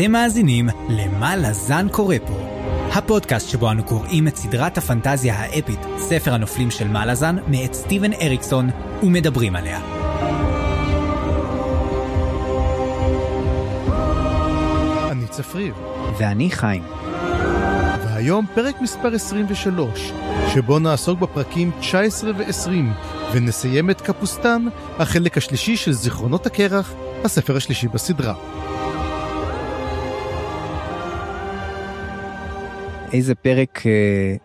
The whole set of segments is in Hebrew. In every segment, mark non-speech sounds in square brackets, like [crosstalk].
אתם מאזינים ל"מה לזן קורא פה", הפודקאסט שבו אנו קוראים את סדרת הפנטזיה האפית, ספר הנופלים של מלאזן, מאת סטיבן אריקסון, ומדברים עליה. אני צפריר, ואני חיים. והיום פרק מספר 23, שבו נעסוק בפרקים 19 ו-20, ונסיים את קפוסטן, החלק השלישי של זיכרונות הקרח, הספר השלישי בסדרה. איזה פרק אה,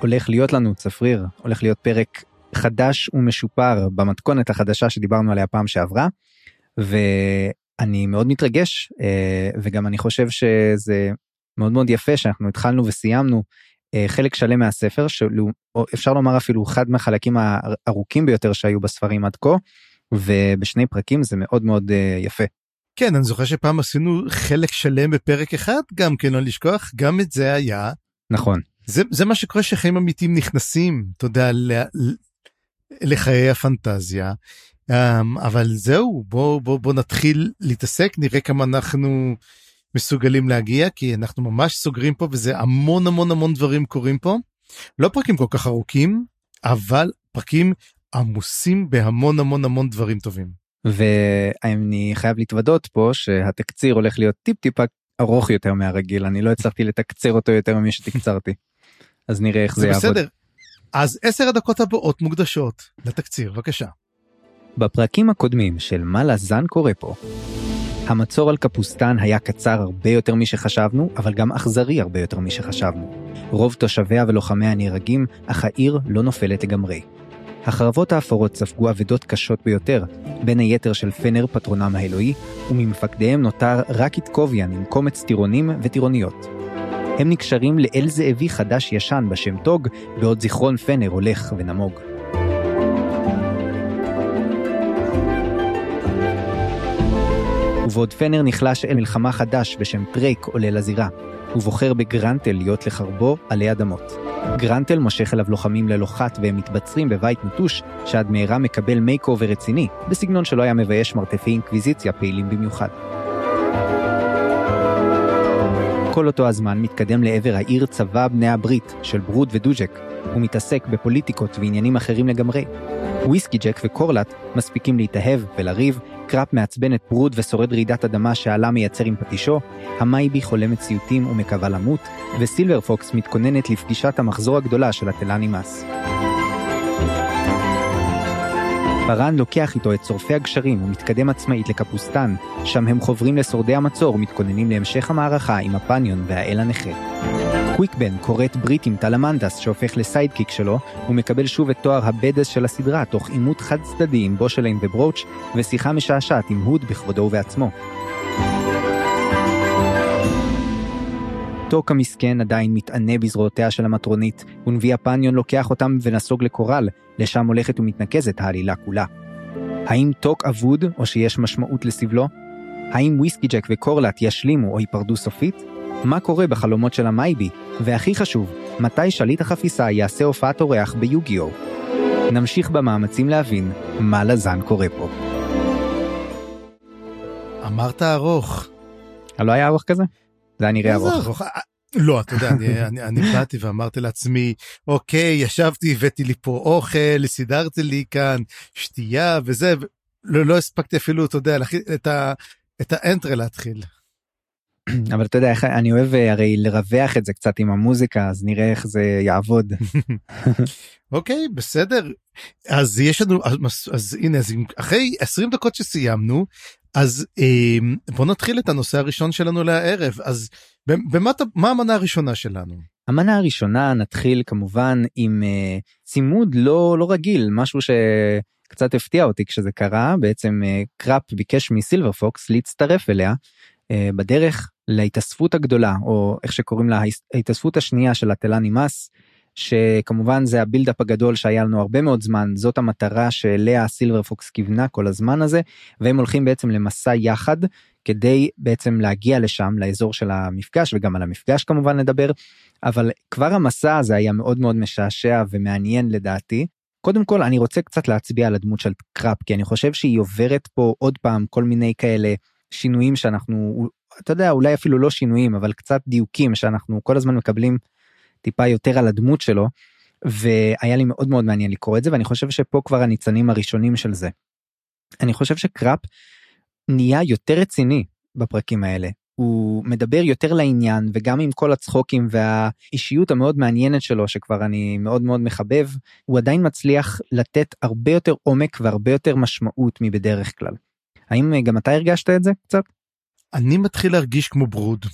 הולך להיות לנו, צפריר? הולך להיות פרק חדש ומשופר במתכונת החדשה שדיברנו עליה פעם שעברה, ואני מאוד מתרגש, אה, וגם אני חושב שזה מאוד מאוד יפה שאנחנו התחלנו וסיימנו אה, חלק שלם מהספר, שאפשר לומר אפילו אחד מהחלקים הארוכים ביותר שהיו בספרים עד כה, ובשני פרקים זה מאוד מאוד יפה. כן, אני זוכר שפעם עשינו חלק שלם בפרק אחד, גם כן לא לשכוח, גם את זה היה. נכון. זה, זה מה שקורה שחיים אמיתיים נכנסים, אתה יודע, לחיי הפנטזיה. Um, אבל זהו, בוא, בוא, בוא נתחיל להתעסק, נראה כמה אנחנו מסוגלים להגיע, כי אנחנו ממש סוגרים פה וזה המון המון המון דברים קורים פה. לא פרקים כל כך ארוכים, אבל פרקים עמוסים בהמון המון המון דברים טובים. ואני חייב להתוודות פה שהתקציר הולך להיות טיפ טיפה ארוך יותר מהרגיל אני לא הצלחתי לתקצר אותו יותר ממי שתקצרתי. אז נראה איך זה, זה יעבוד. בסדר. אז עשר הדקות הבאות מוקדשות לתקציר בבקשה. בפרקים הקודמים של מה לזן קורה פה. המצור על קפוסטן היה קצר הרבה יותר משחשבנו, אבל גם אכזרי הרבה יותר משחשבנו. רוב תושביה ולוחמיה נהרגים, אך העיר לא נופלת לגמרי. החרבות האפורות ספגו אבדות קשות ביותר, בין היתר של פנר פטרונם האלוהי, וממפקדיהם נותר רק איטקוביאן עם קומץ טירונים וטירוניות. הם נקשרים לאל זאבי חדש-ישן בשם טוג, בעוד זיכרון פנר הולך ונמוג. ובעוד פנר נחלש אל מלחמה חדש בשם טרייק עולה לזירה, ובוחר בגרנטל להיות לחרבו עלי אדמות. גרנטל מושך אליו לוחמים ללא חת והם מתבצרים בבית נטוש, שעד מהרה מקבל makeover רציני, בסגנון שלא היה מבייש מרתפי אינקוויזיציה פעילים במיוחד. כל אותו הזמן מתקדם לעבר העיר צבא בני הברית של ברוד ודוז'ק, ומתעסק בפוליטיקות ועניינים אחרים לגמרי. וויסקי ג'ק וקורלט מספיקים להתאהב ולריב, קראפ מעצבן את ברוד ושורד רעידת אדמה שהלה מייצר עם פטישו, המייבי חולמת סיוטים ומקווה למות, וסילבר פוקס מתכוננת לפגישת המחזור הגדולה של התלני פארן לוקח איתו את שורפי הגשרים ומתקדם עצמאית לקפוסטן, שם הם חוברים לשורדי המצור ומתכוננים להמשך המערכה עם הפניון והאל הנכה. קוויקבן כורת ברית עם טלמנדס שהופך לסיידקיק שלו, ומקבל שוב את תואר ה badass של הסדרה תוך עימות חד צדדי עם בושליין וברוץ', ושיחה משעשעת עם הוד בכבודו ובעצמו. טוק המסכן עדיין מתענה בזרועותיה של המטרונית, ונביא הפניון לוקח אותם ונסוג לקורל, לשם הולכת ומתנקזת העלילה כולה. האם טוק אבוד, או שיש משמעות לסבלו? האם וויסקי ג'ק וקורלט ישלימו או ייפרדו סופית? מה קורה בחלומות של המייבי? והכי חשוב, מתי שליט החפיסה יעשה הופעת אורח ביו-גי-הו? נמשיך במאמצים להבין מה לזן קורה פה. אמרת ארוך. לא היה ארוך כזה? זה היה נראה ארוך. לא, אתה יודע, אני, אני, אני באתי ואמרתי לעצמי, אוקיי, ישבתי, הבאתי לי פה אוכל, סידרתי לי כאן שתייה וזה, לא, לא הספקתי אפילו, אתה יודע, את האנטרה להתחיל. [clears throat] אבל אתה יודע איך אני אוהב אה, הרי לרווח את זה קצת עם המוזיקה אז נראה איך זה יעבוד. [laughs] אוקיי okay, בסדר אז יש לנו אז, אז הנה אז אחרי 20 דקות שסיימנו אז אה, בוא נתחיל את הנושא הראשון שלנו לערב אז במה מה המנה הראשונה שלנו. המנה הראשונה נתחיל כמובן עם אה, צימוד לא לא רגיל משהו שקצת הפתיע אותי כשזה קרה בעצם אה, קראפ ביקש מסילבר פוקס להצטרף אליה. אה, בדרך להתאספות הגדולה או איך שקוראים לה ההתאספות השנייה של הט'לאן אימאס שכמובן זה ה buildup הגדול שהיה לנו הרבה מאוד זמן זאת המטרה שאליה סילבר פוקס כיוונה כל הזמן הזה והם הולכים בעצם למסע יחד כדי בעצם להגיע לשם לאזור של המפגש וגם על המפגש כמובן נדבר אבל כבר המסע הזה היה מאוד מאוד משעשע ומעניין לדעתי. קודם כל אני רוצה קצת להצביע על הדמות של קראפ כי אני חושב שהיא עוברת פה עוד פעם כל מיני כאלה שינויים שאנחנו אתה יודע אולי אפילו לא שינויים אבל קצת דיוקים שאנחנו כל הזמן מקבלים טיפה יותר על הדמות שלו. והיה לי מאוד מאוד מעניין לקרוא את זה ואני חושב שפה כבר הניצנים הראשונים של זה. אני חושב שקראפ נהיה יותר רציני בפרקים האלה. הוא מדבר יותר לעניין וגם עם כל הצחוקים והאישיות המאוד מעניינת שלו שכבר אני מאוד מאוד מחבב הוא עדיין מצליח לתת הרבה יותר עומק והרבה יותר משמעות מבדרך כלל. האם גם אתה הרגשת את זה קצת? אני מתחיל להרגיש כמו ברוד.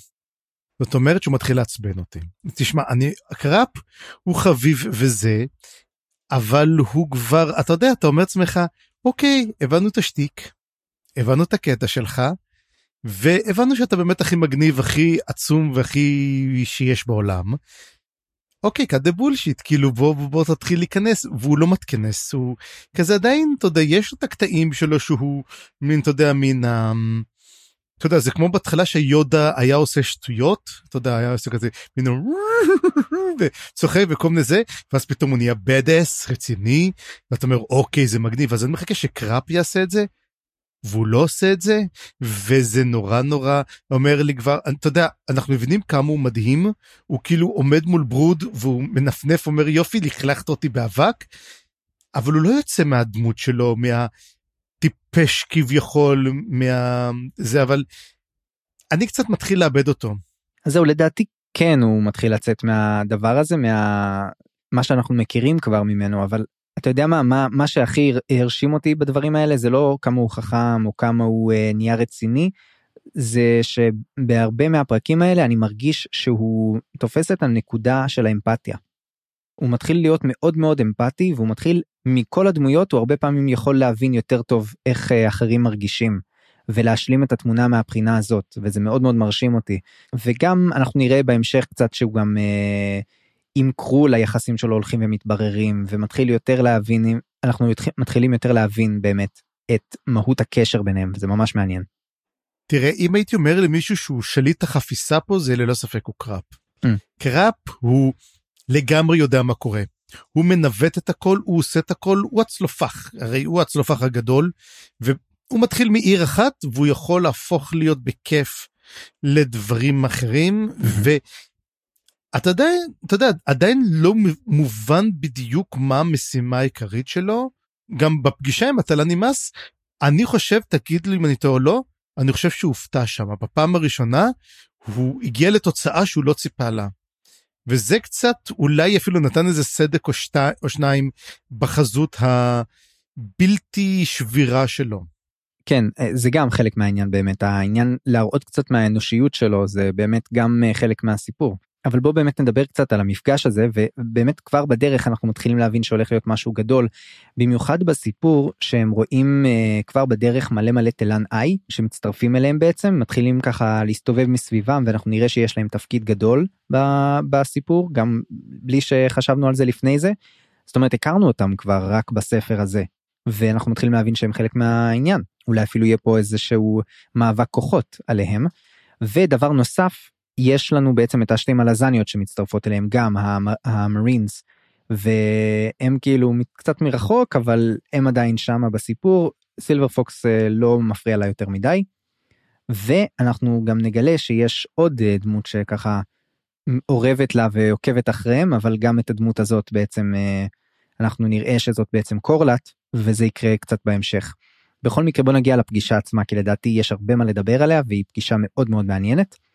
זאת אומרת שהוא מתחיל לעצבן אותי. תשמע, אני, הקראפ הוא חביב וזה, אבל הוא כבר, אתה יודע, אתה אומר לעצמך, אוקיי, הבנו את השטיק, הבנו את הקטע שלך, והבנו שאתה באמת הכי מגניב, הכי עצום והכי שיש בעולם. אוקיי, cut the bullshit, כאילו בוא, בוא, בוא תתחיל להיכנס, והוא לא מתכנס, הוא כזה עדיין, אתה יודע, יש לו את הקטעים שלו שהוא מין, אתה יודע, מין, um, אתה יודע, זה כמו בהתחלה שיודה היה עושה שטויות, אתה יודע, היה עושה כזה, מין וצוחק וכל מיני זה, ואז פתאום הוא נהיה בדס, רציני, ואתה אומר, אוקיי, זה מגניב, אז אני מחכה שקראפ יעשה את זה, והוא לא עושה את זה, וזה נורא נורא, אומר לי כבר, אתה יודע, אנחנו מבינים כמה הוא מדהים, הוא כאילו עומד מול ברוד, והוא מנפנף, אומר יופי, לכלכת אותי באבק, אבל הוא לא יוצא מהדמות שלו, מה... טיפש כביכול מה... זה, אבל אני קצת מתחיל לאבד אותו. אז זהו, לדעתי כן הוא מתחיל לצאת מהדבר הזה, מה... מה שאנחנו מכירים כבר ממנו, אבל אתה יודע מה, מה, מה שהכי הרשים אותי בדברים האלה זה לא כמה הוא חכם או כמה הוא אה, נהיה רציני, זה שבהרבה מהפרקים האלה אני מרגיש שהוא תופס את הנקודה של האמפתיה. הוא מתחיל להיות מאוד מאוד אמפתי והוא מתחיל מכל הדמויות הוא הרבה פעמים יכול להבין יותר טוב איך אה, אחרים מרגישים ולהשלים את התמונה מהבחינה הזאת וזה מאוד מאוד מרשים אותי וגם אנחנו נראה בהמשך קצת שהוא גם אה, עם קרול היחסים שלו הולכים ומתבררים ומתחיל יותר להבין אנחנו מתחילים יותר להבין באמת את מהות הקשר ביניהם וזה ממש מעניין. תראה אם הייתי אומר למישהו שהוא שליט החפיסה פה זה ללא ספק הוא קראפ. Mm. קראפ הוא לגמרי יודע מה קורה. הוא מנווט את הכל, הוא עושה את הכל, הוא הצלופח, הרי הוא הצלופח הגדול, והוא מתחיל מעיר אחת והוא יכול להפוך להיות בכיף לדברים אחרים, ואתה יודע, אתה יודע, עדיין לא מובן בדיוק מה המשימה העיקרית שלו, גם בפגישה עם הטלה נמאס, אני חושב, תגיד לי אם אני טועה או לא, אני חושב שהוא הופתע שם, בפעם הראשונה הוא הגיע לתוצאה שהוא לא ציפה לה. וזה קצת אולי אפילו נתן איזה סדק או, שתי, או שניים בחזות הבלתי שבירה שלו. כן אה, זה גם חלק מהעניין באמת העניין להראות קצת מהאנושיות שלו זה באמת גם אה, חלק מהסיפור. אבל בוא באמת נדבר קצת על המפגש הזה ובאמת כבר בדרך אנחנו מתחילים להבין שהולך להיות משהו גדול במיוחד בסיפור שהם רואים uh, כבר בדרך מלא מלא תלן איי שמצטרפים אליהם בעצם מתחילים ככה להסתובב מסביבם ואנחנו נראה שיש להם תפקיד גדול ב- בסיפור גם בלי שחשבנו על זה לפני זה. זאת אומרת הכרנו אותם כבר רק בספר הזה ואנחנו מתחילים להבין שהם חלק מהעניין אולי אפילו יהיה פה איזה שהוא מאבק כוחות עליהם. ודבר נוסף יש לנו בעצם את השתי מלזניות שמצטרפות אליהם גם המרינס והם כאילו קצת מרחוק אבל הם עדיין שמה בסיפור סילבר פוקס אה, לא מפריע לה יותר מדי. ואנחנו גם נגלה שיש עוד אה, דמות שככה אורבת לה ועוקבת אחריהם אבל גם את הדמות הזאת בעצם אה, אנחנו נראה שזאת בעצם קורלט וזה יקרה קצת בהמשך. בכל מקרה בוא נגיע לפגישה עצמה כי לדעתי יש הרבה מה לדבר עליה והיא פגישה מאוד מאוד מעניינת.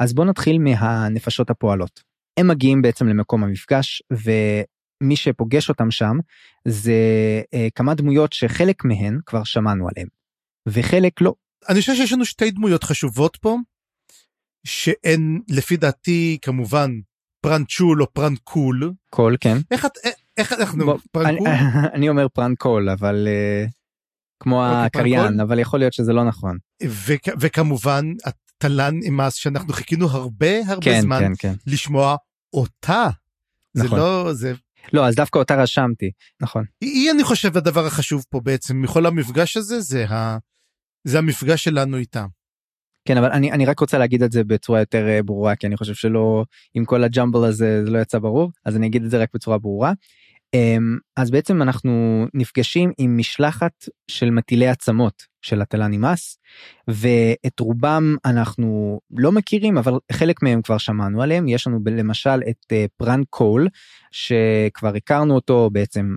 אז בוא נתחיל מהנפשות הפועלות. הם מגיעים בעצם למקום המפגש ומי שפוגש אותם שם זה אה, כמה דמויות שחלק מהן כבר שמענו עליהן וחלק לא. אני חושב שיש לנו שתי דמויות חשובות פה שהן לפי דעתי כמובן פרנצ'ול או פרנקול. קול כן. איך את איך אנחנו פרנקול? אני, [laughs] אני אומר פרנקול אבל uh, כמו אוקיי, הקריין? אבל יכול להיות שזה לא נכון. וכמובן תלן אימאס שאנחנו חיכינו הרבה הרבה כן, זמן כן, כן. לשמוע אותה. נכון. זה לא זה. לא אז דווקא אותה רשמתי נכון. היא אני חושב הדבר החשוב פה בעצם מכל המפגש הזה זה ה... זה המפגש שלנו איתה. כן אבל אני אני רק רוצה להגיד את זה בצורה יותר אה, ברורה כי אני חושב שלא עם כל הג'מבל הזה זה לא יצא ברור אז אני אגיד את זה רק בצורה ברורה. אמ, אז בעצם אנחנו נפגשים עם משלחת של מטילי עצמות של התלה נמאס ואת רובם אנחנו לא מכירים אבל חלק מהם כבר שמענו עליהם יש לנו למשל את אה, פראן קול שכבר הכרנו אותו בעצם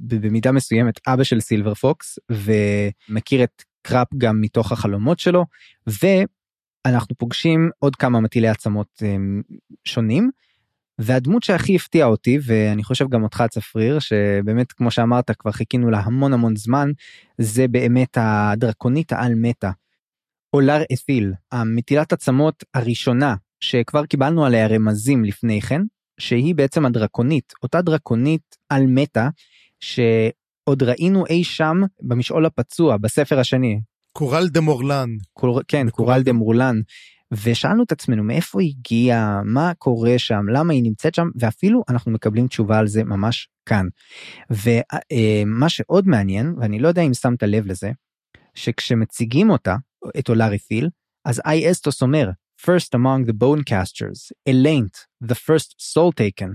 במידה מסוימת אבא של סילבר פוקס ומכיר את קראפ גם מתוך החלומות שלו ואנחנו פוגשים עוד כמה מטילי עצמות אמ, שונים. והדמות שהכי הפתיעה אותי ואני חושב גם אותך צפריר שבאמת כמו שאמרת כבר חיכינו לה המון המון זמן זה באמת הדרקונית העל מתה. אולר אתיל המטילת עצמות הראשונה שכבר קיבלנו עליה רמזים לפני כן שהיא בעצם הדרקונית אותה דרקונית על מתה שעוד ראינו אי שם במשעול הפצוע בספר השני. קורל דה מורלן. קור... כן קורל דה מורלן ושאלנו את עצמנו מאיפה היא הגיעה, מה קורה שם, למה היא נמצאת שם, ואפילו אנחנו מקבלים תשובה על זה ממש כאן. ומה שעוד מעניין, ואני לא יודע אם שמת לב לזה, שכשמציגים אותה, את אולארי פיל, אז אי אסטוס אומר, first among the bone casters, Elaint, the first soul taken.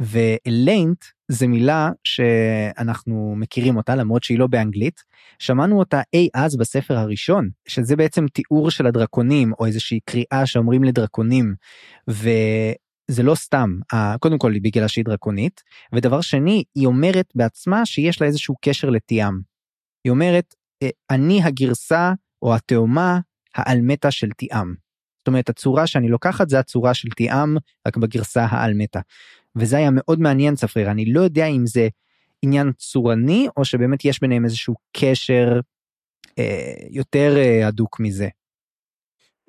ואליינט זה מילה שאנחנו מכירים אותה למרות שהיא לא באנגלית שמענו אותה אי אז בספר הראשון שזה בעצם תיאור של הדרקונים או איזושהי קריאה שאומרים לדרקונים וזה לא סתם קודם כל בגלל שהיא דרקונית ודבר שני היא אומרת בעצמה שיש לה איזשהו קשר לתיאם. היא אומרת אה, אני הגרסה או התאומה העל מתה של תיאם. זאת אומרת הצורה שאני לוקחת זה הצורה של תיאם רק בגרסה העל מתה. וזה היה מאוד מעניין צפריר אני לא יודע אם זה עניין צורני או שבאמת יש ביניהם איזשהו קשר אה, יותר אה, הדוק מזה.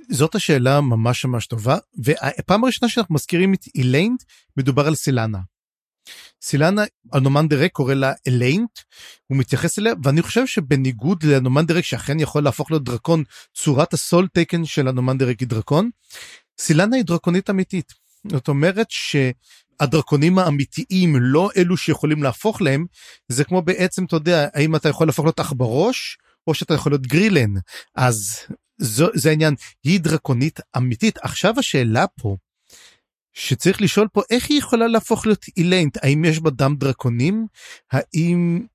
זאת השאלה ממש ממש טובה והפעם הראשונה שאנחנו מזכירים את איליינט מדובר על סילנה. סילנה הנומן דירק קורא לה אליינט הוא מתייחס אליה ואני חושב שבניגוד לנומן דירק שאכן יכול להפוך להיות דרקון צורת הסול תקן של הנומן דירק היא דרקון. סילנה היא דרקונית אמיתית זאת אומרת הדרקונים האמיתיים לא אלו שיכולים להפוך להם זה כמו בעצם אתה יודע האם אתה יכול להפוך להיות עכברוש או שאתה יכול להיות גרילן. אז זו, זה העניין היא דרקונית אמיתית. עכשיו השאלה פה שצריך לשאול פה איך היא יכולה להפוך להיות אילנט האם יש בה דם דרקונים? האם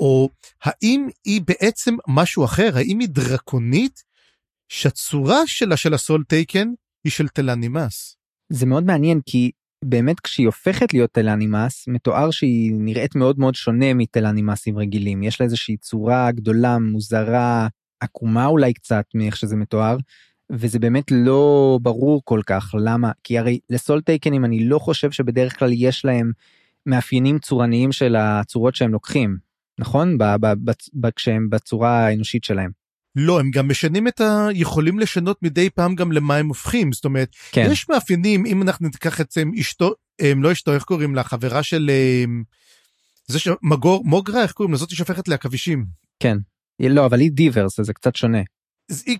או האם היא בעצם משהו אחר? האם היא דרקונית שהצורה שלה של הסול טייקן היא של תלנימאס. זה מאוד מעניין כי באמת כשהיא הופכת להיות תלנימאס מתואר שהיא נראית מאוד מאוד שונה מתלנימאסים רגילים. יש לה איזושהי צורה גדולה מוזרה עקומה אולי קצת מאיך שזה מתואר וזה באמת לא ברור כל כך למה. כי הרי לסול טייקנים אני לא חושב שבדרך כלל יש להם מאפיינים צורניים של הצורות שהם לוקחים נכון? כשהם בצורה האנושית שלהם. לא הם גם משנים את ה... יכולים לשנות מדי פעם גם למה הם הופכים זאת אומרת כן. יש מאפיינים אם אנחנו ניקח את אשתו הם לא אשתו איך קוראים לה חברה של זה שמגור מוגרה איך קוראים לזאת שהופכת לעכבישים. כן לא אבל היא דיברס זה קצת שונה.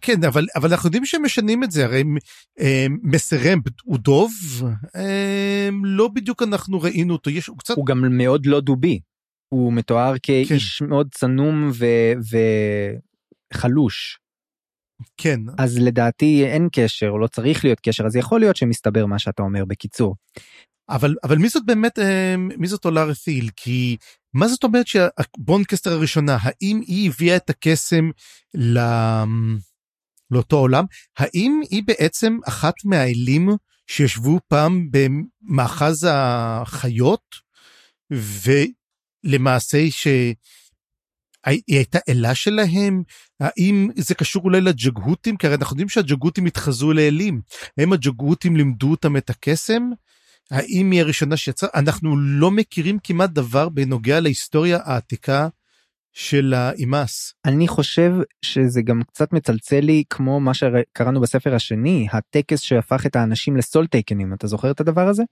כן אבל אבל אנחנו יודעים שהם משנים את זה הרי מסרם הוא דוב לא בדיוק אנחנו ראינו אותו יש הוא קצת הוא גם מאוד לא דובי. הוא מתואר כאיש כן. מאוד צנום ו... ו... חלוש. כן. אז לדעתי אין קשר או לא צריך להיות קשר אז יכול להיות שמסתבר מה שאתה אומר בקיצור. אבל אבל מי זאת באמת אה, מי זאת אולר ת'יל כי מה זאת אומרת שהבונקסטר הראשונה האם היא הביאה את הקסם ל... לאותו עולם האם היא בעצם אחת מהאלים שישבו פעם במאחז החיות ולמעשה ש... היא הייתה אלה שלהם? האם זה קשור אולי לג'גהותים? כי הרי אנחנו יודעים שהג'גהותים התחזו לאלים. האם הג'גהותים לימדו אותם את הקסם? האם היא הראשונה שיצאה? אנחנו לא מכירים כמעט דבר בנוגע להיסטוריה העתיקה של האימאס. אני חושב שזה גם קצת מצלצל לי כמו מה שקראנו בספר השני, הטקס שהפך את האנשים לסול טייקנים, אתה זוכר את הדבר הזה?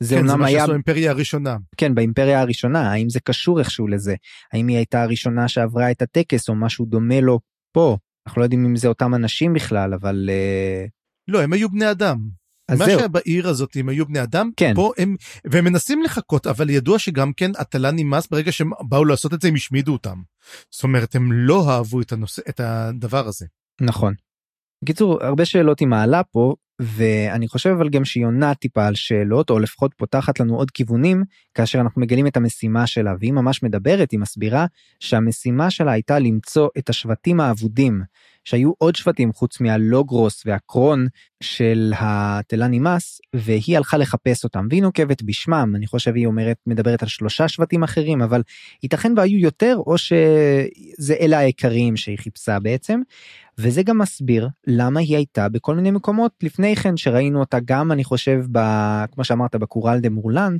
זה כן, אומנם היה... באימפריה הראשונה. כן, באימפריה הראשונה, האם זה קשור איכשהו לזה? האם היא הייתה הראשונה שעברה את הטקס או משהו דומה לו פה? אנחנו לא יודעים אם זה אותם אנשים בכלל, אבל... אה, לא, הם היו בני אדם. מה זהו. שהיה בעיר הזאת הם היו בני אדם כן פה הם והם מנסים לחכות אבל ידוע שגם כן הטלה נמאס ברגע שהם באו לעשות את זה הם השמידו אותם. זאת אומרת הם לא אהבו את הנושא את הדבר הזה. נכון בקיצור הרבה שאלות היא מעלה פה ואני חושב אבל גם שהיא עונה טיפה על שאלות או לפחות פותחת לנו עוד כיוונים כאשר אנחנו מגלים את המשימה שלה והיא ממש מדברת היא מסבירה שהמשימה שלה הייתה למצוא את השבטים האבודים שהיו עוד שבטים חוץ מהלוגרוס והקרון של הטלנימאס והיא הלכה לחפש אותם. והיא נוקבת בשמם. אני חושב היא אומרת מדברת על שלושה שבטים אחרים אבל ייתכן והיו יותר או שזה אלה העיקריים שהיא חיפשה בעצם. וזה גם מסביר למה היא הייתה בכל מיני מקומות לפני כן שראינו אותה גם אני חושב ב, כמו שאמרת בקורל דה מורלן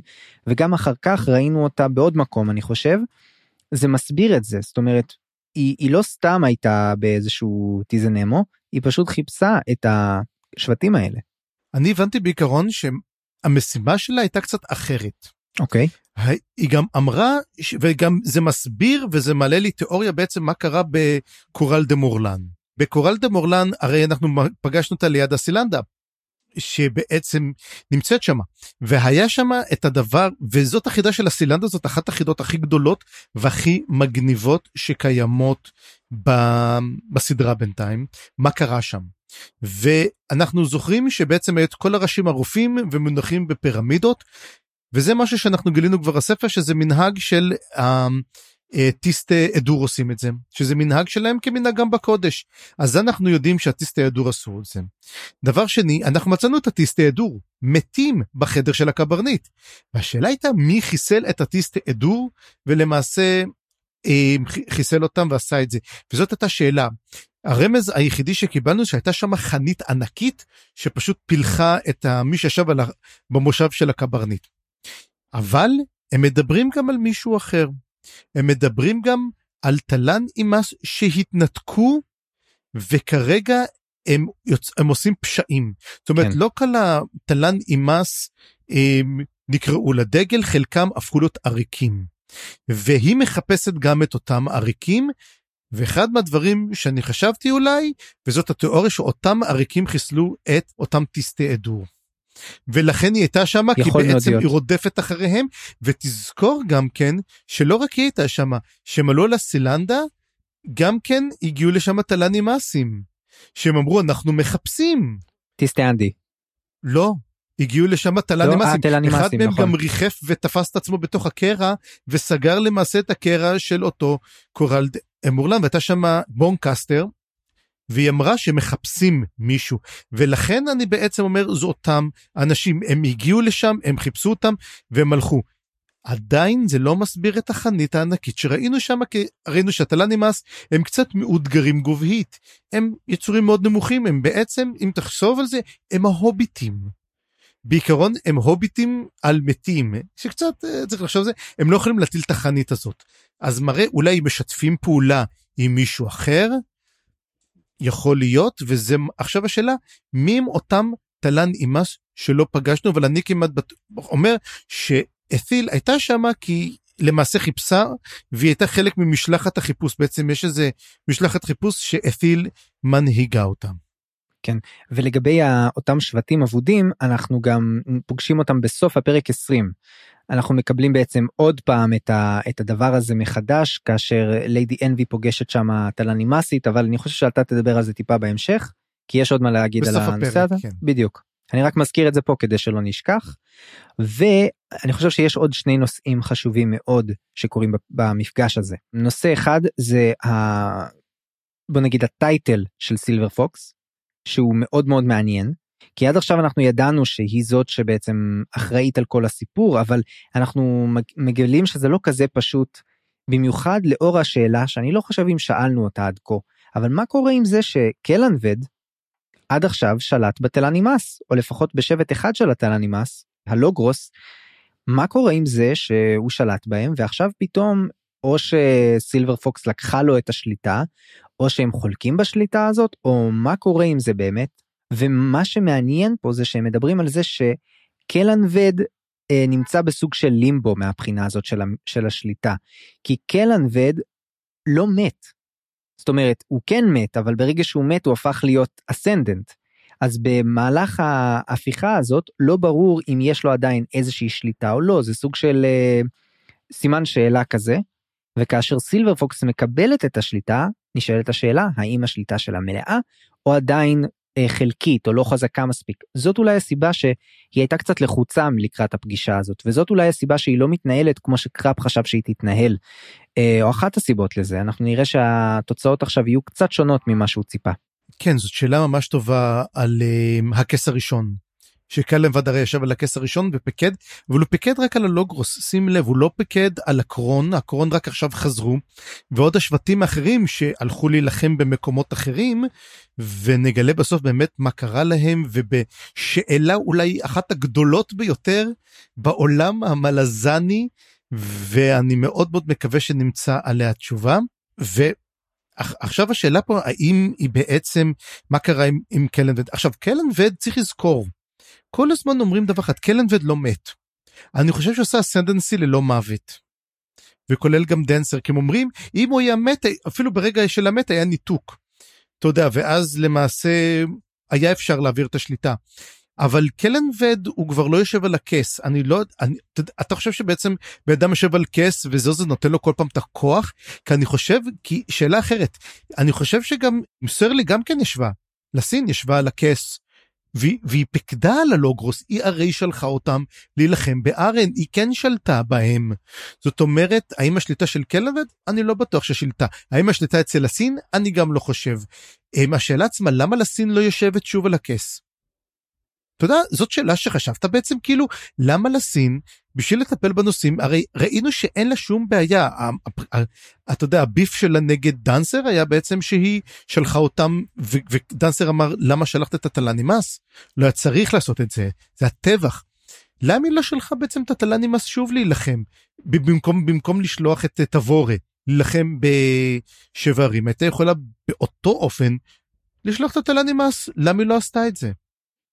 וגם אחר כך ראינו אותה בעוד מקום אני חושב. זה מסביר את זה. זאת אומרת היא, היא לא סתם הייתה באיזשהו טיזנמו היא פשוט חיפשה את השבטים האלה. אני הבנתי בעיקרון שהמשימה שלה הייתה קצת אחרת. אוקיי. Okay. היא גם אמרה וגם זה מסביר וזה מעלה לי תיאוריה בעצם מה קרה בקורל דה מורלן. בקורל דה מורלן הרי אנחנו פגשנו אותה ליד הסילנדה שבעצם נמצאת שמה והיה שמה את הדבר וזאת החידה של הסילנדה זאת אחת החידות הכי גדולות והכי מגניבות שקיימות ב, בסדרה בינתיים מה קרה שם. ואנחנו זוכרים שבעצם את כל הראשים ערופים ומונחים בפירמידות וזה משהו שאנחנו גילינו כבר בספר שזה מנהג של טיסטי אדור עושים את זה שזה מנהג שלהם כמנהגם בקודש אז אנחנו יודעים שהטיסטה אדור עשו את זה. דבר שני אנחנו מצאנו את הטיסטה אדור מתים בחדר של הקברניט והשאלה הייתה מי חיסל את הטיסטה אדור ולמעשה אה, חיסל אותם ועשה את זה וזאת הייתה שאלה. הרמז היחידי שקיבלנו שהייתה שם חנית ענקית שפשוט פילחה את מי שישב במושב של הקברניט. אבל הם מדברים גם על מישהו אחר. הם מדברים גם על תלן אימס שהתנתקו וכרגע הם, יוצ... הם עושים פשעים. זאת אומרת כן. לא כל התלן אימס הם, נקראו לדגל חלקם הפכו להיות עריקים. והיא מחפשת גם את אותם עריקים ואחד מהדברים שאני חשבתי אולי וזאת התיאוריה שאותם עריקים חיסלו את אותם טיסטי עדור. ולכן היא הייתה שמה כי בעצם היא רודפת אחריהם ותזכור גם כן שלא רק היא הייתה שמה שהם עלו לסילנדה גם כן הגיעו לשם תלנימאסים שהם אמרו אנחנו מחפשים. טיסטיאנדי. לא. הגיעו לשם תלנימאסים, לא, אחד מהם נכון. גם ריחף ותפס את עצמו בתוך הקרע וסגר למעשה את הקרע של אותו קורל אמורלן והייתה שם בונקסטר והיא אמרה שמחפשים מישהו. ולכן אני בעצם אומר זה אותם אנשים. הם הגיעו לשם הם חיפשו אותם והם הלכו. עדיין זה לא מסביר את החנית הענקית שראינו שם כי ראינו שהתלנימאס הם קצת מאותגרים גובהית. הם יצורים מאוד נמוכים הם בעצם אם תחשוב על זה הם ההוביטים. בעיקרון הם הוביטים על מתים. שקצת אה, צריך לחשוב על זה הם לא יכולים להטיל את החנית הזאת. אז מראה אולי משתפים פעולה עם מישהו אחר יכול להיות וזה עכשיו השאלה מי הם אותם תלן אימס שלא פגשנו אבל אני כמעט בת... אומר שאתיל הייתה שמה כי למעשה חיפשה והיא הייתה חלק ממשלחת החיפוש בעצם יש איזה משלחת חיפוש שאתיל מנהיגה אותם. כן ולגבי אותם שבטים אבודים אנחנו גם פוגשים אותם בסוף הפרק 20 אנחנו מקבלים בעצם עוד פעם את, ה, את הדבר הזה מחדש כאשר ליידי אנבי פוגשת שם תלנימאסית אבל אני חושב שאתה תדבר על זה טיפה בהמשך כי יש עוד מה להגיד על הנושא הזה. כן. בדיוק. אני רק מזכיר את זה פה כדי שלא נשכח. ואני חושב שיש עוד שני נושאים חשובים מאוד שקורים במפגש הזה. נושא אחד זה ה... בוא נגיד הטייטל של סילבר פוקס שהוא מאוד מאוד מעניין כי עד עכשיו אנחנו ידענו שהיא זאת שבעצם אחראית על כל הסיפור אבל אנחנו מגלים שזה לא כזה פשוט במיוחד לאור השאלה שאני לא חושב אם שאלנו אותה עד כה אבל מה קורה עם זה שקלנבד עד עכשיו שלט בתלנימאס או לפחות בשבט אחד של התלנימאס הלוגרוס מה קורה עם זה שהוא שלט בהם? ועכשיו פתאום או שסילבר פוקס לקחה לו את השליטה או שהם חולקים בשליטה הזאת או מה קורה עם זה באמת ומה שמעניין פה זה שהם מדברים על זה שקלנבד אה, נמצא בסוג של לימבו מהבחינה הזאת של, של השליטה. כי קלנבד לא מת. זאת אומרת, הוא כן מת, אבל ברגע שהוא מת הוא הפך להיות אסנדנט. אז במהלך ההפיכה הזאת לא ברור אם יש לו עדיין איזושהי שליטה או לא, זה סוג של אה, סימן שאלה כזה. וכאשר סילבר פוקס מקבלת את השליטה, נשאלת השאלה האם השליטה שלה מלאה או עדיין חלקית או לא חזקה מספיק. זאת אולי הסיבה שהיא הייתה קצת לחוצה לקראת הפגישה הזאת וזאת אולי הסיבה שהיא לא מתנהלת כמו שקראפ חשב שהיא תתנהל. אה, או אחת הסיבות לזה אנחנו נראה שהתוצאות עכשיו יהיו קצת שונות ממה שהוא ציפה. כן זאת שאלה ממש טובה על uh, הכס הראשון. שקלם ודרי ישב על הכס הראשון ופיקד, אבל הוא פיקד רק על הלוגרוס, שים לב, הוא לא פיקד על הקרון, הקרון רק עכשיו חזרו, ועוד השבטים האחרים שהלכו להילחם במקומות אחרים, ונגלה בסוף באמת מה קרה להם, ובשאלה אולי אחת הגדולות ביותר בעולם המלזני, ואני מאוד מאוד מקווה שנמצא עליה תשובה. ו... עכשיו השאלה פה האם היא בעצם מה קרה עם, עם קלן וד עכשיו קלן וד צריך לזכור כל הזמן אומרים דבר אחד, קלנבד לא מת. אני חושב שעושה אסנדנסי ללא מוות. וכולל גם דנסר, כי הם אומרים, אם הוא היה מת, אפילו ברגע של המת היה ניתוק. אתה יודע, ואז למעשה היה אפשר להעביר את השליטה. אבל קלנבד הוא כבר לא יושב על הכס אני לא אני, אתה, אתה חושב שבעצם בן אדם יושב על כס וזו זה נותן לו כל פעם את הכוח כי אני חושב כי שאלה אחרת אני חושב שגם סרלי גם כן ישבה לסין ישבה על הכס והיא פיקדה על הלוגרוס, היא הרי שלחה אותם להילחם בארן, היא כן שלטה בהם. זאת אומרת, האם השליטה של קלנבד? אני לא בטוח ששילטה. האם השליטה אצל הסין? אני גם לא חושב. השאלה עצמה, למה לסין לא יושבת שוב על הכס? אתה יודע, זאת שאלה שחשבת בעצם כאילו, למה לסין, בשביל לטפל בנושאים, הרי ראינו שאין לה שום בעיה. אתה יודע, הביף שלה נגד דנסר היה בעצם שהיא שלחה אותם, ודנסר אמר, למה שלחת את הטלנימאס? לא היה צריך לעשות את זה, זה הטבח. למה היא לא שלחה בעצם את הטלנימאס שוב להילחם, במקום, במקום לשלוח את תבורה להילחם בשבע ערים? הייתה יכולה באותו אופן לשלוח את הטלנימאס, למה היא לא עשתה את זה?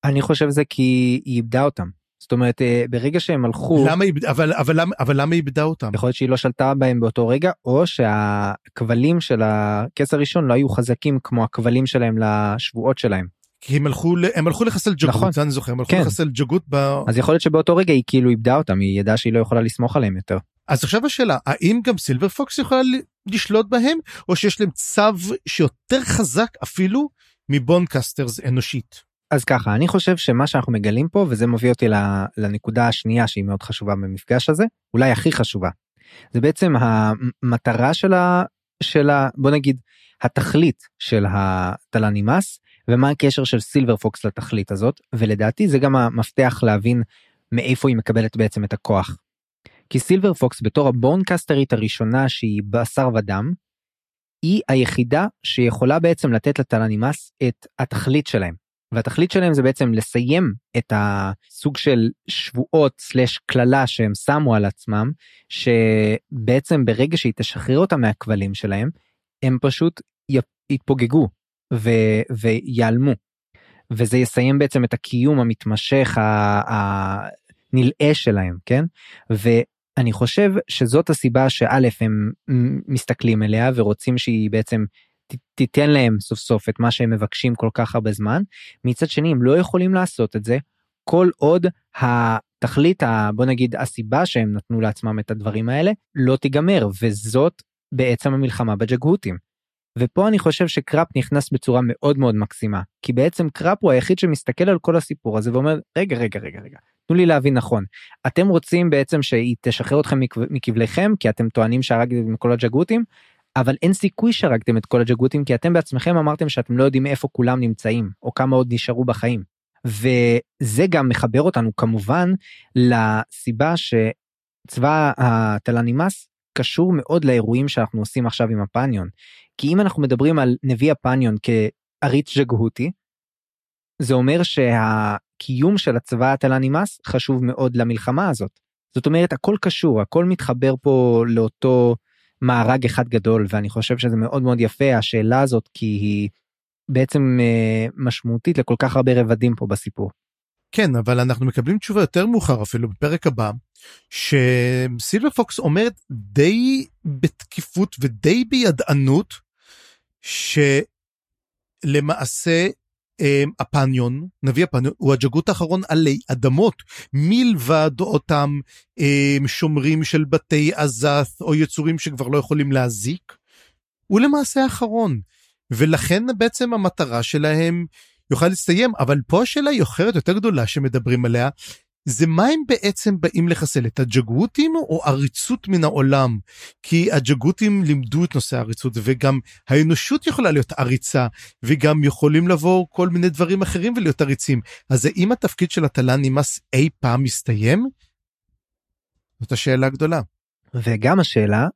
אני חושב זה כי היא איבדה אותם. זאת אומרת אה, ברגע שהם הלכו למה איבדה אבל אבל למה אבל למה איבדה אותם יכול להיות שהיא לא שלטה בהם באותו רגע או שהכבלים של הכס הראשון לא היו חזקים כמו הכבלים שלהם לשבועות שלהם. כי הם הלכו הם הלכו לחסל ג'גות נכון. זה אני זוכר הם הלכו כן. לחסל ג'גות ב... אז יכול להיות שבאותו רגע היא כאילו איבדה אותם היא ידעה שהיא לא יכולה לסמוך עליהם יותר. אז עכשיו השאלה האם גם סילבר פוקס יכולה לשלוט בהם או שיש להם צו שיותר חזק אפילו מבונקסטרס אנושית. אז ככה אני חושב שמה שאנחנו מגלים פה וזה מביא אותי לנקודה השנייה שהיא מאוד חשובה במפגש הזה אולי הכי חשובה. זה בעצם המטרה של ה... של ה... בוא נגיד התכלית של הטלנימאס ומה הקשר של סילבר פוקס לתכלית הזאת ולדעתי זה גם המפתח להבין מאיפה היא מקבלת בעצם את הכוח. כי סילבר פוקס בתור הבורנקסטרית הראשונה שהיא בשר ודם היא היחידה שיכולה בעצם לתת לטלנימאס את התכלית שלהם. והתכלית שלהם זה בעצם לסיים את הסוג של שבועות סלש קללה שהם שמו על עצמם שבעצם ברגע שהיא תשחרר אותם מהכבלים שלהם הם פשוט יתפוגגו ו- ויעלמו. וזה יסיים בעצם את הקיום המתמשך הנלאה שלהם כן ואני חושב שזאת הסיבה שא' הם מסתכלים אליה ורוצים שהיא בעצם תיתן להם סוף סוף את מה שהם מבקשים כל כך הרבה זמן. מצד שני הם לא יכולים לעשות את זה. כל עוד התכלית ה... בוא נגיד הסיבה שהם נתנו לעצמם את הדברים האלה לא תיגמר. וזאת בעצם המלחמה בג'גהותים. ופה אני חושב שקראפ נכנס בצורה מאוד מאוד מקסימה. כי בעצם קראפ הוא היחיד שמסתכל על כל הסיפור הזה ואומר רגע רגע רגע רגע תנו לי להבין נכון. אתם רוצים בעצם שהיא תשחרר אתכם מכבליכם כי אתם טוענים שהרגתם מכל הג'גהותים אבל אין סיכוי שהרגתם את כל הג'גותים כי אתם בעצמכם אמרתם שאתם לא יודעים איפה כולם נמצאים או כמה עוד נשארו בחיים. וזה גם מחבר אותנו כמובן לסיבה שצבא הטלנימאס קשור מאוד לאירועים שאנחנו עושים עכשיו עם הפניון. כי אם אנחנו מדברים על נביא הפניון כעריץ ג'גהותי, זה אומר שהקיום של הצבא הטלנימאס חשוב מאוד למלחמה הזאת. זאת אומרת הכל קשור הכל מתחבר פה לאותו מארג אחד גדול ואני חושב שזה מאוד מאוד יפה השאלה הזאת כי היא בעצם אה, משמעותית לכל כך הרבה רבדים פה בסיפור. כן אבל אנחנו מקבלים תשובה יותר מאוחר אפילו בפרק הבא שסילבר פוקס אומרת די בתקיפות ודי בידענות שלמעשה הפניון, נביא הפניון, הוא הג'גות האחרון עלי אדמות, מלבד אותם אמ, שומרים של בתי עזת או יצורים שכבר לא יכולים להזיק. הוא למעשה האחרון. ולכן בעצם המטרה שלהם יוכל להסתיים, אבל פה השאלה היא אחרת יותר גדולה שמדברים עליה, זה מה הם בעצם באים לחסל, את הג'גותים או עריצות מן העולם? כי הג'גותים לימדו את נושא העריצות וגם האנושות יכולה להיות עריצה וגם יכולים לבוא כל מיני דברים אחרים ולהיות עריצים. אז האם התפקיד של התל"ן נמאס אי פעם מסתיים? זאת השאלה הגדולה. וגם השאלה,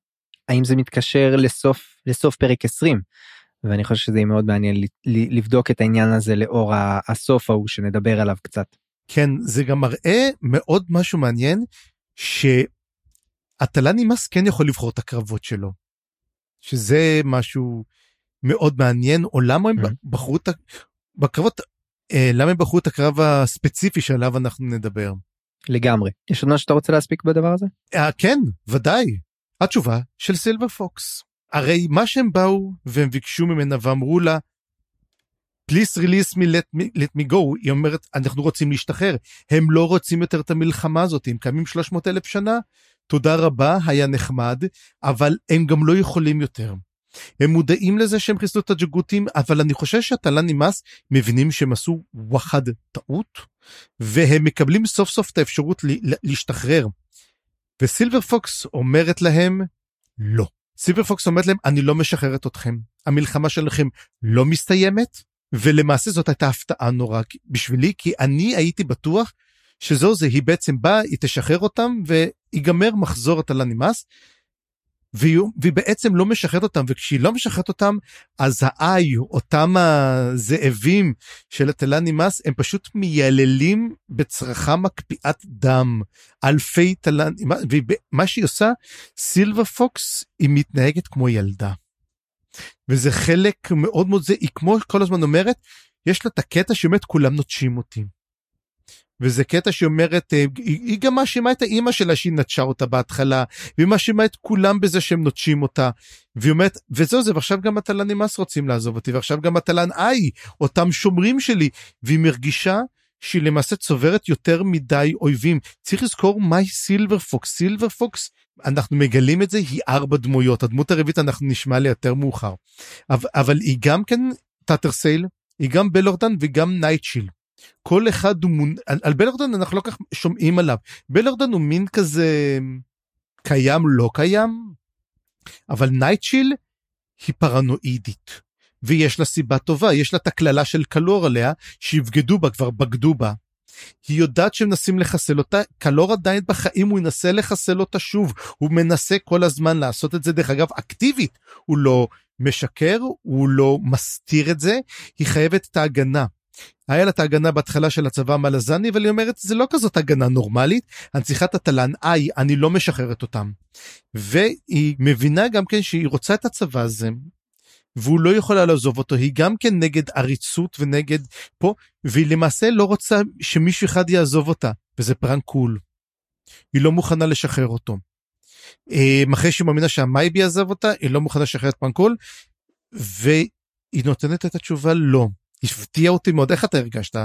האם זה מתקשר לסוף, לסוף פרק 20? ואני חושב שזה יהיה מאוד מעניין לבדוק את העניין הזה לאור הסוף ההוא שנדבר עליו קצת. כן, זה גם מראה מאוד משהו מעניין, שהתל"ן נמאס כן יכול לבחור את הקרבות שלו. שזה משהו מאוד מעניין, או למה הם בחרו את בקרבות, אה, למה הם בחרו את הקרב הספציפי שעליו אנחנו נדבר. לגמרי. יש עוד משהו שאתה רוצה להספיק בדבר הזה? אה, כן, ודאי. התשובה של סילבר פוקס. הרי מה שהם באו והם ביקשו ממנה ואמרו לה, please release me let me let היא אומרת אנחנו רוצים להשתחרר הם לא רוצים יותר את המלחמה הזאת הם קיימים 300 אלף שנה תודה רבה היה נחמד אבל הם גם לא יכולים יותר. הם מודעים לזה שהם חיסלו את הג'גותים אבל אני חושב שהתל"ן נמאס מבינים שהם עשו וואחד טעות והם מקבלים סוף סוף את האפשרות להשתחרר. וסילבר פוקס אומרת להם לא. סילבר פוקס אומרת להם אני לא משחררת אתכם המלחמה שלכם לא מסתיימת ולמעשה זאת הייתה הפתעה נורא בשבילי כי אני הייתי בטוח שזו זה היא בעצם באה היא תשחרר אותם ויגמר מחזור התל"ן נמאס. והיא, והיא בעצם לא משחררת אותם וכשהיא לא משחררת אותם אז האי אותם הזאבים של התל"ן נמאס הם פשוט מייללים בצרחה מקפיאת דם אלפי תל"ן ומה שהיא עושה סילבה פוקס היא מתנהגת כמו ילדה. וזה חלק מאוד מאוד זה, היא כמו כל הזמן אומרת, יש לה את הקטע שאומרת כולם נוטשים אותי. וזה קטע שהיא אומרת, אה, היא, היא גם מאשימה את האימא שלה שהיא נטשה אותה בהתחלה, והיא מאשימה את כולם בזה שהם נוטשים אותה. והיא אומרת, וזהו זה, ועכשיו גם התל"ן נמאס רוצים לעזוב אותי, ועכשיו גם התל"ן איי, אותם שומרים שלי, והיא מרגישה שהיא למעשה צוברת יותר מדי אויבים. צריך לזכור מהי סילבר פוקס. סילבר פוקס אנחנו מגלים את זה, היא ארבע דמויות, הדמות הרביעית אנחנו נשמע עליה יותר מאוחר. אבל, אבל היא גם כן טאטר סייל, היא גם בלורדן וגם נייטשיל. כל אחד הוא מון... על, על בלורדן אנחנו לא כך שומעים עליו. בלורדן הוא מין כזה קיים לא קיים, אבל נייטשיל היא פרנואידית. ויש לה סיבה טובה, יש לה את הקללה של קלור עליה, שיבגדו בה, כבר בגדו בה. היא יודעת שמנסים לחסל אותה, קלור עדיין בחיים, הוא ינסה לחסל אותה שוב, הוא מנסה כל הזמן לעשות את זה, דרך אגב, אקטיבית, הוא לא משקר, הוא לא מסתיר את זה, היא חייבת את ההגנה. היה לה את ההגנה בהתחלה של הצבא המלזני, אבל היא אומרת, זה לא כזאת הגנה נורמלית, אני צריכה את הט'לאן איי, אני לא משחררת אותם. והיא מבינה גם כן שהיא רוצה את הצבא הזה, והוא לא יכולה לעזוב אותו, היא גם כן נגד עריצות ונגד פה, והיא למעשה לא רוצה שמישהו אחד יעזוב אותה, וזה פראן קול. היא לא מוכנה לשחרר אותו. אה, אחרי שהיא מאמינה שהמייבי יעזב אותה, היא לא מוכנה לשחרר את פראן קול, והיא נותנת את התשובה לא. הפתיע אותי מאוד, איך אתה הרגשת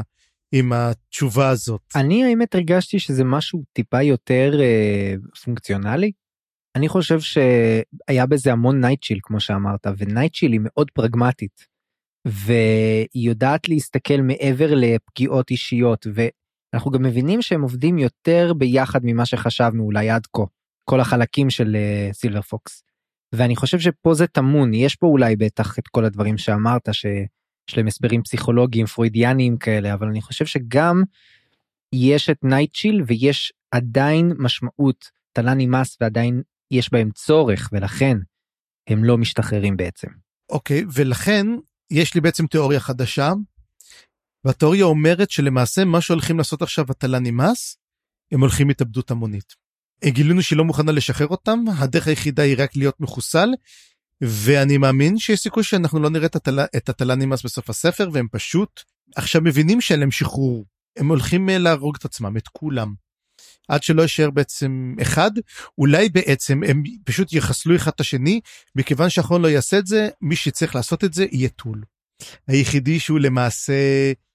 עם התשובה הזאת? אני האמת הרגשתי שזה משהו טיפה יותר אה, פונקציונלי. אני חושב שהיה בזה המון נייטשיל כמו שאמרת ונייטשיל היא מאוד פרגמטית. והיא יודעת להסתכל מעבר לפגיעות אישיות ואנחנו גם מבינים שהם עובדים יותר ביחד ממה שחשבנו אולי עד כה כל החלקים של סילבר uh, פוקס. ואני חושב שפה זה טמון יש פה אולי בטח את כל הדברים שאמרת שיש להם הסברים פסיכולוגיים פרוידיאניים כאלה אבל אני חושב שגם יש את נייטצ'יל ויש עדיין משמעות ט'לאן אימאס ועדיין יש בהם צורך ולכן הם לא משתחררים בעצם. אוקיי okay, ולכן יש לי בעצם תיאוריה חדשה והתיאוריה אומרת שלמעשה מה שהולכים לעשות עכשיו הט'לאן אימאס הם הולכים התאבדות המונית. גילינו שהיא לא מוכנה לשחרר אותם הדרך היחידה היא רק להיות מחוסל ואני מאמין שיש סיכוי שאנחנו לא נראה את הטלה נמאס בסוף הספר והם פשוט עכשיו מבינים שאין להם שחרור הם הולכים להרוג את עצמם את כולם. עד שלא יישאר בעצם אחד אולי בעצם הם פשוט יחסלו אחד את השני מכיוון שאחרון לא יעשה את זה מי שצריך לעשות את זה יהיה טול. היחידי שהוא למעשה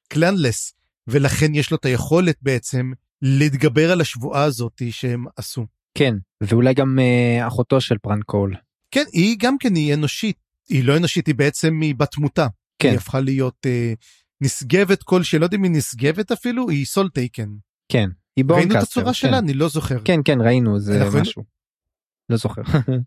clanless ולכן יש לו את היכולת בעצם להתגבר על השבועה הזאת שהם עשו. כן ואולי גם uh, אחותו של פרנקול. כן היא גם כן היא אנושית היא לא אנושית היא בעצם מבת תמותה. כן. היא הפכה להיות אה, נשגבת כלשהי לא יודע אם היא נשגבת אפילו היא Soletaken. כן. היא ראינו את bonecaster. הצורה כן. שלה אני לא זוכר. כן כן ראינו זה משהו. לא זוכר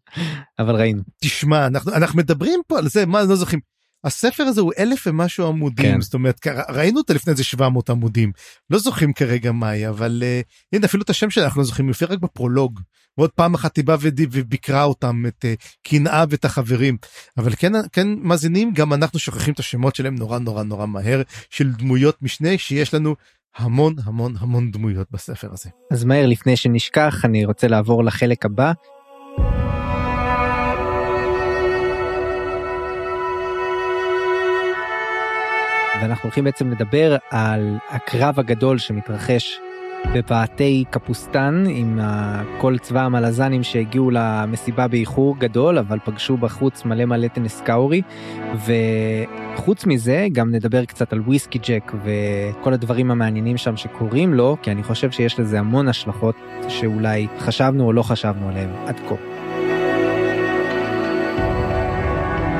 [laughs] אבל ראינו תשמע אנחנו אנחנו מדברים פה על זה מה לא זוכרים. הספר הזה הוא אלף ומשהו עמודים כן. זאת אומרת ראינו אותה לפני איזה 700 עמודים לא זוכרים כרגע מה היא אבל uh, הנה אפילו את השם שלה אנחנו לא זוכרים היא הופיעה רק בפרולוג ועוד פעם אחת היא באה וביקרה אותם את uh, קנאה ואת החברים אבל כן כן מאזינים גם אנחנו שוכחים את השמות שלהם נורא נורא נורא מהר של דמויות משנה שיש לנו המון המון המון דמויות בספר הזה. אז מהר לפני שנשכח אני רוצה לעבור לחלק הבא. ואנחנו הולכים בעצם לדבר על הקרב הגדול שמתרחש בפאתי קפוסטן עם כל צבא המלזנים שהגיעו למסיבה באיחור גדול אבל פגשו בחוץ מלא מלא טנסקאורי וחוץ מזה גם נדבר קצת על וויסקי ג'ק וכל הדברים המעניינים שם שקורים לו כי אני חושב שיש לזה המון השלכות שאולי חשבנו או לא חשבנו עליהם עד כה.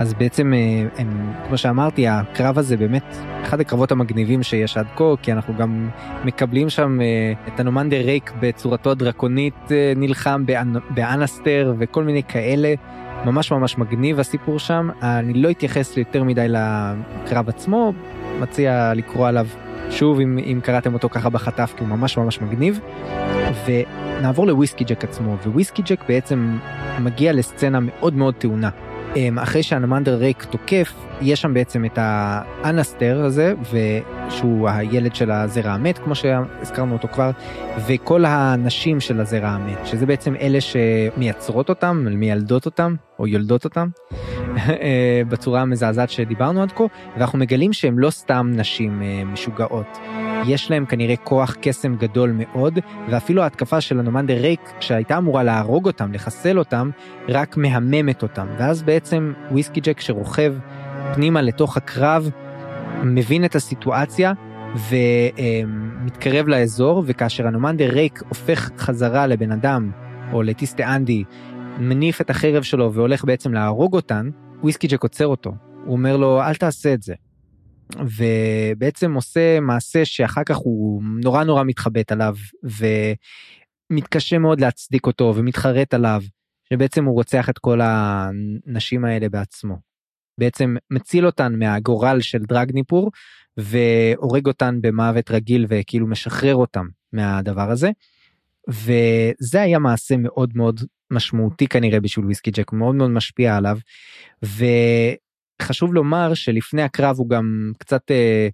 אז בעצם אה, הם, כמו שאמרתי הקרב הזה באמת אחד הקרבות המגניבים שיש עד כה כי אנחנו גם מקבלים שם אה, את הנומנדר ריק בצורתו הדרקונית אה, נלחם באנ- באנסטר וכל מיני כאלה ממש ממש מגניב הסיפור שם אני לא אתייחס יותר מדי לקרב עצמו מציע לקרוא עליו שוב אם, אם קראתם אותו ככה בחטף כי הוא ממש ממש מגניב. ונעבור לוויסקי ג'ק עצמו וויסקי ג'ק בעצם מגיע לסצנה מאוד מאוד טעונה. אמ, אחרי שהנמנדר ריק תוקף יש שם בעצם את האנסטר הזה ושהוא הילד של הזרע המת כמו שהזכרנו אותו כבר וכל הנשים של הזרע המת שזה בעצם אלה שמייצרות אותם מיילדות אותם או יולדות אותם אה, בצורה המזעזעת שדיברנו עד כה ואנחנו מגלים שהם לא סתם נשים אה, משוגעות. יש להם כנראה כוח קסם גדול מאוד ואפילו ההתקפה של הנומנדר ריק שהייתה אמורה להרוג אותם לחסל אותם רק מהממת אותם ואז בעצם וויסקי ג'ק שרוכב פנימה לתוך הקרב מבין את הסיטואציה ומתקרב לאזור וכאשר הנומנדר ריק הופך חזרה לבן אדם או לטיסטה אנדי מניף את החרב שלו והולך בעצם להרוג אותן וויסקי ג'ק עוצר אותו הוא אומר לו אל תעשה את זה. ובעצם עושה מעשה שאחר כך הוא נורא נורא מתחבט עליו ומתקשה מאוד להצדיק אותו ומתחרט עליו שבעצם הוא רוצח את כל הנשים האלה בעצמו. בעצם מציל אותן מהגורל של דרגניפור והורג אותן במוות רגיל וכאילו משחרר אותם מהדבר הזה. וזה היה מעשה מאוד מאוד משמעותי כנראה בשביל וויסקי ג'ק מאוד מאוד משפיע עליו. וחשוב לומר שלפני הקרב הוא גם קצת אה,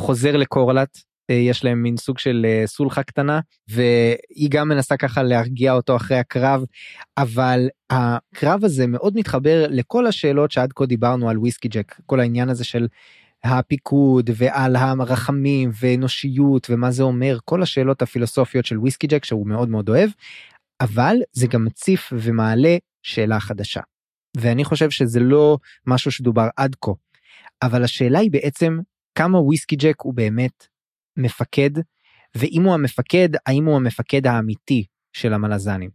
חוזר לקורלט יש להם מין סוג של אה, סולחה קטנה והיא גם מנסה ככה להרגיע אותו אחרי הקרב אבל הקרב הזה מאוד מתחבר לכל השאלות שעד כה דיברנו על וויסקי ג'ק כל העניין הזה של הפיקוד ועל הרחמים ואנושיות ומה זה אומר כל השאלות הפילוסופיות של וויסקי ג'ק שהוא מאוד מאוד אוהב אבל זה גם מציף ומעלה שאלה חדשה. ואני חושב שזה לא משהו שדובר עד כה אבל השאלה היא בעצם כמה וויסקי ג'ק הוא באמת מפקד ואם הוא המפקד האם הוא המפקד האמיתי של המלזנים.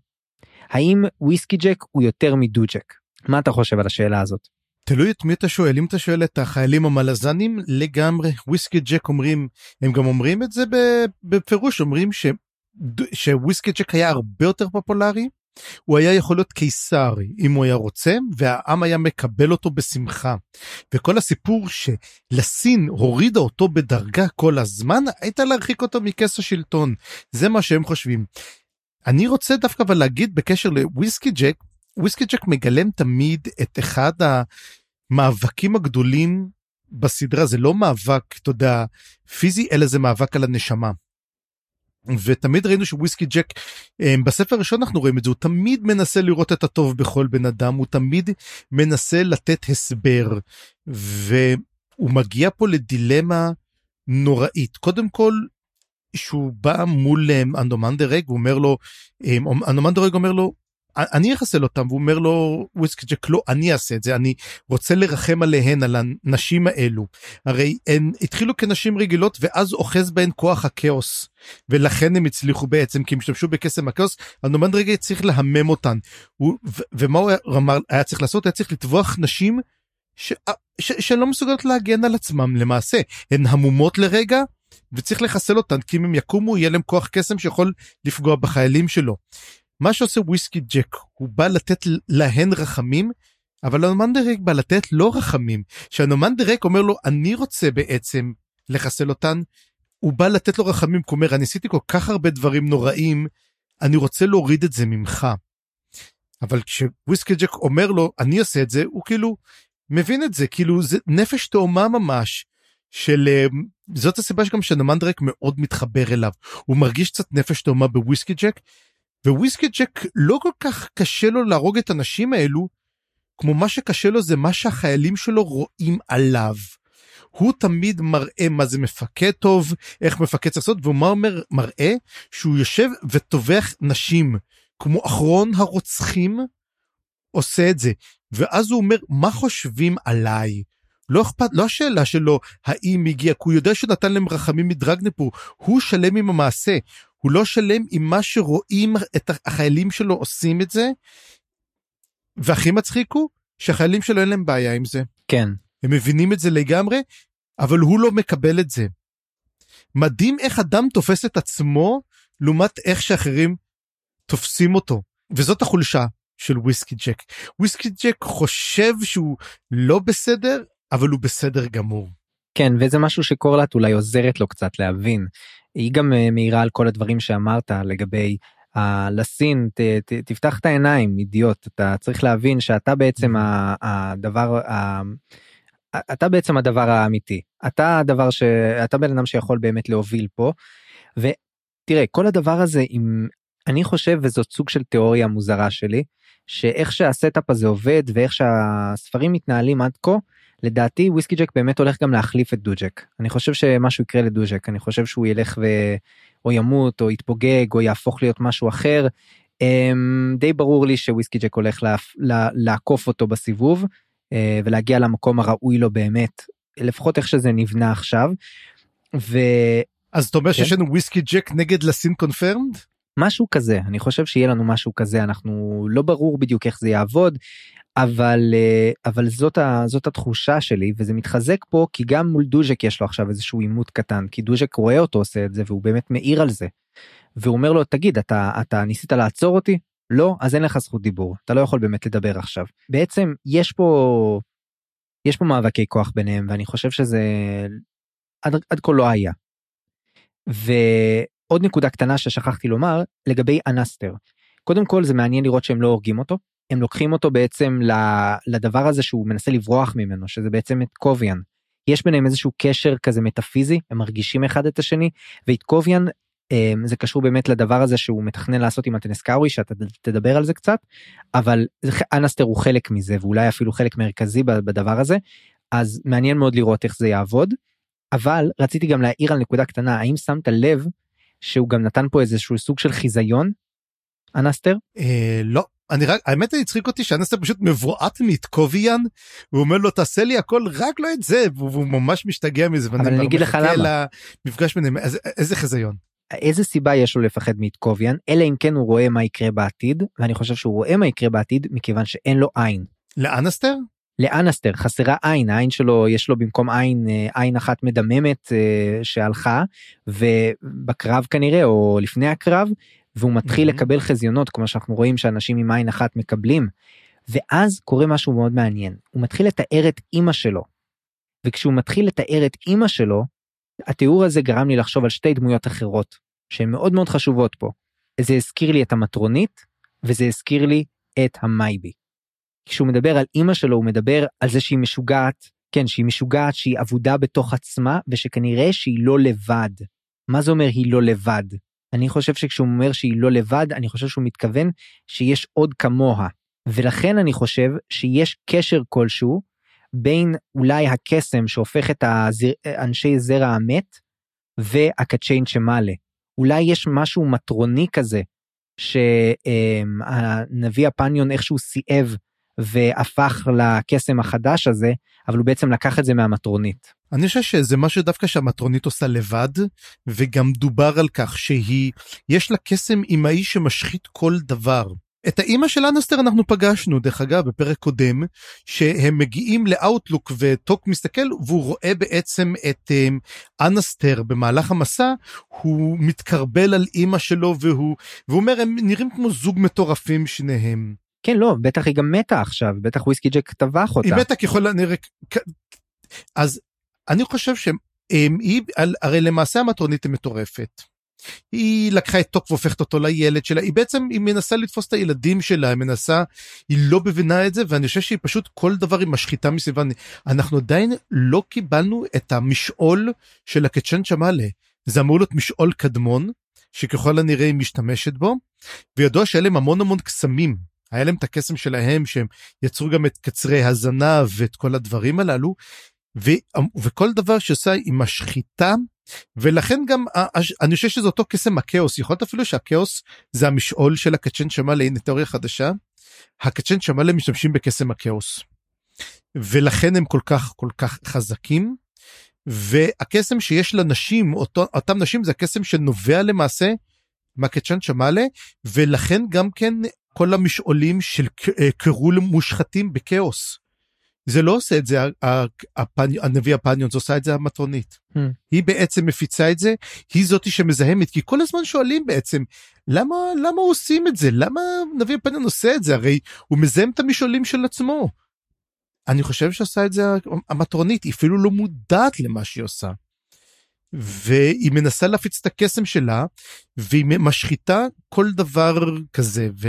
האם וויסקי ג'ק הוא יותר מדו-ג'ק? מה אתה חושב על השאלה הזאת? תלוי את מי אתה שואל אם אתה שואל את החיילים המלזנים לגמרי וויסקי ג'ק אומרים הם גם אומרים את זה בפירוש אומרים ש, שוויסקי ג'ק היה הרבה יותר פופולרי. הוא היה יכול להיות קיסרי אם הוא היה רוצה והעם היה מקבל אותו בשמחה. וכל הסיפור שלסין הורידה אותו בדרגה כל הזמן הייתה להרחיק אותו מכס השלטון זה מה שהם חושבים. אני רוצה דווקא אבל להגיד בקשר לוויסקי ג'ק וויסקי ג'ק מגלם תמיד את אחד המאבקים הגדולים בסדרה זה לא מאבק אתה יודע פיזי אלא זה מאבק על הנשמה. ותמיד ראינו שוויסקי ג'ק אה, בספר הראשון אנחנו רואים את זה הוא תמיד מנסה לראות את הטוב בכל בן אדם הוא תמיד מנסה לתת הסבר והוא מגיע פה לדילמה נוראית. קודם כל שהוא בא מול אה, אנדומנדר רגע הוא אומר לו אה, אנדומנדר רגע אומר לו אני אחסל אותם והוא אומר לו וויסקי ג'ק לא אני אעשה את זה אני רוצה לרחם עליהן על הנשים האלו. הרי הן התחילו כנשים רגילות ואז אוחז בהן כוח הכאוס. ולכן הם הצליחו בעצם כי הם השתמשו בקסם הכאוס. הנומן רגע צריך להמם אותן. הוא, ו- ומה הוא היה, אמר, היה צריך לעשות? היה צריך לטבוח נשים ש... ש... שלא מסוגלות להגן על עצמם למעשה. הן המומות לרגע, וצריך לחסל אותן, כי אם הם יקומו יהיה להם כוח קסם שיכול לפגוע בחיילים שלו. מה שעושה וויסקי ג'ק, הוא בא לתת להן רחמים, אבל הנומנדרק בא לתת לא רחמים. שהנומנדרק אומר לו, אני רוצה בעצם לחסל אותן, הוא בא לתת לו רחמים, הוא אומר, אני עשיתי כל כך הרבה דברים נוראים, אני רוצה להוריד את זה ממך. אבל כשוויסקי ג'ק אומר לו, אני עושה את זה, הוא כאילו מבין את זה, כאילו זה נפש תאומה ממש. של אה, זאת הסיבה שגם שנמנדרק מאוד מתחבר אליו הוא מרגיש קצת נפש תאומה בוויסקי ג'ק וויסקי ג'ק לא כל כך קשה לו להרוג את הנשים האלו כמו מה שקשה לו זה מה שהחיילים שלו רואים עליו. הוא תמיד מראה מה זה מפקד טוב, איך מפקד צריך לעשות, והוא אומר, מראה שהוא יושב וטובח נשים, כמו אחרון הרוצחים עושה את זה. ואז הוא אומר, מה חושבים עליי? לא אכפת, לא השאלה שלו האם הגיע, כי הוא יודע שנתן להם רחמים מדרגנפור, הוא שלם עם המעשה, הוא לא שלם עם מה שרואים את החיילים שלו עושים את זה. והכי מצחיק הוא שהחיילים שלו אין להם בעיה עם זה. כן. הם מבינים את זה לגמרי, אבל הוא לא מקבל את זה. מדהים איך אדם תופס את עצמו לעומת איך שאחרים תופסים אותו, וזאת החולשה של וויסקי ג'ק. וויסקי ג'ק חושב שהוא לא בסדר, אבל הוא בסדר גמור. כן, וזה משהו שקורלט אולי עוזרת לו קצת להבין. היא גם אה, מעירה על כל הדברים שאמרת לגבי uh, לסין, ת, ת, תפתח את העיניים, אידיוט, אתה צריך להבין שאתה בעצם mm-hmm. הדבר, ה, אתה בעצם הדבר האמיתי. אתה הדבר ש... אתה בן אדם שיכול באמת להוביל פה. ותראה, כל הדבר הזה, אם אני חושב, וזאת סוג של תיאוריה מוזרה שלי, שאיך שה setup הזה עובד ואיך שהספרים מתנהלים עד כה, לדעתי וויסקי ג'ק באמת הולך גם להחליף את דוג'ק. אני חושב שמשהו יקרה לדוג'ק, אני חושב שהוא ילך ו... או ימות או יתפוגג או יהפוך להיות משהו אחר. Um, די ברור לי שוויסקי ג'ק הולך לה... לה... לעקוף אותו בסיבוב uh, ולהגיע למקום הראוי לו באמת, לפחות איך שזה נבנה עכשיו. ו... אז אתה אומר כן? שיש לנו וויסקי ג'ק נגד לסין confirmed? משהו כזה אני חושב שיהיה לנו משהו כזה אנחנו לא ברור בדיוק איך זה יעבוד אבל אה, אבל זאת ה, זאת התחושה שלי וזה מתחזק פה כי גם מול דוז'ק יש לו עכשיו איזשהו עימות קטן כי דוז'ק רואה אותו עושה את זה והוא באמת מעיר על זה. והוא אומר לו תגיד אתה אתה ניסית לעצור אותי לא אז אין לך זכות דיבור אתה לא יכול באמת לדבר עכשיו בעצם יש פה יש פה מאבקי כוח ביניהם ואני חושב שזה עד, עד כה לא היה. ועוד נקודה קטנה ששכחתי לומר לגבי אנסטר. קודם כל זה מעניין לראות שהם לא הורגים אותו הם לוקחים אותו בעצם לדבר הזה שהוא מנסה לברוח ממנו שזה בעצם את קוביאן. יש ביניהם איזשהו קשר כזה מטאפיזי הם מרגישים אחד את השני ואת קוביאן אמ, זה קשור באמת לדבר הזה שהוא מתכנן לעשות עם הטנסקאווי שאתה תדבר על זה קצת אבל אנסטר הוא חלק מזה ואולי אפילו חלק מרכזי בדבר הזה אז מעניין מאוד לראות איך זה יעבוד. אבל רציתי גם להעיר על נקודה קטנה האם שמת לב שהוא גם נתן פה איזשהו סוג של חיזיון אנסטר? אה, לא אני רק האמת היא הצחיק אותי שאנסטר פשוט מבועת מתקוביאן הוא אומר לו תעשה לי הכל רק לא את זה והוא ממש משתגע מזה אבל אני אגיד לך למה מפגש ביניהם איזה חזיון. איזה סיבה יש לו לפחד מתקוביאן אלא אם כן הוא רואה מה יקרה בעתיד ואני חושב שהוא רואה מה יקרה בעתיד מכיוון שאין לו עין. לאנסטר? לאנסטר חסרה עין העין שלו יש לו במקום עין אה, עין אחת מדממת אה, שהלכה ובקרב כנראה או לפני הקרב והוא מתחיל mm-hmm. לקבל חזיונות כמו שאנחנו רואים שאנשים עם עין אחת מקבלים. ואז קורה משהו מאוד מעניין הוא מתחיל לתאר את אימא שלו. וכשהוא מתחיל לתאר את אימא שלו התיאור הזה גרם לי לחשוב על שתי דמויות אחרות שהן מאוד מאוד חשובות פה. זה הזכיר לי את המטרונית וזה הזכיר לי את המייבי. כשהוא מדבר על אימא שלו הוא מדבר על זה שהיא משוגעת כן שהיא משוגעת שהיא אבודה בתוך עצמה ושכנראה שהיא לא לבד. מה זה אומר היא לא לבד? אני חושב שכשהוא אומר שהיא לא לבד, אני חושב שהוא מתכוון שיש עוד כמוה. ולכן אני חושב שיש קשר כלשהו בין אולי הקסם שהופך את הזר... אנשי זרע המת והקצ'יין שמעלה. אולי יש משהו מטרוני כזה שהנביא הפניון איכשהו סיאב והפך לקסם החדש הזה, אבל הוא בעצם לקח את זה מהמטרונית. אני חושב שזה משהו דווקא שהמטרונית עושה לבד, וגם דובר על כך שהיא, יש לה קסם אמאי שמשחית כל דבר. את האימא של אנסטר אנחנו פגשנו, דרך אגב, בפרק קודם, שהם מגיעים לאאוטלוק וטוק מסתכל והוא רואה בעצם את um, אנסטר במהלך המסע, הוא מתקרבל על אימא שלו והוא, והוא אומר, הם נראים כמו זוג מטורפים שניהם. כן, לא, בטח היא גם מתה עכשיו, בטח וויסקי ג'ק טבח אותה. היא מתה ככל הנראה, אז אני חושב שהיא, הרי למעשה המטרונית היא מטורפת. היא לקחה את טוק והופכת אותו לילד שלה, היא בעצם, היא מנסה לתפוס את הילדים שלה, היא מנסה, היא לא מבינה את זה, ואני חושב שהיא פשוט כל דבר היא משחיתה מסביבה. אנחנו עדיין לא קיבלנו את המשעול של הקצ'ן צ'מאלה. זה אמור להיות משעול קדמון, שככל הנראה היא משתמשת בו, וידוע שהיה להם המון המון קסמים. היה להם את הקסם שלהם שהם יצרו גם את קצרי הזנב ואת כל הדברים הללו, ו, וכל דבר שעושה היא משחיתה ולכן גם אני חושב שזה אותו קסם הכאוס יכול להיות אפילו שהכאוס זה המשעול של הקצ'ן שמאלה הנה תיאוריה חדשה. הקצ'ן שמאלה משתמשים בקסם הכאוס. ולכן הם כל כך כל כך חזקים. והקסם שיש לנשים אותו, אותם נשים זה הקסם שנובע למעשה מהקצ'ן שמאלה ולכן גם כן כל המשעולים של קרול מושחתים בכאוס. זה לא עושה את זה הפני, הנביא הפניון, זה עושה את זה המטרונית. Hmm. היא בעצם מפיצה את זה, היא זאתי שמזהמת, כי כל הזמן שואלים בעצם, למה, למה עושים את זה? למה נביא הפניון עושה את זה? הרי הוא מזהם את המשעולים של עצמו. אני חושב שעושה את זה המטרונית, היא אפילו לא מודעת למה שהיא עושה. והיא מנסה להפיץ את הקסם שלה, והיא משחיתה כל דבר כזה, ו...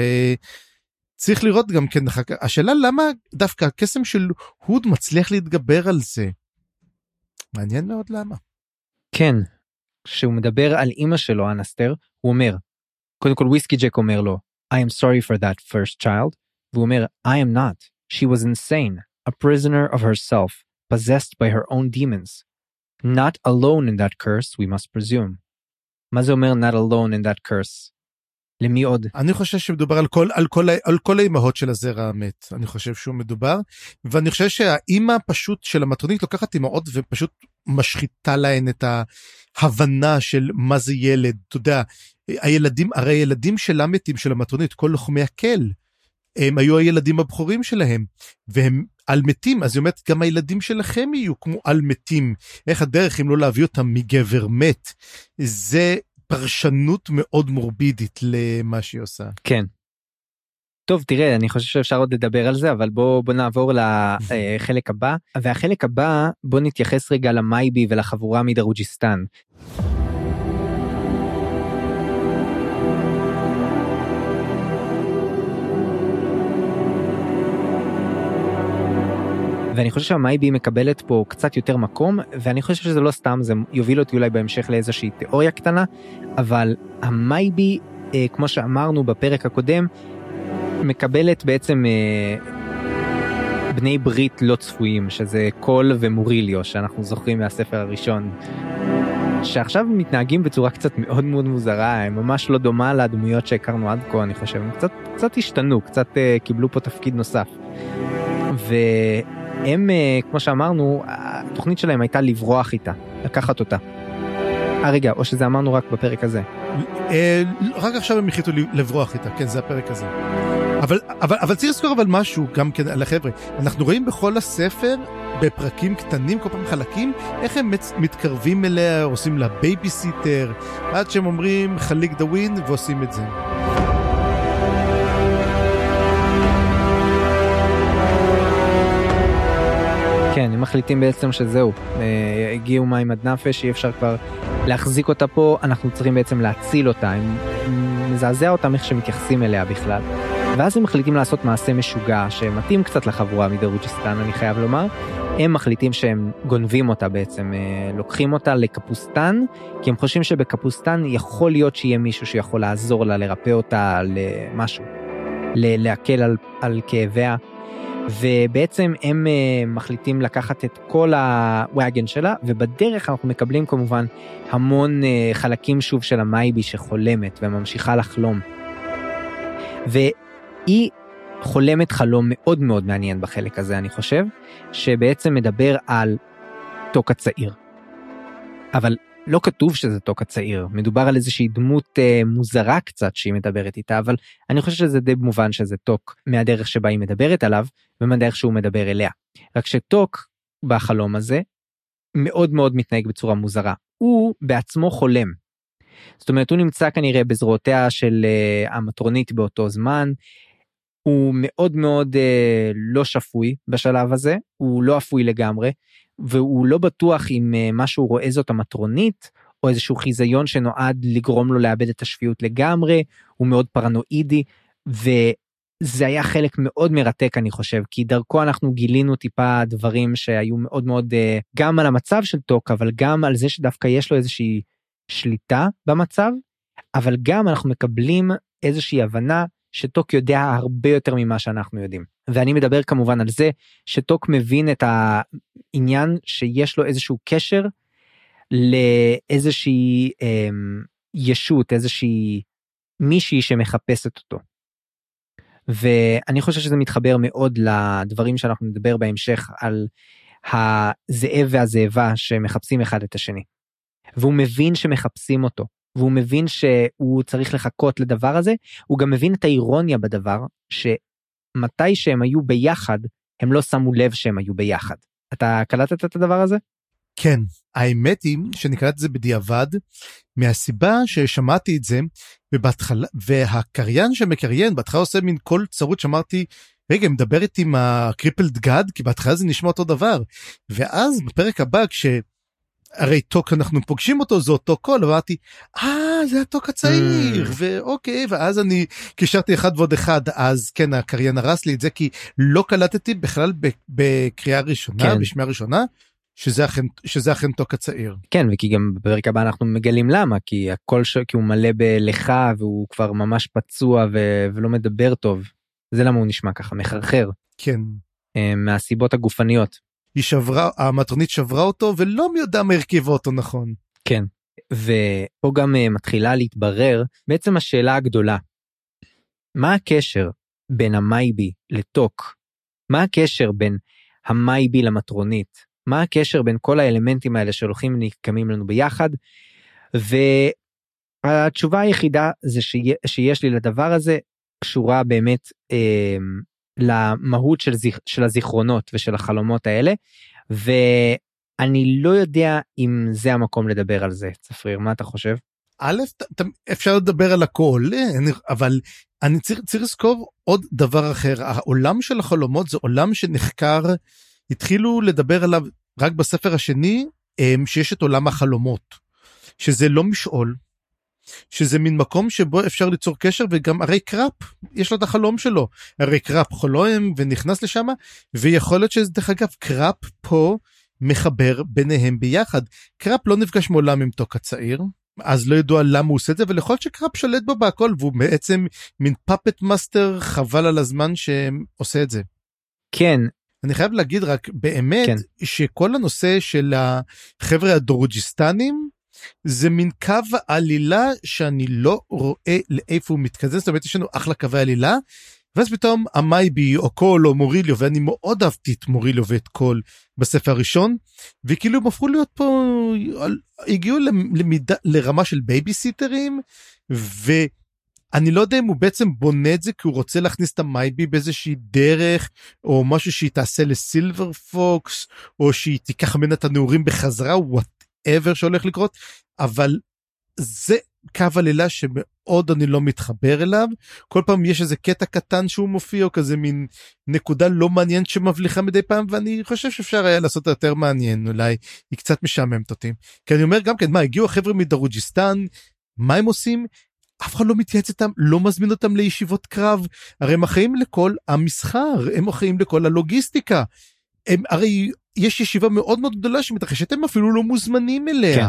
צריך לראות גם כן, השאלה למה דווקא הקסם של הוד מצליח להתגבר על זה. מעניין מאוד למה. כן, כשהוא מדבר על אימא שלו, אנסטר, הוא אומר, קודם כל וויסקי ג'ק אומר לו, I am sorry for that first child, והוא אומר, I am not, she was insane, a prisoner of herself, possessed by her own demons. Not alone in that curse, we must presume. מה זה אומר not alone in that curse? למי עוד? אני חושב שמדובר על כל, על כל, על כל האימהות של הזרע המת. אני חושב שהוא מדובר, ואני חושב שהאימא פשוט של המטרונית לוקחת אימהות ופשוט משחיתה להן את ההבנה של מה זה ילד. אתה יודע, הילדים, הרי הילדים של המתים של המטרונית, כל לוחמי הקל, הם היו הילדים הבכורים שלהם, והם על מתים, אז היא אומרת, גם הילדים שלכם יהיו כמו על מתים. איך הדרך אם לא להביא אותם מגבר מת? זה פרשנות מאוד מורבידית למה שהיא עושה. כן. טוב תראה אני חושב שאפשר עוד לדבר על זה אבל בוא בוא נעבור לחלק הבא והחלק הבא בוא נתייחס רגע למייבי ולחבורה מדרוג'יסטן. ואני חושב שהמייבי מקבלת פה קצת יותר מקום ואני חושב שזה לא סתם זה יוביל אותי אולי בהמשך לאיזושהי תיאוריה קטנה אבל המייבי אה, כמו שאמרנו בפרק הקודם מקבלת בעצם אה, בני ברית לא צפויים שזה קול ומוריליו שאנחנו זוכרים מהספר הראשון. שעכשיו מתנהגים בצורה קצת מאוד מאוד מוזרה הם ממש לא דומה לדמויות שהכרנו עד כה אני חושב הם קצת קצת השתנו קצת uh, קיבלו פה תפקיד נוסף. ו... הם, אה, כמו שאמרנו, התוכנית שלהם הייתה לברוח איתה, לקחת אותה. אה רגע, או שזה אמרנו רק בפרק הזה. אה, רק עכשיו הם החליטו לברוח איתה, כן, זה הפרק הזה. אבל, אבל, אבל צריך לזכור אבל משהו גם כן על החבר'ה. אנחנו רואים בכל הספר, בפרקים קטנים, כל פעם חלקים, איך הם מתקרבים אליה, עושים לה בייביסיטר, עד שהם אומרים חליק דווין ועושים את זה. כן, הם מחליטים בעצם שזהו, אה, הגיעו מים עד נפש, אי אפשר כבר להחזיק אותה פה, אנחנו צריכים בעצם להציל אותה, הם, מזעזע אותם איך שמתייחסים אליה בכלל. ואז הם מחליטים לעשות מעשה משוגע שמתאים קצת לחבורה מדרוג'יסטן, אני חייב לומר. הם מחליטים שהם גונבים אותה בעצם, אה, לוקחים אותה לקפוסטן, כי הם חושבים שבקפוסטן יכול להיות שיהיה מישהו שיכול לעזור לה, לרפא אותה למשהו, להקל על, על כאביה. ובעצם הם uh, מחליטים לקחת את כל הוואגן שלה ובדרך אנחנו מקבלים כמובן המון uh, חלקים שוב של המייבי שחולמת וממשיכה לחלום. והיא חולמת חלום מאוד מאוד מעניין בחלק הזה אני חושב שבעצם מדבר על טוק הצעיר. אבל לא כתוב שזה טוק הצעיר, מדובר על איזושהי דמות אה, מוזרה קצת שהיא מדברת איתה, אבל אני חושב שזה די מובן שזה טוק מהדרך שבה היא מדברת עליו ומהדרך שהוא מדבר אליה. רק שטוק בחלום הזה מאוד מאוד מתנהג בצורה מוזרה. הוא בעצמו חולם. זאת אומרת הוא נמצא כנראה בזרועותיה של uh, המטרונית באותו זמן. הוא מאוד מאוד uh, לא שפוי בשלב הזה, הוא לא אפוי לגמרי, והוא לא בטוח אם uh, מה שהוא רואה זאת המטרונית, או איזשהו חיזיון שנועד לגרום לו לאבד את השפיות לגמרי, הוא מאוד פרנואידי, וזה היה חלק מאוד מרתק אני חושב, כי דרכו אנחנו גילינו טיפה דברים שהיו מאוד מאוד uh, גם על המצב של טוק, אבל גם על זה שדווקא יש לו איזושהי שליטה במצב, אבל גם אנחנו מקבלים איזושהי הבנה שטוק יודע הרבה יותר ממה שאנחנו יודעים. ואני מדבר כמובן על זה שטוק מבין את העניין שיש לו איזשהו קשר לאיזושהי אה, ישות, איזושהי מישהי שמחפשת אותו. ואני חושב שזה מתחבר מאוד לדברים שאנחנו נדבר בהמשך על הזאב והזאבה שמחפשים אחד את השני. והוא מבין שמחפשים אותו, והוא מבין שהוא צריך לחכות לדבר הזה, הוא גם מבין את האירוניה בדבר, שמתי שהם היו ביחד, הם לא שמו לב שהם היו ביחד. אתה קלטת את הדבר הזה? כן, האמת היא שאני קלטתי את זה בדיעבד, מהסיבה ששמעתי את זה, ובהתחלה, והקריין שמקריין, בהתחלה עושה מין קול צרוד שאמרתי, רגע, מדבר איתי עם ה Crippled God? כי בהתחלה זה נשמע אותו דבר. ואז בפרק הבא, כש... הרי טוק אנחנו פוגשים אותו זה אותו קול אמרתי אה זה הטוק הצעיר mm. ואוקיי ואז אני קישרתי אחד ועוד אחד אז כן הקריין הרס לי את זה כי לא קלטתי בכלל בקריאה ראשונה כן. בשמיעה ראשונה שזה אכן שזה אכן טוק הצעיר. כן וכי גם בפרק הבא אנחנו מגלים למה כי הקול שלו כי הוא מלא בלכה והוא כבר ממש פצוע ו... ולא מדבר טוב זה למה הוא נשמע ככה מחרחר. כן. אה, מהסיבות הגופניות. היא שברה, המטרונית שברה אותו ולא מי יודע מה הרכיבה אותו נכון. כן, ופה גם uh, מתחילה להתברר בעצם השאלה הגדולה. מה הקשר בין המייבי לטוק? מה הקשר בין המייבי למטרונית? מה הקשר בין כל האלמנטים האלה שהולכים ונקמים לנו ביחד? והתשובה היחידה זה שיש לי לדבר הזה קשורה באמת אה, למהות של, זיכ... של הזיכרונות ושל החלומות האלה ואני לא יודע אם זה המקום לדבר על זה צפריר מה אתה חושב? א' אפשר לדבר על הכל אבל אני צריך, צריך לזכור עוד דבר אחר העולם של החלומות זה עולם שנחקר התחילו לדבר עליו רק בספר השני שיש את עולם החלומות שזה לא משעול שזה מין מקום שבו אפשר ליצור קשר וגם הרי קראפ יש לו את החלום שלו הרי קראפ חולם ונכנס לשם ויכול להיות שזה דרך אגב קראפ פה מחבר ביניהם ביחד קראפ לא נפגש מעולם עם טוק הצעיר אז לא ידוע למה הוא עושה את זה להיות שקראפ שולט בו בהכל והוא בעצם מין puppet master חבל על הזמן שעושה את זה. כן. אני חייב להגיד רק באמת כן. שכל הנושא של החבר'ה הדרוג'יסטנים זה מין קו עלילה שאני לא רואה לאיפה הוא מתקזז, זאת אומרת יש לנו אחלה קווי עלילה, ואז פתאום המייבי או קול או מוריליו, ואני מאוד אהבתי את מוריליו ואת קול בספר הראשון, וכאילו הם הפכו להיות פה, הגיעו למידה, לרמה של בייביסיטרים, ואני לא יודע אם הוא בעצם בונה את זה כי הוא רוצה להכניס את המייבי באיזושהי דרך או משהו שהיא תעשה לסילבר פוקס או שהיא תיקח ממנה את הנעורים בחזרה whatever שהולך לקרות אבל זה קו עלילה שמאוד אני לא מתחבר אליו. כל פעם יש איזה קטע קטן שהוא מופיע או כזה מין נקודה לא מעניינת שמבליחה מדי פעם ואני חושב שאפשר היה לעשות יותר מעניין אולי היא קצת משעממת אותי. כי אני אומר גם כן מה הגיעו החבר'ה מדרוג'יסטן מה הם עושים? אף אחד לא מתייעץ איתם לא מזמין אותם לישיבות קרב. הרי הם אחראים לכל המסחר הם אחראים לכל הלוגיסטיקה. הם הרי יש ישיבה מאוד מאוד גדולה שמתרחשת הם אפילו לא מוזמנים אליה. כן.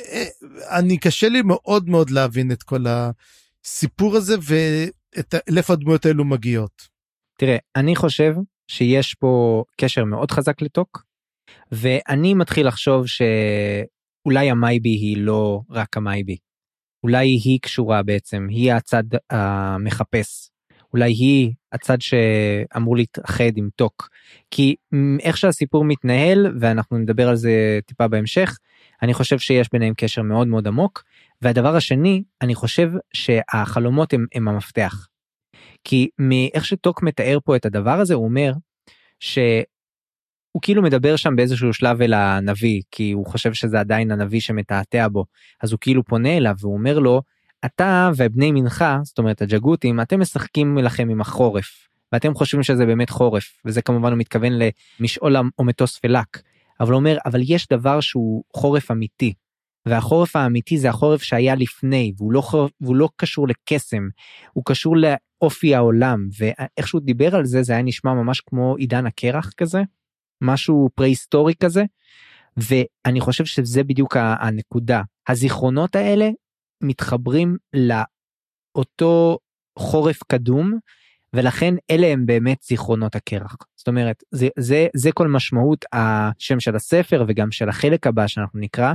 אה, אני קשה לי מאוד מאוד להבין את כל הסיפור הזה ולאיפה הדמויות האלו מגיעות. תראה אני חושב שיש פה קשר מאוד חזק לטוק ואני מתחיל לחשוב שאולי המייבי היא לא רק המייבי. אולי היא קשורה בעצם היא הצד המחפש אולי היא הצד שאמור להתאחד עם טוק כי איך שהסיפור מתנהל ואנחנו נדבר על זה טיפה בהמשך אני חושב שיש ביניהם קשר מאוד מאוד עמוק. והדבר השני, אני חושב שהחלומות הם, הם המפתח. כי מאיך שטוק מתאר פה את הדבר הזה, הוא אומר שהוא כאילו מדבר שם באיזשהו שלב אל הנביא, כי הוא חושב שזה עדיין הנביא שמתעתע בו. אז הוא כאילו פונה אליו והוא אומר לו, אתה ובני מנחה, זאת אומרת הג'גותים, אתם משחקים לכם עם החורף. ואתם חושבים שזה באמת חורף, וזה כמובן הוא מתכוון למשעול או מטוס פלק. אבל הוא אומר, אבל יש דבר שהוא חורף אמיתי. והחורף האמיתי זה החורף שהיה לפני, והוא לא, חורף, והוא לא קשור לקסם, הוא קשור לאופי העולם, ואיך שהוא דיבר על זה, זה היה נשמע ממש כמו עידן הקרח כזה, משהו פרה-היסטורי כזה, ואני חושב שזה בדיוק הנקודה. הזיכרונות האלה מתחברים לאותו חורף קדום, ולכן אלה הם באמת זיכרונות הקרח. זאת אומרת, זה, זה, זה כל משמעות השם של הספר וגם של החלק הבא שאנחנו נקרא,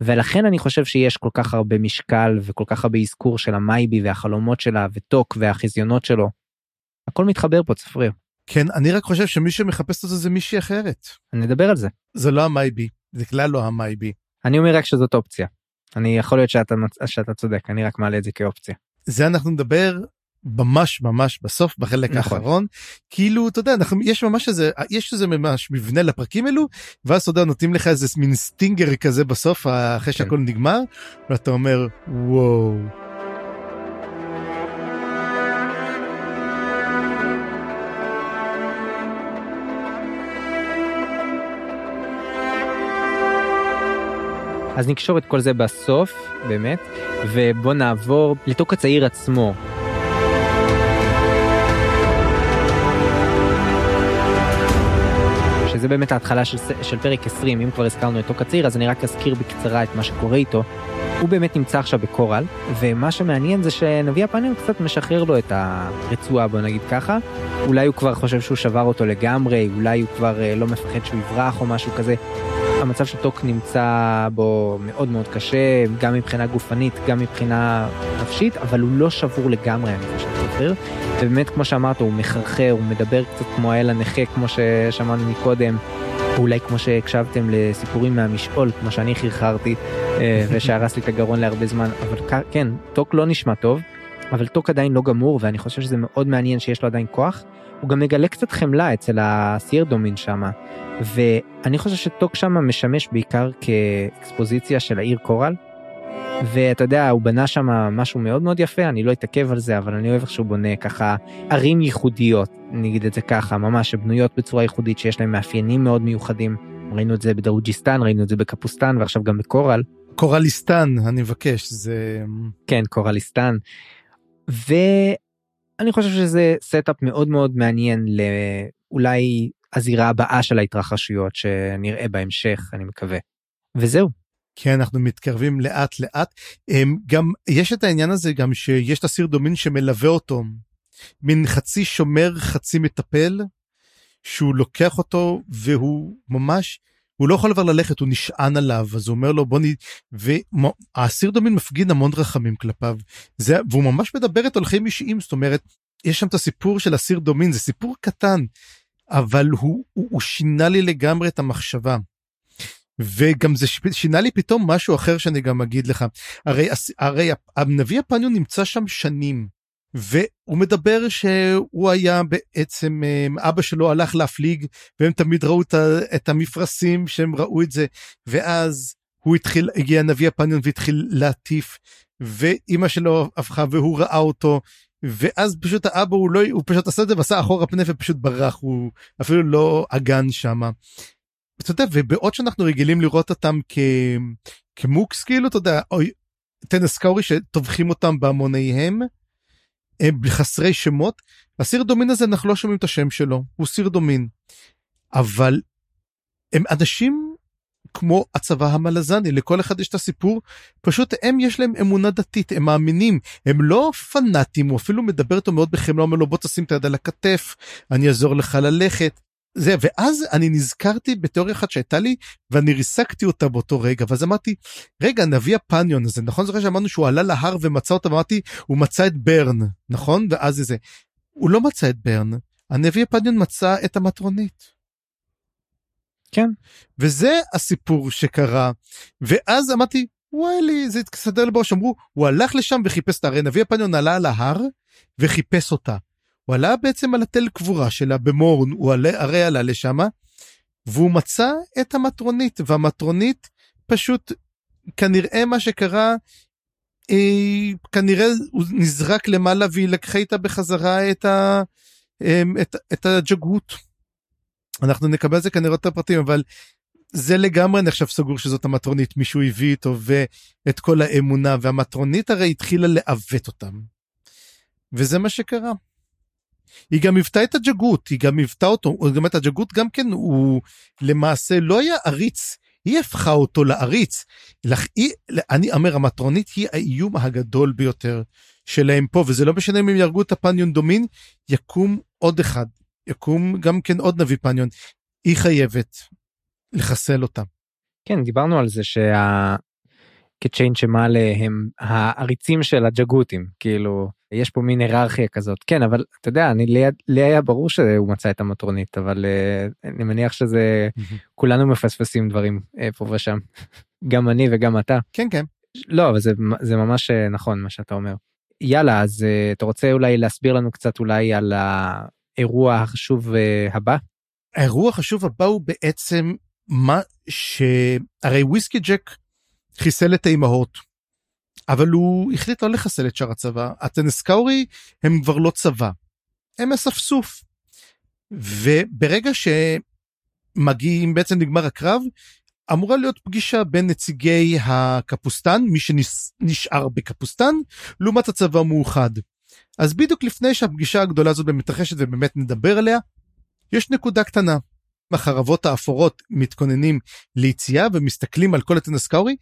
ולכן אני חושב שיש כל כך הרבה משקל וכל כך הרבה אזכור של המייבי והחלומות שלה וטוק והחזיונות שלו. הכל מתחבר פה צפריר. כן, אני רק חושב שמי שמחפש את זה זה מישהי אחרת. אני אדבר על זה. זה לא המייבי, זה כלל לא המייבי. אני אומר רק שזאת אופציה. אני יכול להיות שאתה, שאתה צודק, אני רק מעלה את זה כאופציה. זה אנחנו נדבר ממש ממש בסוף בחלק נכון. האחרון כאילו אתה יודע אנחנו יש ממש איזה יש איזה ממש מבנה לפרקים אלו ואז אתה יודע נותנים לך איזה מין סטינגר כזה בסוף אחרי כן. שהכל נגמר ואתה אומר וואו. אז נקשור את כל זה בסוף באמת ובוא נעבור לתוק הצעיר עצמו שזה באמת ההתחלה של, של פרק 20, אם כבר הזכרנו את תוק הצעיר, אז אני רק אזכיר בקצרה את מה שקורה איתו. הוא באמת נמצא עכשיו בקורל, ומה שמעניין זה שנביא הפאנל קצת משחרר לו את הרצועה, בוא נגיד ככה. אולי הוא כבר חושב שהוא שבר אותו לגמרי, אולי הוא כבר אה, לא מפחד שהוא יברח או משהו כזה. המצב של טוק נמצא בו מאוד מאוד קשה, גם מבחינה גופנית, גם מבחינה נפשית, אבל הוא לא שבור לגמרי, אני חושב, סופר. ובאמת, כמו שאמרת, הוא מחרחר, הוא מדבר קצת כמו האל הנכה, כמו ששמענו מקודם, אולי כמו שהקשבתם לסיפורים מהמשעול, כמו שאני חרחרתי, אה, [laughs] ושהרס לי את הגרון להרבה זמן, אבל כן, טוק לא נשמע טוב, אבל טוק עדיין לא גמור, ואני חושב שזה מאוד מעניין שיש לו עדיין כוח. הוא גם מגלה קצת חמלה אצל הסיירדומין שם, ואני חושב שטוק שם משמש בעיקר כאקספוזיציה של העיר קורל. ואתה יודע הוא בנה שם משהו מאוד מאוד יפה אני לא אתעכב על זה אבל אני אוהב איך שהוא בונה ככה ערים ייחודיות נגיד את זה ככה ממש שבנויות בצורה ייחודית שיש להם מאפיינים מאוד מיוחדים ראינו את זה בדרוג'יסטן ראינו את זה בקפוסטן ועכשיו גם בקורל. קורליסטן אני מבקש זה כן קורליסטן. ואני חושב שזה setup מאוד מאוד מעניין לאולי הזירה הבאה של ההתרחשויות שנראה בהמשך אני מקווה. וזהו. כן אנחנו מתקרבים לאט לאט. גם יש את העניין הזה גם שיש את הסיר דומין שמלווה אותו. מין חצי שומר חצי מטפל שהוא לוקח אותו והוא ממש הוא לא יכול כבר ללכת הוא נשען עליו אז הוא אומר לו בוא נ... והאסיר דומין מפגין המון רחמים כלפיו. זה והוא ממש מדבר את הולכים אישיים זאת אומרת יש שם את הסיפור של אסיר דומין זה סיפור קטן אבל הוא, הוא, הוא שינה לי לגמרי את המחשבה. וגם זה שינה לי פתאום משהו אחר שאני גם אגיד לך הרי הרי הנביא הפניון נמצא שם שנים והוא מדבר שהוא היה בעצם אבא שלו הלך להפליג והם תמיד ראו את המפרשים שהם ראו את זה ואז הוא התחיל הגיע הנביא הפניון והתחיל להטיף ואימא שלו הפכה והוא ראה אותו ואז פשוט האבא הוא לא הוא פשוט עשה את זה ועשה אחורה פנה ופשוט ברח הוא אפילו לא אגן שמה. אתה יודע ובעוד שאנחנו רגילים לראות אותם כ... כמוקס כאילו אתה יודע טנס קאורי שטובחים אותם בהמוניהם הם חסרי שמות הסיר דומין הזה אנחנו לא שומעים את השם שלו הוא סיר דומין אבל הם אנשים כמו הצבא המלזני לכל אחד יש את הסיפור פשוט הם יש להם אמונה דתית הם מאמינים הם לא פנאטים הוא אפילו מדבר איתו מאוד בחמלה אומר לו בוא תשים את היד על הכתף אני אעזור לך ללכת. זה ואז אני נזכרתי בתיאוריה אחת שהייתה לי ואני ריסקתי אותה באותו רגע ואז אמרתי רגע נביא הפניון הזה. נכון? זוכר שאמרנו שהוא עלה להר ומצא אותה ואמרתי הוא מצא את ברן. נכון? ואז זה הוא לא מצא את ברן הנביא הפניון מצא את המטרונית. כן. וזה הסיפור שקרה. ואז אמרתי וואלי זה התסדר לי בראש אמרו הוא הלך לשם וחיפש את הרי נביא הפניון עלה על ההר וחיפש אותה. הוא עלה בעצם על התל קבורה שלה במורן הוא עלה, הרי עלה לשמה והוא מצא את המטרונית והמטרונית פשוט כנראה מה שקרה אה, כנראה הוא נזרק למעלה והיא לקחה איתה בחזרה את, ה, אה, את, את הג'גות. אנחנו נקבל זה כנראה את הפרטים אבל זה לגמרי נחשב סגור שזאת המטרונית מישהו הביא איתו ואת כל האמונה והמטרונית הרי התחילה לעוות אותם. וזה מה שקרה. היא גם היוותה את הג'גות היא גם היוותה אותו גם את הג'גות גם כן הוא למעשה לא היה עריץ היא הפכה אותו לעריץ. לח... היא, אני אומר המטרונית היא האיום הגדול ביותר שלהם פה וזה לא משנה אם הם יהרגו את הפניון דומין יקום עוד אחד יקום גם כן עוד נביא פניון היא חייבת לחסל אותם. כן דיברנו על זה שה... כצ'יין שמעלה הם העריצים של הג'גותים כאילו יש פה מין היררכיה כזאת. כן אבל אתה יודע אני לי, לי היה ברור שהוא מצא את המטרונית אבל uh, אני מניח שזה כולנו מפספסים דברים uh, פה ושם. [laughs] גם אני וגם אתה. כן כן. לא אבל זה זה ממש אה, נכון מה שאתה אומר. יאללה אז uh, אתה רוצה אולי להסביר לנו קצת אולי על האירוע החשוב uh, הבא. האירוע החשוב הבא הוא בעצם מה שהרי וויסקי ג'ק חיסל את האימהות. אבל הוא החליט לא לחסל את שאר הצבא. הטנסקאורי הם כבר לא צבא, הם אספסוף. וברגע שמגיעים, בעצם נגמר הקרב, אמורה להיות פגישה בין נציגי הקפוסטן, מי שנשאר בקפוסטן, לעומת הצבא המאוחד. אז בדיוק לפני שהפגישה הגדולה הזאת מתרחשת ובאמת נדבר עליה, יש נקודה קטנה. החרבות האפורות מתכוננים ליציאה ומסתכלים על כל הטנסקאורי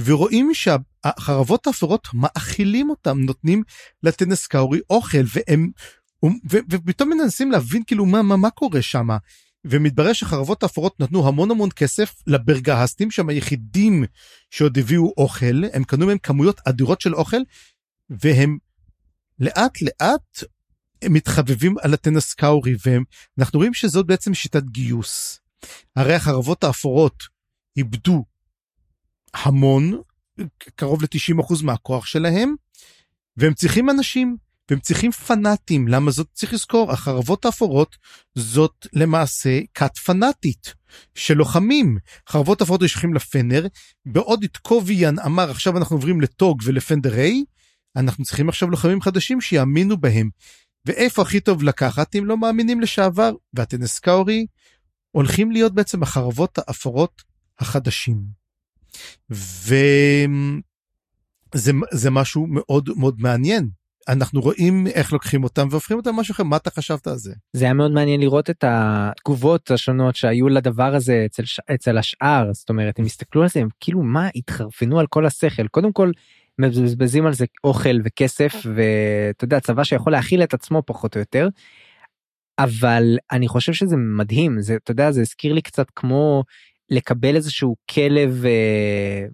ורואים שהחרבות האפורות מאכילים אותם נותנים לטנסקאורי אוכל והם ופתאום מנסים להבין כאילו מה מה מה קורה שם ומתברר שחרבות האפורות נתנו המון המון כסף לברגהסטים שהם היחידים שעוד הביאו אוכל הם קנו מהם כמויות אדירות של אוכל והם לאט לאט הם מתחבבים על הטנסקאורי ואנחנו רואים שזאת בעצם שיטת גיוס. הרי החרבות האפורות איבדו המון, קרוב ל-90% מהכוח שלהם, והם צריכים אנשים, והם צריכים פנאטים. למה זאת צריך לזכור? החרבות האפורות זאת למעשה כת פנאטית של לוחמים. חרבות האפורות נשלחים לפנר, בעוד את קוביאן אמר עכשיו אנחנו עוברים לטוג ולפנדריי, אנחנו צריכים עכשיו לוחמים חדשים שיאמינו בהם. ואיפה הכי טוב לקחת אם לא מאמינים לשעבר? והטנסקאורי הולכים להיות בעצם החרבות האפורות החדשים. וזה משהו מאוד מאוד מעניין. אנחנו רואים איך לוקחים אותם והופכים אותם משהו אחר. מה אתה חשבת על זה? זה היה מאוד מעניין לראות את התגובות השונות שהיו לדבר הזה אצל אצל השאר. זאת אומרת הם הסתכלו על זה הם כאילו מה התחרפנו על כל השכל? קודם כל מבזבזים על זה אוכל וכסף ואתה יודע צבא שיכול להכיל את עצמו פחות או יותר. אבל אני חושב שזה מדהים. זה אתה יודע זה הזכיר לי קצת כמו לקבל איזשהו כלב אה,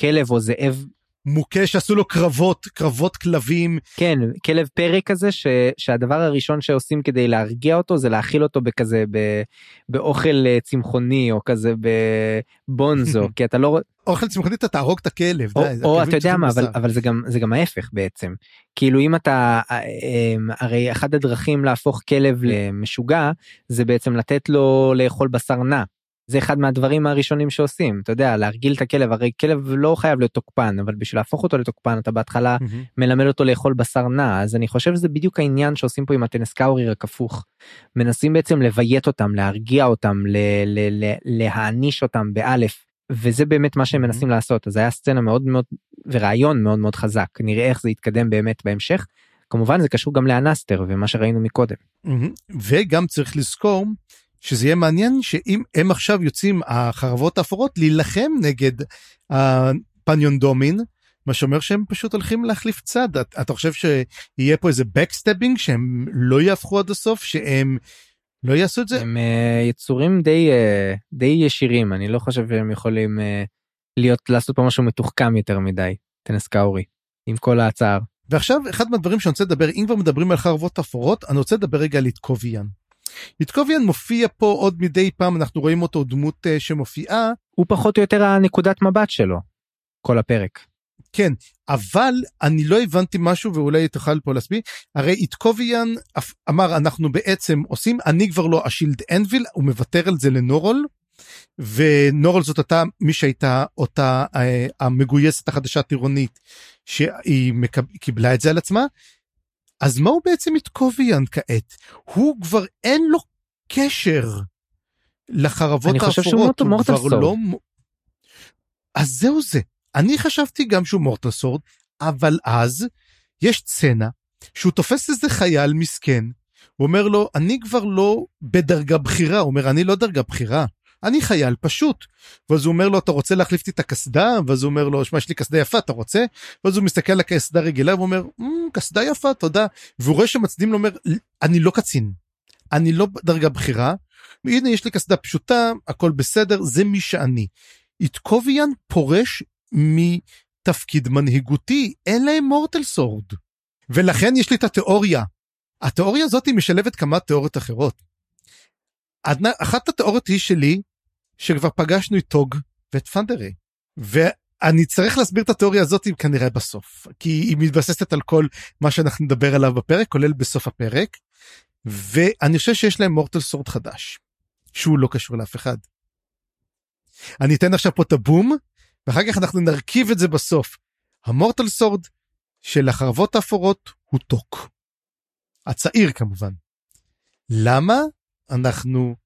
כלב או זאב. מוכה שעשו לו קרבות קרבות כלבים. כן כלב פרא כזה ש, שהדבר הראשון שעושים כדי להרגיע אותו זה להאכיל אותו בכזה ב, באוכל אה, צמחוני או כזה בבונזו. [laughs] כי אתה לא אוכל צמחוני אתה תהרוג את הכלב או, די, או אתה יודע מה אבל, אבל זה גם זה גם ההפך בעצם. כאילו אם אתה אה, הרי אחד הדרכים להפוך כלב למשוגע זה בעצם לתת לו לאכול בשר נע זה אחד מהדברים הראשונים שעושים אתה יודע להרגיל את הכלב הרי כלב לא חייב להיות תוקפן אבל בשביל להפוך אותו לתוקפן אתה בהתחלה mm-hmm. מלמד אותו לאכול בשר נע אז אני חושב שזה בדיוק העניין שעושים פה עם הטנסקאורי רק הפוך. מנסים בעצם לביית אותם להרגיע אותם ל- ל- ל- להעניש אותם באלף וזה באמת מה שהם mm-hmm. מנסים לעשות אז היה סצנה מאוד מאוד ורעיון מאוד מאוד חזק נראה איך זה יתקדם באמת בהמשך. כמובן זה קשור גם לאנסטר ומה שראינו מקודם. Mm-hmm. וגם צריך לזכור שזה יהיה מעניין שאם הם עכשיו יוצאים החרבות האפורות להילחם נגד הפניון דומין מה שאומר שהם פשוט הולכים להחליף צד אתה, אתה חושב שיהיה פה איזה backstabbing שהם לא יהפכו עד הסוף שהם לא יעשו את זה הם אה, יצורים די אה, די ישירים אני לא חושב שהם יכולים אה, להיות לעשות פה משהו מתוחכם יותר מדי טנס קאורי עם כל הצער. ועכשיו אחד מהדברים שאני רוצה לדבר אם כבר מדברים על חרבות אפורות אני רוצה לדבר רגע על איתקוביאן. איטקוביאן מופיע פה עוד מדי פעם אנחנו רואים אותו דמות uh, שמופיעה הוא פחות או יותר הנקודת מבט שלו כל הפרק. כן אבל אני לא הבנתי משהו ואולי תוכל פה להסביר הרי איטקוביאן אמר אנחנו בעצם עושים אני כבר לא השילד אנביל הוא מוותר על זה לנורול ונורל זאת אותה מי שהייתה אותה אה, המגויסת החדשה טירונית שהיא מקב... קיבלה את זה על עצמה. אז מה הוא בעצם איטקוביאן כעת? הוא כבר אין לו קשר לחרבות האפורות, הוא כבר לא... אז זהו זה, אני חשבתי גם שהוא מורטל סורד, אבל אז יש סצנה שהוא תופס איזה חייל מסכן, הוא אומר לו, אני כבר לא בדרגה בכירה, הוא אומר, אני לא דרגה בכירה, אני חייל פשוט. ואז הוא אומר לו, אתה רוצה להחליף לי את הקסדה? ואז הוא אומר לו, שמע, יש לי קסדה יפה, אתה רוצה? ואז הוא מסתכל על הקסדה רגילה ואומר, אמ, קסדה יפה, תודה. והוא רואה שמצדיעים לו, אומר, אני לא קצין, אני לא דרגה בכירה, הנה יש לי קסדה פשוטה, הכל בסדר, זה מי שאני. איטקוביאן פורש מתפקיד מנהיגותי, אין להם מורטל סורד. ולכן יש לי את התיאוריה. התיאוריה הזאת משלבת כמה תיאוריות אחרות. אחת התיאוריות היא שלי, שכבר פגשנו את טוג ואת פנדרי. ואני צריך להסביר את התיאוריה הזאת כנראה בסוף, כי היא מתבססת על כל מה שאנחנו נדבר עליו בפרק, כולל בסוף הפרק. ואני חושב שיש להם מורטל סורד חדש, שהוא לא קשור לאף אחד. אני אתן עכשיו פה את הבום, ואחר כך אנחנו נרכיב את זה בסוף. המורטל סורד של החרבות האפורות הוא טוק. הצעיר כמובן. למה? אנחנו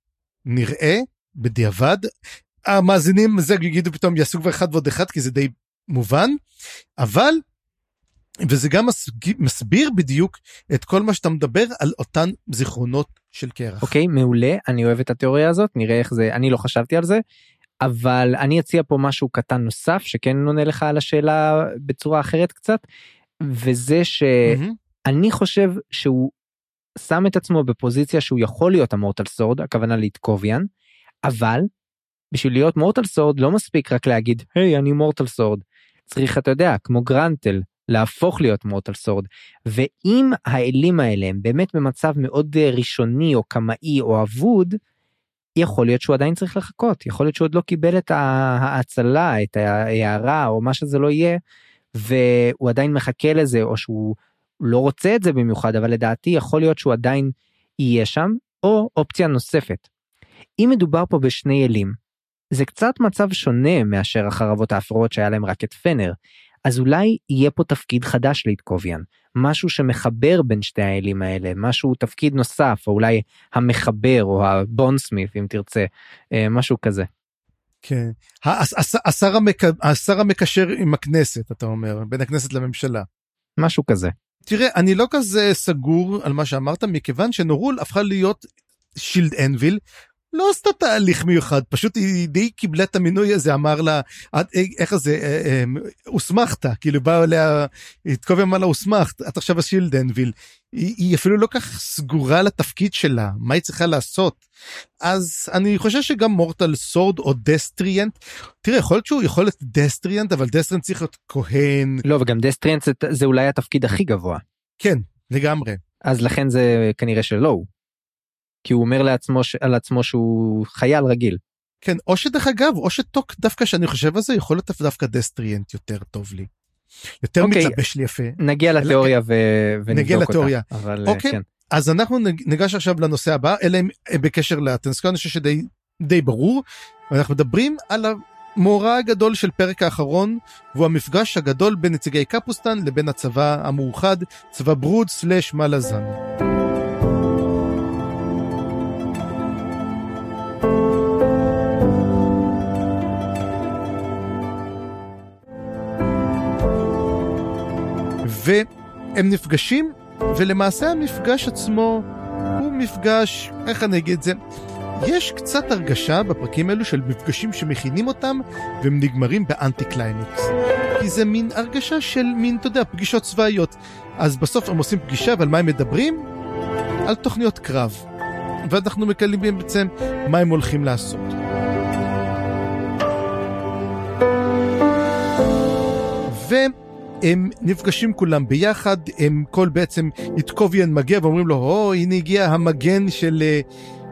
נראה בדיעבד. המאזינים זה יגידו פתאום יעשו כבר אחד ועוד אחד כי זה די מובן, אבל וזה גם מסביר בדיוק את כל מה שאתה מדבר על אותן זיכרונות של קרח. אוקיי okay, מעולה אני אוהב את התיאוריה הזאת נראה איך זה אני לא חשבתי על זה אבל אני אציע פה משהו קטן נוסף שכן עונה לך על השאלה בצורה אחרת קצת וזה שאני חושב שהוא שם את עצמו בפוזיציה שהוא יכול להיות ה mortal sword הכוונה לאיטקוביאן אבל בשביל להיות mortal sword לא מספיק רק להגיד היי, אני mortal sword. צריך אתה יודע כמו גרנטל להפוך להיות mortal sword. ואם האלים האלה הם באמת במצב מאוד אה, ראשוני או קמאי או אבוד יכול להיות שהוא עדיין צריך לחכות. יכול להיות שהוא עוד לא קיבל את ההאצלה את ההערה או מה שזה לא יהיה והוא עדיין מחכה לזה או שהוא לא רוצה את זה במיוחד אבל לדעתי יכול להיות שהוא עדיין יהיה שם או אופציה נוספת. אם מדובר פה בשני אלים זה קצת מצב שונה מאשר החרבות האפרות שהיה להם רק את פנר אז אולי יהיה פה תפקיד חדש לאיטקוביאן משהו שמחבר בין שתי האלים האלה משהו תפקיד נוסף או אולי המחבר או הבונסמית אם תרצה אה, משהו כזה. כן השר, המק... השר המקשר עם הכנסת אתה אומר בין הכנסת לממשלה. משהו כזה. תראה אני לא כזה סגור על מה שאמרת מכיוון שנורול הפכה להיות שילד אנביל לא עשתה תהליך מיוחד פשוט היא די קיבלה את המינוי הזה אמר לה אה, איך זה אה, אה, הוסמכת כאילו בא אליה התקובי אמר לה הוסמכת את עכשיו השילדנביל היא, היא אפילו לא כך סגורה לתפקיד שלה מה היא צריכה לעשות? אז אני חושב שגם mortal sword או destriant תראה יכול להיות שהוא יכול להיות destriant אבל destriant צריך להיות כהן. לא וגם destriant זה, זה אולי התפקיד הכי גבוה. כן לגמרי. אז לכן זה כנראה שלא הוא. כי הוא אומר לעצמו על עצמו שהוא חייל רגיל. כן או שדרך אגב או שטוק דווקא שאני חושב על זה יכול להיות דווקא destriant יותר טוב לי. יותר okay. אוקיי, מתלבש לי יפה. נגיע לתיאוריה ו... נגיע לתיאוריה. אותה. אבל okay. אוקיי, כן. אז אנחנו ניגש עכשיו לנושא הבא אלא אם בקשר לטנסקון אני חושב שדי די ברור. אנחנו מדברים על המאורע הגדול של פרק האחרון והוא המפגש הגדול בין נציגי קפוסטן לבין הצבא המאוחד צבא ברוד סלאש מלאזן. והם נפגשים, ולמעשה המפגש עצמו הוא מפגש, איך אני אגיד את זה? יש קצת הרגשה בפרקים האלו של מפגשים שמכינים אותם והם נגמרים באנטי קליימקס. כי זה מין הרגשה של מין, אתה יודע, פגישות צבאיות. אז בסוף הם עושים פגישה ועל מה הם מדברים? על תוכניות קרב. ואנחנו מקללים בעצם מה הם הולכים לעשות. ו... הם נפגשים כולם ביחד, הם כל בעצם איתקוביאן מגיע ואומרים לו, או, הנה הגיע המגן של אה,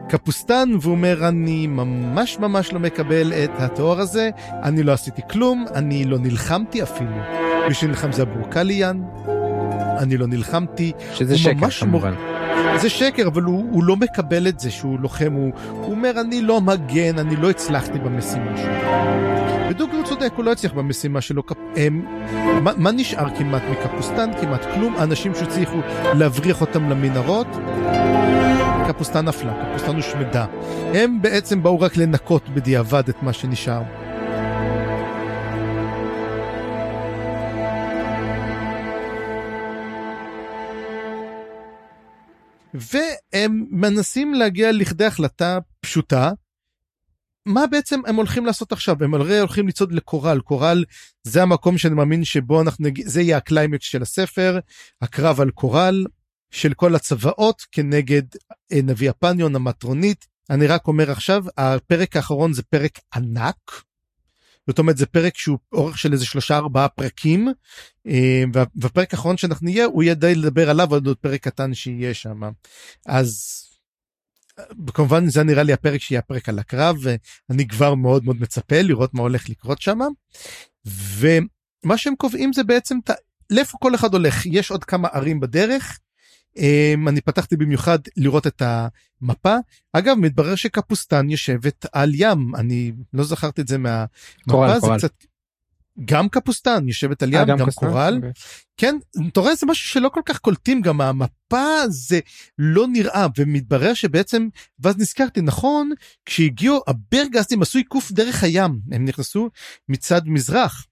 קפוסטן, והוא אומר, אני ממש ממש לא מקבל את התואר הזה, אני לא עשיתי כלום, אני לא נלחמתי אפילו. מי שנלחם זה הבורקליאן, אני לא נלחמתי. שזה שקר כמובן. מור... זה שקר, אבל הוא, הוא לא מקבל את זה שהוא לוחם, הוא, הוא אומר, אני לא מגן, אני לא הצלחתי במשימה שלו. ודוגרי צודק, הוא לא הצליח במשימה שלו. הם, מה, מה נשאר כמעט מקפוסטן? כמעט כלום. האנשים שהצליחו להבריח אותם למנהרות, קפוסטן נפלה, קפוסטן הושמדה. הם בעצם באו רק לנקות בדיעבד את מה שנשאר. והם מנסים להגיע לכדי החלטה פשוטה. מה בעצם הם הולכים לעשות עכשיו? הם הרי הולכים לצעוד לקורל, קורל זה המקום שאני מאמין שבו אנחנו נגיד, זה יהיה הקליימקס של הספר, הקרב על קורל של כל הצבאות כנגד אה, נביא הפניון המטרונית. אני רק אומר עכשיו, הפרק האחרון זה פרק ענק, זאת אומרת זה פרק שהוא אורך של איזה שלושה ארבעה פרקים אה, והפרק האחרון שאנחנו נהיה הוא יהיה די לדבר עליו עוד פרק קטן שיהיה שם. אז כמובן זה נראה לי הפרק שיהיה הפרק על הקרב ואני כבר מאוד מאוד מצפה לראות מה הולך לקרות שם. ומה שהם קובעים זה בעצם לאיפה כל אחד הולך. יש עוד כמה ערים בדרך אני פתחתי במיוחד לראות את המפה. אגב, מתברר שקפוסטן יושבת על ים, אני לא זכרתי את זה מהמפה, קורל, זה קורל. קצת... גם קפוסטן יושבת על ים, אה, גם, גם קוסטן? קורל. אוקיי. כן, אתה רואה זה משהו שלא כל כך קולטים, גם המפה זה לא נראה, ומתברר שבעצם, ואז נזכרתי, נכון, כשהגיעו, הברגסטים עשו עיקוף דרך הים, הם נכנסו מצד מזרח,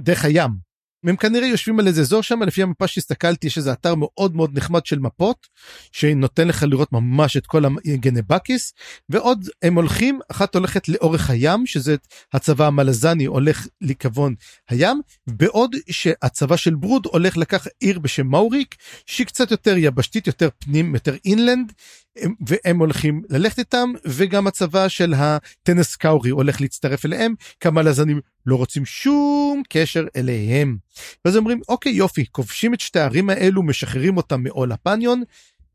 דרך הים. הם כנראה יושבים על איזה אזור שם לפי המפה שהסתכלתי יש איזה אתר מאוד מאוד נחמד של מפות שנותן לך לראות ממש את כל הגנבקיס ועוד הם הולכים אחת הולכת לאורך הים שזה הצבא המלזני הולך לכיוון הים בעוד שהצבא של ברוד הולך לקח עיר בשם מאוריק שהיא קצת יותר יבשתית יותר פנים יותר אינלנד והם הולכים ללכת איתם וגם הצבא של הטנס קאורי הולך להצטרף אליהם כמה לזנים לא רוצים שום קשר אליהם. ואז אומרים אוקיי יופי כובשים את שתי הערים האלו משחררים אותם מעול הפניון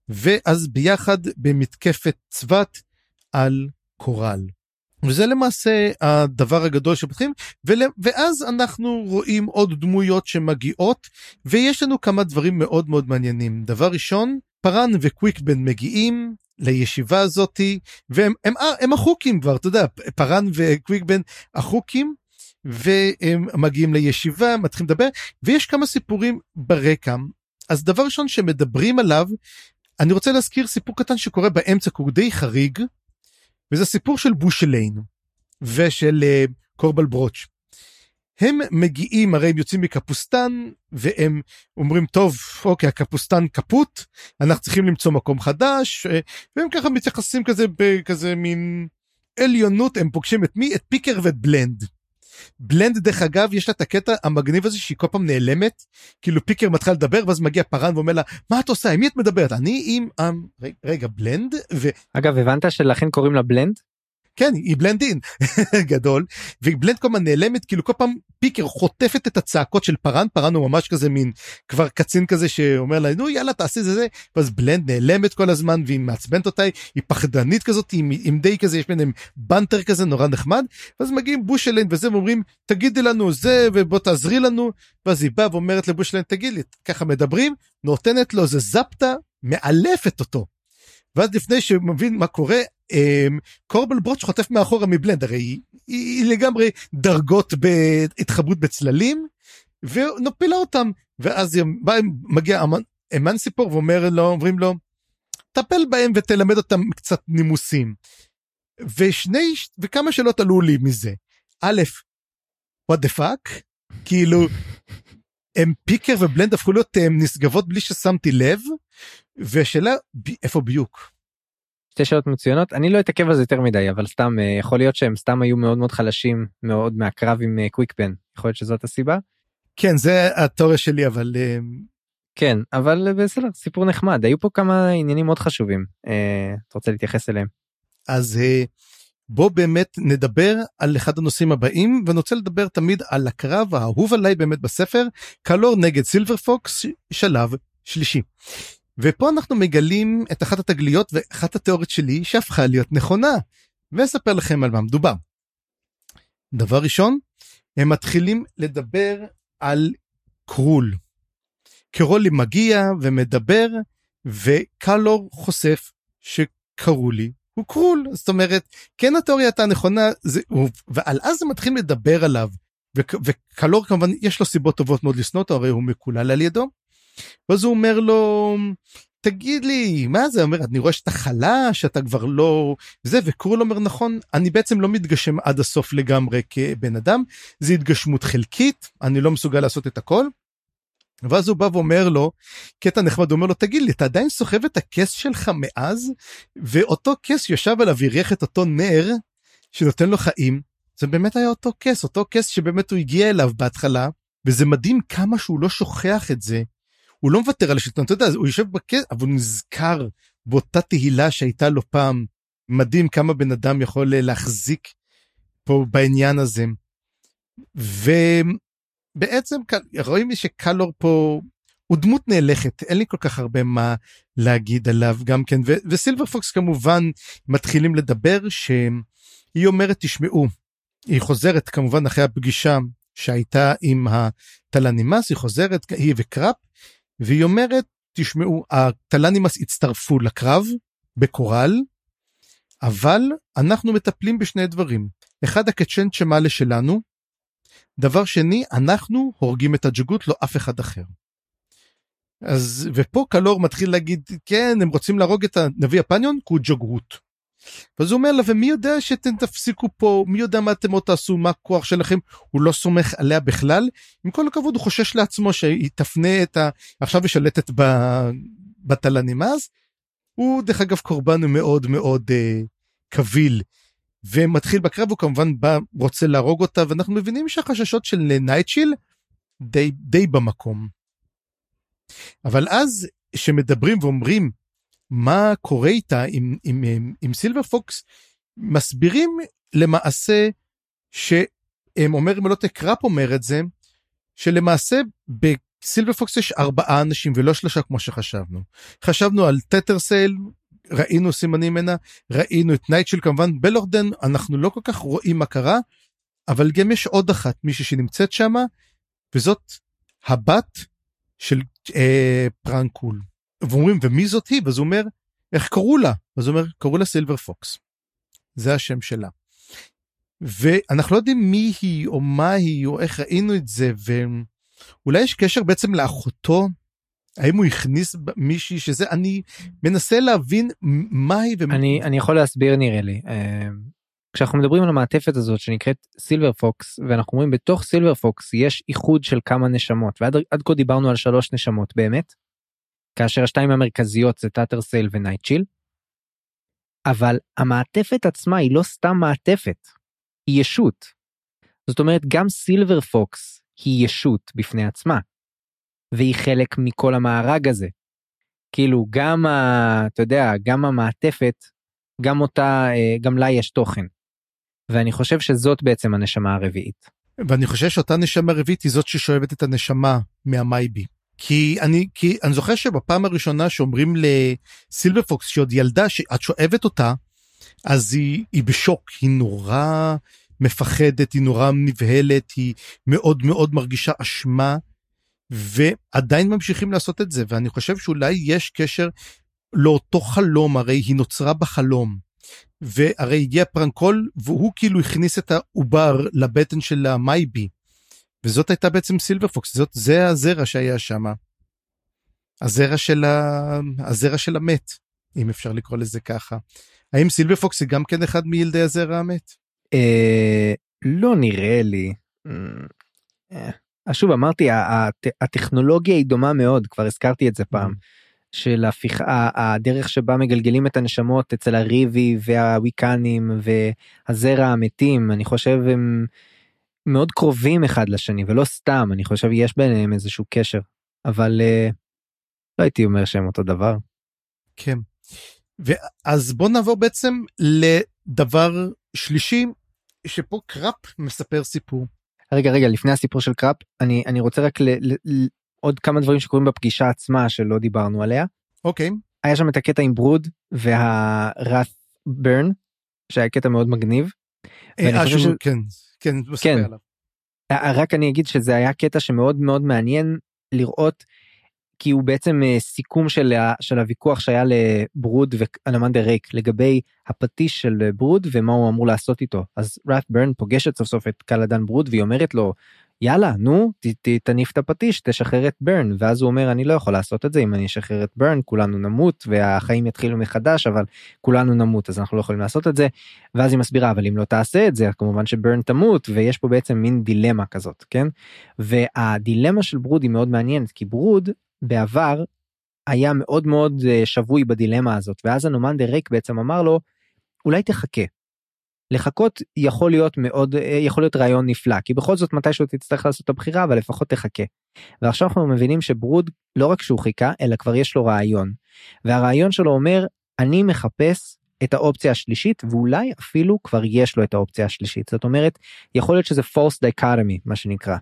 ואז ביחד במתקפת צבת על קורל. וזה למעשה הדבר הגדול שפותחים ול... ואז אנחנו רואים עוד דמויות שמגיעות ויש לנו כמה דברים מאוד מאוד מעניינים דבר ראשון פארן וקוויקבן מגיעים לישיבה הזאתי והם הם, הם, הם החוקים כבר אתה יודע פארן וקוויקבן החוקים והם מגיעים לישיבה מתחילים לדבר ויש כמה סיפורים ברקע אז דבר ראשון שמדברים עליו אני רוצה להזכיר סיפור קטן שקורה באמצע כי הוא די חריג וזה סיפור של בושליין ושל uh, קורבל ברוץ'. הם מגיעים הרי הם יוצאים מקפוסטן והם אומרים טוב אוקיי הקפוסטן קפוט אנחנו צריכים למצוא מקום חדש והם ככה מתייחסים כזה בכזה מין עליונות הם פוגשים את מי את פיקר ואת בלנד. בלנד דרך אגב יש לה את הקטע המגניב הזה שהיא כל פעם נעלמת כאילו פיקר מתחיל לדבר ואז מגיע פארן ואומר לה מה את עושה עם מי את מדברת אני עם רגע בלנד ו... אגב הבנת שלכן קוראים לה בלנד? כן היא בלנד אין [laughs] גדול ובלנד כל הזמן נעלמת כאילו כל פעם פיקר חוטפת את הצעקות של פארן פארן הוא ממש כזה מין כבר קצין כזה שאומר לה נו יאללה תעשי זה זה ואז בלנד נעלמת כל הזמן והיא מעצבנת אותה היא פחדנית כזאת עם, עם די כזה יש ביניהם banter כזה נורא נחמד ואז מגיעים בושלן וזה ואומרים תגידי לנו זה ובוא תעזרי לנו ואז היא באה ואומרת לבושלן תגיד לי ככה מדברים נותנת לו איזה זפטה מאלפת אותו. ואז לפני שהוא מבין מה קורה קורבל ברוץ' חוטף מאחורה מבלנד הרי היא, היא, היא לגמרי דרגות בהתחברות בצללים ונופילה אותם ואז בא, מגיע אמן- אמנסיפור ואומר לו אומרים לו טפל בהם ותלמד אותם קצת נימוסים. ושני וכמה שאלות עלו לי מזה א' what the fuck כאילו הם פיקר ובלנד הפכו להיות הם, נשגבות בלי ששמתי לב ושאלה ב- איפה ביוק. שתי שאלות מצוינות. אני לא אתעכב על זה יותר מדי אבל סתם אה, יכול להיות שהם סתם היו מאוד מאוד חלשים מאוד מהקרב עם אה, קוויקפן יכול להיות שזאת הסיבה? כן זה התיאוריה שלי אבל אה, כן אבל בסדר סיפור נחמד. היו פה כמה עניינים מאוד חשובים אתה רוצה להתייחס אליהם? אז בוא באמת נדבר על אחד הנושאים הבאים ואני רוצה לדבר תמיד על הקרב האהוב עליי באמת בספר קלור נגד סילבר פוקס שלב שלישי. ופה אנחנו מגלים את אחת התגליות ואחת התיאוריות שלי שהפכה להיות נכונה ואספר לכם על מה מדובר. דבר ראשון הם מתחילים לדבר על קרול. קרולי מגיע ומדבר וקלור חושף שקראו לי הוא קרול זאת אומרת כן התיאוריה הייתה נכונה זה ועל אז הם מתחילים לדבר עליו וקלור כמובן יש לו סיבות טובות מאוד לשנוא אותו הרי הוא מקולל על ידו. ואז הוא אומר לו תגיד לי מה זה אומר אני רואה שאתה חלש אתה כבר לא זה וקרול אומר נכון אני בעצם לא מתגשם עד הסוף לגמרי כבן אדם זה התגשמות חלקית אני לא מסוגל לעשות את הכל. ואז הוא בא ואומר לו קטע נחמד הוא אומר לו תגיד לי אתה עדיין סוחב את הכס שלך מאז ואותו כס יושב עליו הריח את אותו נר שנותן לו חיים זה באמת היה אותו כס אותו כס שבאמת הוא הגיע אליו בהתחלה וזה מדהים כמה שהוא לא שוכח את זה. הוא לא מוותר על השלטון אתה יודע הוא יושב בכס אבל הוא נזכר באותה תהילה שהייתה לו פעם מדהים כמה בן אדם יכול להחזיק פה בעניין הזה. ו... בעצם רואים שקלור פה הוא דמות נאלכת אין לי כל כך הרבה מה להגיד עליו גם כן ו- וסילבר פוקס כמובן מתחילים לדבר שהיא אומרת תשמעו היא חוזרת כמובן אחרי הפגישה שהייתה עם הטלנימאס היא חוזרת היא וקראפ והיא אומרת תשמעו הטלנימאס הצטרפו לקרב בקורל אבל אנחנו מטפלים בשני דברים אחד הקצ'נט שמעלה שלנו דבר שני, אנחנו הורגים את הג'גות, לא אף אחד אחר. אז ופה קלור מתחיל להגיד כן הם רוצים להרוג את הנביא הפניון כי הוא ג'וגרות. ואז הוא אומר לה ומי יודע שאתם תפסיקו פה? מי יודע מה אתם עוד תעשו? מה הכוח שלכם? הוא לא סומך עליה בכלל? עם כל הכבוד הוא חושש לעצמו שהיא תפנה את ה... עכשיו היא שלטת ב... בתלנים. אז. הוא דרך אגב קורבן מאוד מאוד אה, קביל. ומתחיל בקרב הוא כמובן בא רוצה להרוג אותה ואנחנו מבינים שהחששות של נייטשיל די די במקום. אבל אז שמדברים ואומרים מה קורה איתה עם, עם, עם, עם סילבר פוקס מסבירים למעשה שהם אומר אם לא תקראפ אומר את זה שלמעשה בסילבר פוקס יש ארבעה אנשים ולא שלושה כמו שחשבנו חשבנו על טטרסייל ראינו סימנים ממנה, ראינו את נייטשיל כמובן, בלורדן אנחנו לא כל כך רואים מה קרה, אבל גם יש עוד אחת, מישהי שנמצאת שמה, וזאת הבת של אה, פראן קול. ואומרים, ומי זאת היא? ואז הוא אומר, איך קראו לה? אז הוא אומר, קראו לה סילבר פוקס. זה השם שלה. ואנחנו לא יודעים מי היא או מה היא או איך ראינו את זה ואולי יש קשר בעצם לאחותו האם הוא הכניס מישהי שזה אני מנסה להבין מה היא ומה... אני אני יכול להסביר נראה לי אה, כשאנחנו מדברים על המעטפת הזאת שנקראת סילבר פוקס ואנחנו אומרים בתוך סילבר פוקס יש איחוד של כמה נשמות ועד עד כה דיברנו על שלוש נשמות באמת. כאשר השתיים המרכזיות זה טאטרסייל ונייטשיל. אבל המעטפת עצמה היא לא סתם מעטפת היא ישות. זאת אומרת גם סילבר פוקס היא ישות בפני עצמה. והיא חלק מכל המארג הזה. כאילו גם ה... אתה יודע, גם המעטפת, גם אותה, אה, גם לה יש תוכן. ואני חושב שזאת בעצם הנשמה הרביעית. ואני חושב שאותה נשמה רביעית היא זאת ששואבת את הנשמה מהמייבי. כי אני כי אני זוכר שבפעם הראשונה שאומרים לסילבר פוקס שעוד ילדה שאת שואבת אותה אז היא, היא בשוק היא נורא מפחדת היא נורא נבהלת היא מאוד מאוד מרגישה אשמה ועדיין ממשיכים לעשות את זה ואני חושב שאולי יש קשר לאותו חלום הרי היא נוצרה בחלום. והרי הגיע פרנקול והוא כאילו הכניס את העובר לבטן של המייבי. וזאת הייתה בעצם סילבר פוקס זאת זה הזרע שהיה שם. הזרע של ה... הזרע של המת אם אפשר לקרוא לזה ככה. האם סילבר פוקס היא גם כן אחד מילדי הזרע המת? אה, לא נראה לי. אה, אז שוב אמרתי הטכנולוגיה היא דומה מאוד כבר הזכרתי את זה פעם. של הפיכה הדרך שבה מגלגלים את הנשמות אצל הריבי והוויקנים והזרע המתים אני חושב הם מאוד קרובים אחד לשני ולא סתם אני חושב יש ביניהם איזשהו קשר אבל אה, לא הייתי אומר שהם אותו דבר. כן. ואז בוא נעבור בעצם לדבר שלישי, שפה קראפ מספר סיפור. רגע רגע לפני הסיפור של קראפ אני אני רוצה רק ל, ל, ל, עוד כמה דברים שקורים בפגישה עצמה שלא דיברנו עליה. אוקיי. היה שם את הקטע עם ברוד והרת ברן שהיה קטע מאוד מגניב. אה, ש... כן כן, כן. רק אני אגיד שזה היה קטע שמאוד מאוד מעניין לראות כי הוא בעצם אה, סיכום של, של הוויכוח שהיה לברוד ואלמנדר ריק לגבי הפטיש של ברוד ומה הוא אמור לעשות איתו אז ראט ברן פוגשת סוף סוף את קלדן ברוד והיא אומרת לו יאללה נו ת, ת, תניף את הפטיש תשחרר את ברן ואז הוא אומר אני לא יכול לעשות את זה אם אני אשחרר את ברן כולנו נמות והחיים יתחילו מחדש אבל כולנו נמות אז אנחנו לא יכולים לעשות את זה ואז היא מסבירה אבל אם לא תעשה את זה כמובן שברן תמות ויש פה בעצם מין דילמה כזאת כן והדילמה של ברוד היא מאוד מעניינת כי ברוד בעבר היה מאוד מאוד אה, שבוי בדילמה הזאת ואז הנומנדר ריק בעצם אמר לו אולי תחכה. לחכות יכול להיות מאוד אה, יכול להיות רעיון נפלא כי בכל זאת מתישהו תצטרך לעשות את הבחירה אבל לפחות תחכה. ועכשיו אנחנו מבינים שברוד לא רק שהוא חיכה אלא כבר יש לו רעיון והרעיון שלו אומר אני מחפש את האופציה השלישית ואולי אפילו כבר יש לו את האופציה השלישית זאת אומרת יכול להיות שזה false dichotomy מה שנקרא.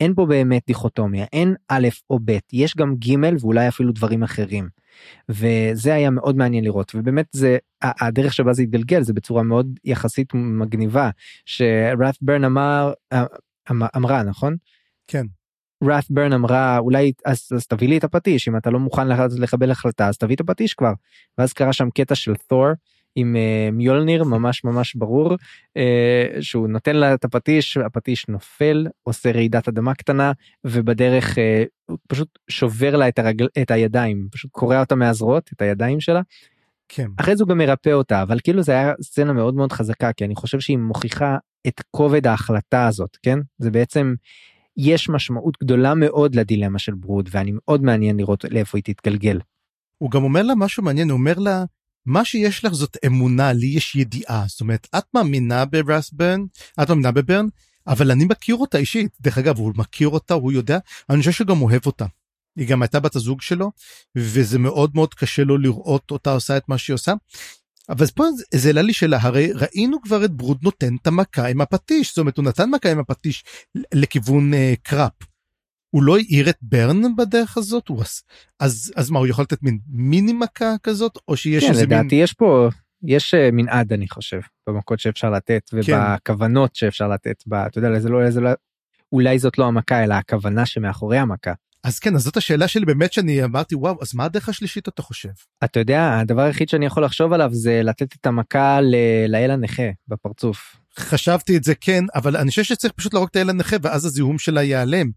אין פה באמת דיכוטומיה, אין א' או ב', יש גם ג' ואולי אפילו דברים אחרים. וזה היה מאוד מעניין לראות ובאמת זה הדרך שבה זה התגלגל זה בצורה מאוד יחסית מגניבה שראט ברן אמר אה, אמ, אמרה נכון? כן. ראט ברן אמרה אולי אז, אז תביא לי את הפטיש אם אתה לא מוכן לקבל החלטה אז תביא את הפטיש כבר ואז קרה שם קטע של תור עם uh, מיולניר ממש ממש ברור uh, שהוא נותן לה את הפטיש הפטיש נופל עושה רעידת אדמה קטנה ובדרך uh, פשוט שובר לה את, הרגל, את הידיים פשוט קורע אותה מהזרועות את הידיים שלה. כן. אחרי זה הוא גם מרפא אותה אבל כאילו זה היה סצנה מאוד מאוד חזקה כי אני חושב שהיא מוכיחה את כובד ההחלטה הזאת כן זה בעצם יש משמעות גדולה מאוד לדילמה של ברוד ואני מאוד מעניין לראות לאיפה היא תתגלגל. הוא גם אומר לה משהו מעניין הוא אומר לה מה שיש לך זאת אמונה, לי יש ידיעה. זאת אומרת, את מאמינה ברסברן, את מאמינה בברן, אבל אני מכיר אותה אישית. דרך אגב, הוא מכיר אותה, הוא יודע, אני חושב שגם אוהב אותה. היא גם הייתה בת הזוג שלו, וזה מאוד מאוד קשה לו לראות אותה עושה את מה שהיא עושה. אבל פה זה העלה לי שאלה, הרי ראינו כבר את ברוד נותן את המכה עם הפטיש, זאת אומרת הוא נתן מכה עם הפטיש לכיוון uh, קראפ. הוא לא העיר את ברן בדרך הזאת הוא אז אז מה הוא יכול לתת מין מיני מכה כזאת או שיש כן, איזה לדעתי מין... יש פה יש אה, מנעד אני חושב במכות שאפשר לתת כן. ובכוונות שאפשר לתת בה אתה יודע זה לא זה לא אולי זאת לא המכה אלא הכוונה שמאחורי המכה. אז כן אז זאת השאלה שלי באמת שאני אמרתי וואו אז מה הדרך השלישית אתה חושב? אתה יודע הדבר היחיד שאני יכול לחשוב עליו זה לתת את המכה לאל הנכה בפרצוף. חשבתי את זה כן אבל אני חושב שצריך פשוט להרוג את האל הנכה ואז הזיהום שלה ייעלם.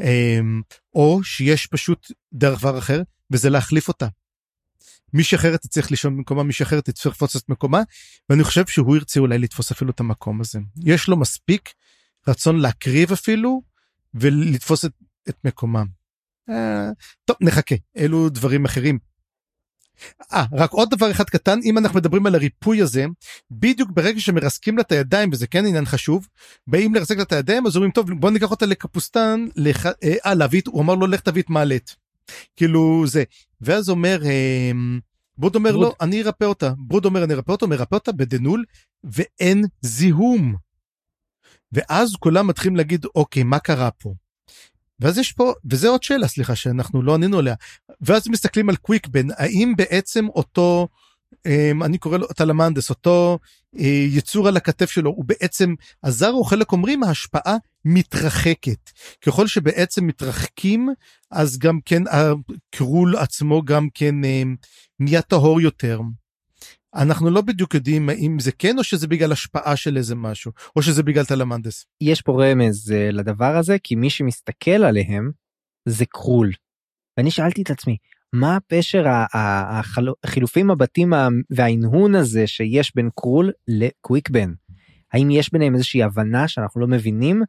אמ, או שיש פשוט דרך דבר אחר וזה להחליף אותה. מישהי אחרת תצטרך לישון במקומה מישהי אחרת תצטרך לתפוס את מקומה ואני חושב שהוא ירצה אולי לתפוס אפילו את המקום הזה יש לו מספיק רצון להקריב אפילו ולתפוס את, את מקומם. אה, טוב נחכה אלו דברים אחרים אה, רק עוד דבר אחד קטן, אם אנחנו מדברים על הריפוי הזה, בדיוק ברגע שמרסקים לה את הידיים, וזה כן עניין חשוב, באים לרסק לה את הידיים, אז אומרים, טוב, בוא ניקח אותה לקפוסטן, לח... אה, אה, להביא, הוא אמר לו, לך תביא את מעלית. כאילו זה. ואז אומר, אה, ברוד אומר, ברוד. לא, אני ארפא אותה. ברוד אומר, אני ארפא אותה, מרפא אותה בדנול, ואין זיהום. ואז כולם מתחילים להגיד, אוקיי, מה קרה פה? ואז יש פה, וזה עוד שאלה, סליחה, שאנחנו לא ענינו עליה. ואז מסתכלים על קוויקבן, האם בעצם אותו, אמ, אני קורא לו טלמנדס, אותו אה, יצור על הכתף שלו, הוא בעצם עזר, או חלק אומרים, ההשפעה מתרחקת. ככל שבעצם מתרחקים, אז גם כן הקרול עצמו גם כן אמ, נהיה טהור יותר. אנחנו לא בדיוק יודעים אם זה כן או שזה בגלל השפעה של איזה משהו או שזה בגלל תלמנדס. יש פה רמז uh, לדבר הזה כי מי שמסתכל עליהם זה קרול. ואני שאלתי את עצמי מה הפשר החילופים הבתים וההנהון הזה שיש בין קרול לקוויקבן. האם יש ביניהם איזושהי הבנה שאנחנו לא מבינים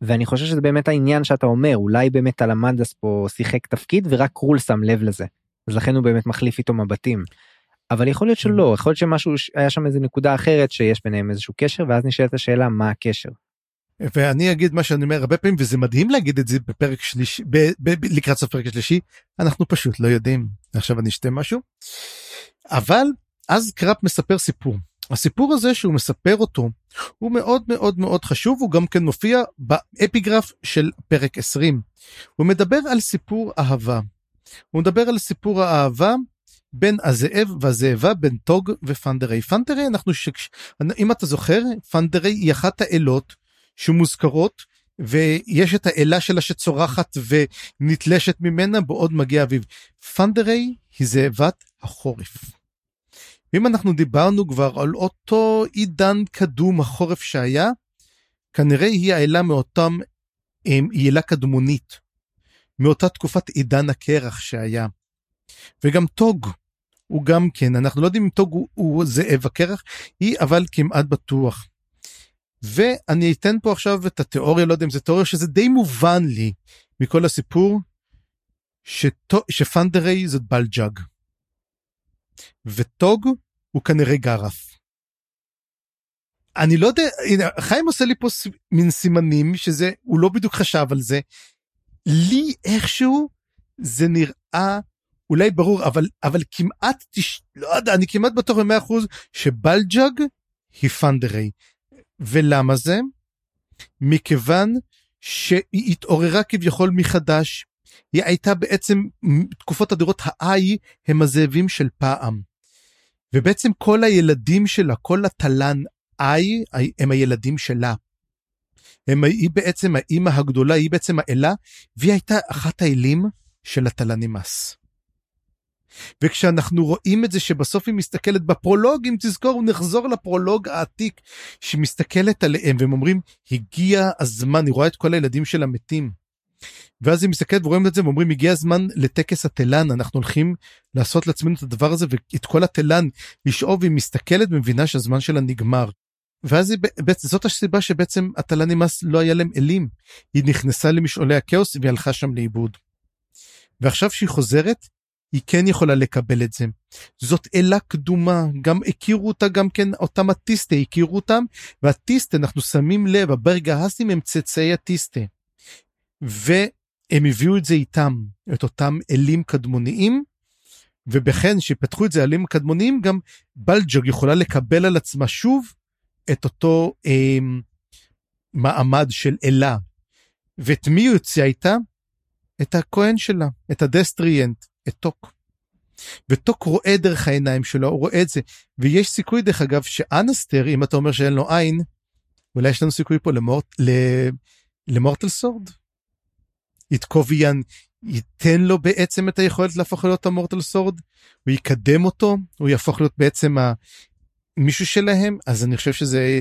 ואני חושב שזה באמת העניין שאתה אומר אולי באמת תלמנדס פה שיחק תפקיד ורק קרול שם לב לזה. אז לכן הוא באמת מחליף איתו מבטים. אבל יכול להיות שלא יכול להיות שמשהו היה שם איזה נקודה אחרת שיש ביניהם איזשהו קשר ואז נשאלת השאלה מה הקשר. ואני אגיד מה שאני אומר הרבה פעמים וזה מדהים להגיד את זה בפרק שלישי ב, ב, ב, לקראת סוף פרק השלישי אנחנו פשוט לא יודעים עכשיו אני אשתה משהו. אבל אז קראפ מספר סיפור הסיפור הזה שהוא מספר אותו הוא מאוד מאוד מאוד חשוב הוא גם כן מופיע באפיגרף של פרק 20. הוא מדבר על סיפור אהבה. הוא מדבר על סיפור האהבה בין הזאב והזאבה בין טוג ופנדרי. פנדרי אנחנו ש... אם אתה זוכר פנדרי היא אחת האלות שמוזכרות ויש את האלה שלה שצורחת ונתלשת ממנה בעוד מגיע אביב. פנדרי היא זאבת החורף. ואם אנחנו דיברנו כבר על אותו עידן קדום החורף שהיה, כנראה היא האלה מאותם, היא אלה קדמונית, מאותה תקופת עידן הקרח שהיה. וגם טוג, הוא גם כן, אנחנו לא יודעים אם טוג הוא, הוא זאב הקרח, היא אבל כמעט בטוח. ואני אתן פה עכשיו את התיאוריה, לא יודע אם זה תיאוריה, שזה די מובן לי מכל הסיפור, שטו, שפנדרי זאת בלג'אג. וטוג הוא כנראה גרף. אני לא יודע, הנה, חיים עושה לי פה מין סימנים שזה, הוא לא בדיוק חשב על זה. לי איכשהו זה נראה אולי ברור, אבל, אבל כמעט, תש... לא יודע, אני כמעט בטוח במאה אחוז שבלג'אג היא פנדרי. ולמה זה? מכיוון שהיא התעוררה כביכול מחדש. היא הייתה בעצם, תקופות אדירות האי הם הזאבים של פעם. ובעצם כל הילדים שלה, כל התל"ן איי, הם הילדים שלה. הם, היא בעצם האימא הגדולה, היא בעצם האלה, והיא הייתה אחת האלים של התל"נימאס. וכשאנחנו רואים את זה שבסוף היא מסתכלת בפרולוג, אם תזכור, נחזור לפרולוג העתיק, שמסתכלת עליהם והם אומרים, הגיע הזמן, היא רואה את כל הילדים שלה מתים. ואז היא מסתכלת ורואים את זה ואומרים הגיע הזמן לטקס התלן אנחנו הולכים לעשות לעצמנו את הדבר הזה ואת כל התלן לשאוב היא מסתכלת ומבינה שהזמן שלה נגמר. ואז היא, זאת הסיבה שבעצם התלן נמאס לא היה להם אלים היא נכנסה למשעולי הכאוס והיא הלכה שם לאיבוד. ועכשיו שהיא חוזרת היא כן יכולה לקבל את זה. זאת אלה קדומה, גם הכירו אותה גם כן, אותם הטיסטה הכירו אותם, והטיסטה אנחנו שמים לב, הברגהסים הם צאצאי הטיסטה. והם הביאו את זה איתם, את אותם אלים קדמוניים, ובכן שפתחו את זה אלים קדמוניים, גם בלג'אג יכולה לקבל על עצמה שוב את אותו אה, מעמד של אלה. ואת מי הוא יוצא איתה? את הכהן שלה, את ה Destriant, את טוק. וטוק רואה דרך העיניים שלו, הוא רואה את זה. ויש סיכוי דרך אגב שאנסטר, אם אתה אומר שאין לו עין, אולי יש לנו סיכוי פה למורט, למורטל סורד? יתקוביאן ייתן לו בעצם את היכולת להפוך להיות המורטל סורד, הוא יקדם אותו, הוא יהפוך להיות בעצם מישהו שלהם, אז אני חושב שזה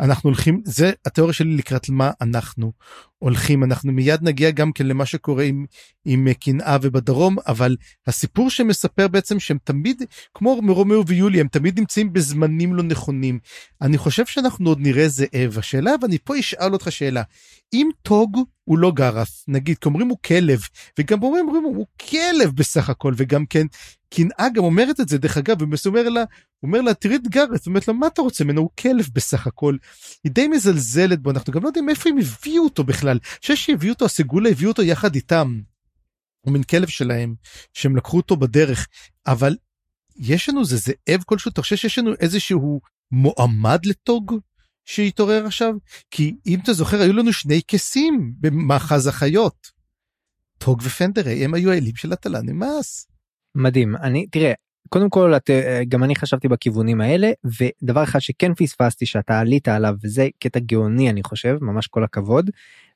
אנחנו הולכים זה התיאוריה שלי לקראת מה אנחנו הולכים. אנחנו מיד נגיע גם כן למה שקורה עם עם קנאה ובדרום אבל הסיפור שמספר בעצם שהם תמיד כמו מרומאו ויולי הם תמיד נמצאים בזמנים לא נכונים. אני חושב שאנחנו עוד נראה זאב השאלה ואני פה אשאל אותך שאלה אם טוג הוא לא גרף נגיד כי אומרים הוא כלב וגם אומרים, אומרים הוא כלב בסך הכל וגם כן קנאה גם אומרת את זה דרך אגב ומסומר לה אומר לה תראי את גארת' אומרת לו מה אתה רוצה ממנו הוא כלב בסך הכל. היא די מזלזלת בו אנחנו גם לא יודעים איפה הם הביאו אותו בכלל. אני חושב שהביאו אותו הסגולה הביאו אותו יחד איתם. הוא מין כלב שלהם שהם לקחו אותו בדרך אבל יש לנו זה זאב כלשהו אתה חושב שיש לנו איזשהו מועמד לטוג שהתעורר עכשיו כי אם אתה זוכר היו לנו שני כסים במאחז החיות. טוג ופנדרי הם היו האלים של התל"ן נמאס. מדהים אני תראה קודם כל את, אה, גם אני חשבתי בכיוונים האלה ודבר אחד שכן פספסתי שאתה עלית עליו וזה קטע גאוני אני חושב ממש כל הכבוד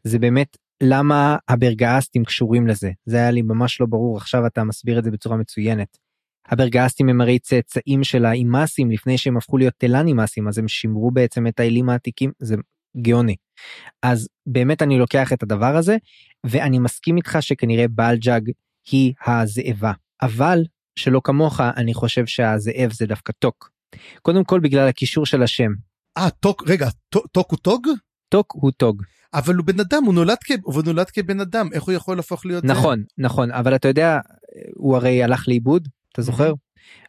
זה באמת למה הברגאסטים קשורים לזה זה היה לי ממש לא ברור עכשיו אתה מסביר את זה בצורה מצוינת. הברגאסטים הם הרי צאצאים של האימאסים לפני שהם הפכו להיות תלנימאסים אז הם שימרו בעצם את האלים העתיקים זה גאוני. אז באמת אני לוקח את הדבר הזה ואני מסכים איתך שכנראה בלג'אג היא הזאבה אבל שלא כמוך אני חושב שהזאב זה דווקא טוק. קודם כל בגלל הקישור של השם. אה טוק רגע טוק הוא טוג? טוק הוא טוג. אבל הוא בן אדם הוא נולד, כ... הוא נולד כבן אדם איך הוא יכול להפוך להיות נכון זה? נכון אבל אתה יודע הוא הרי הלך לאיבוד אתה זוכר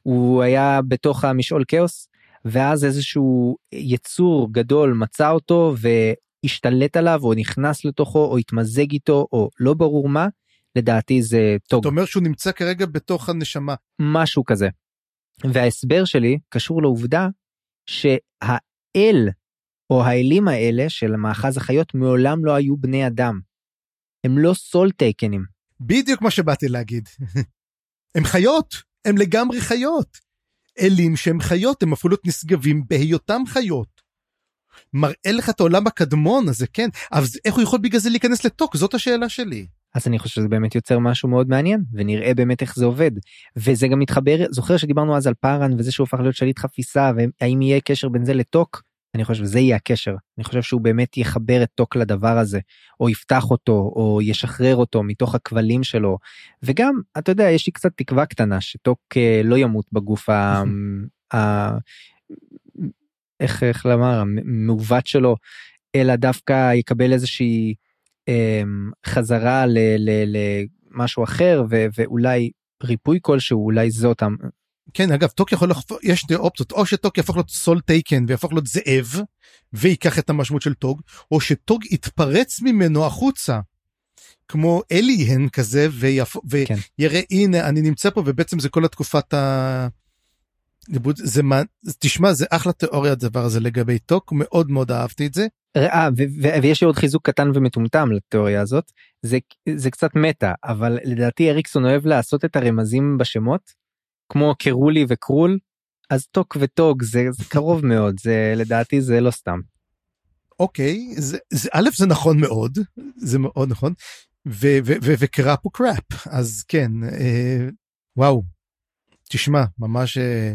הוא היה בתוך המשעול כאוס ואז איזשהו יצור גדול מצא אותו והשתלט עליו או נכנס לתוכו או התמזג איתו או לא ברור מה לדעתי זה טוב. אתה אומר שהוא נמצא כרגע בתוך הנשמה. משהו כזה. וההסבר שלי קשור לעובדה שהאל או האלים האלה של מאחז החיות מעולם לא היו בני אדם. הם לא סול טייקנים. בדיוק מה שבאתי להגיד. [laughs] הם חיות, הם לגמרי חיות. אלים שהם חיות, הם להיות נשגבים בהיותם חיות. מראה לך את העולם הקדמון הזה, כן, אבל איך הוא יכול בגלל זה להיכנס לתוק? זאת השאלה שלי. אז אני חושב שזה באמת יוצר משהו מאוד מעניין ונראה באמת איך זה עובד. וזה גם מתחבר זוכר שדיברנו אז על פארן וזה שהוא הפך להיות שליט חפיסה והאם יהיה קשר בין זה לטוק? אני חושב שזה יהיה הקשר. אני חושב שהוא באמת יחבר את טוק לדבר הזה או יפתח אותו או ישחרר אותו מתוך הכבלים שלו. וגם אתה יודע יש לי קצת תקווה קטנה שטוק אה, לא ימות בגוף ה... [laughs] ה... איך איך לומר המעוות שלו אלא דווקא יקבל איזושהי חזרה למשהו אחר ואולי ריפוי כלשהו אולי זאת כן אגב טוק יכול לחפור יש שתי אופציות או שטוק יהפוך להיות סול טייקן ויהפוך להיות זאב ויקח את המשמעות של טוג או שטוג יתפרץ ממנו החוצה. כמו אליהן כזה ויפ... כן. ויראה הנה אני נמצא פה ובעצם זה כל התקופת ה... זה מה תשמע זה אחלה תיאוריה הדבר הזה לגבי טוק מאוד מאוד אהבתי את זה. ראה ויש לי עוד חיזוק קטן ומטומטם לתיאוריה הזאת זה זה קצת מטה אבל לדעתי אריקסון אוהב לעשות את הרמזים בשמות כמו קרולי וקרול אז טוק וטוג זה, זה קרוב [laughs] מאוד זה לדעתי זה לא סתם. אוקיי זה, זה א' זה נכון מאוד זה מאוד נכון וקראפ הוא קראפ אז כן אה, וואו תשמע ממש אה,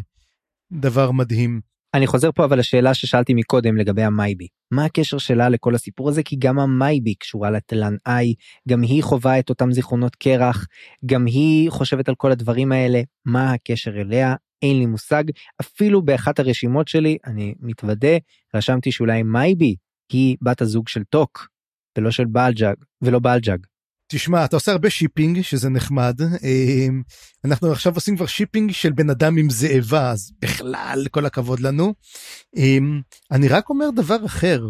דבר מדהים. אני חוזר פה אבל לשאלה ששאלתי מקודם לגבי המייבי. מה הקשר שלה לכל הסיפור הזה? כי גם המייבי קשורה לתלן איי גם היא חווה את אותם זיכרונות קרח גם היא חושבת על כל הדברים האלה. מה הקשר אליה? אין לי מושג. אפילו באחת הרשימות שלי אני מתוודה רשמתי שאולי מייבי היא בת הזוג של טוק ולא של בעלג'אג ולא בעלג'אג. תשמע אתה עושה הרבה shipping שזה נחמד אמ, אנחנו עכשיו עושים כבר shipping של בן אדם עם זאבה אז בכלל כל הכבוד לנו. אמ, אני רק אומר דבר אחר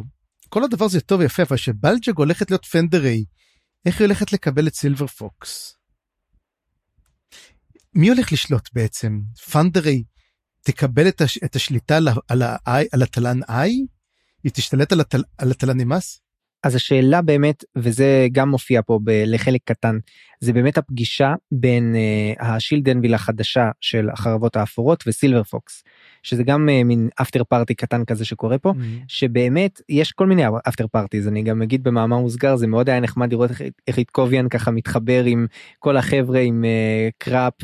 כל הדבר הזה טוב יפה אבל שבלג'ג הולכת להיות פנדרי איך היא הולכת לקבל את סילבר פוקס. מי הולך לשלוט בעצם פנדרי תקבל את, הש, את השליטה על, התלן איי? היא תשתלט על, התל, על התלן נמאס? אז השאלה באמת וזה גם מופיע פה ב- לחלק קטן זה באמת הפגישה בין uh, השילדנביל החדשה של החרבות האפורות וסילבר פוקס שזה גם uh, מין אפטר פארטי קטן כזה שקורה פה mm-hmm. שבאמת יש כל מיני after parties אני גם אגיד במאמר מוסגר זה מאוד היה נחמד לראות איך, איך איתקוביאן ככה מתחבר עם כל החבר'ה עם אה, קראפ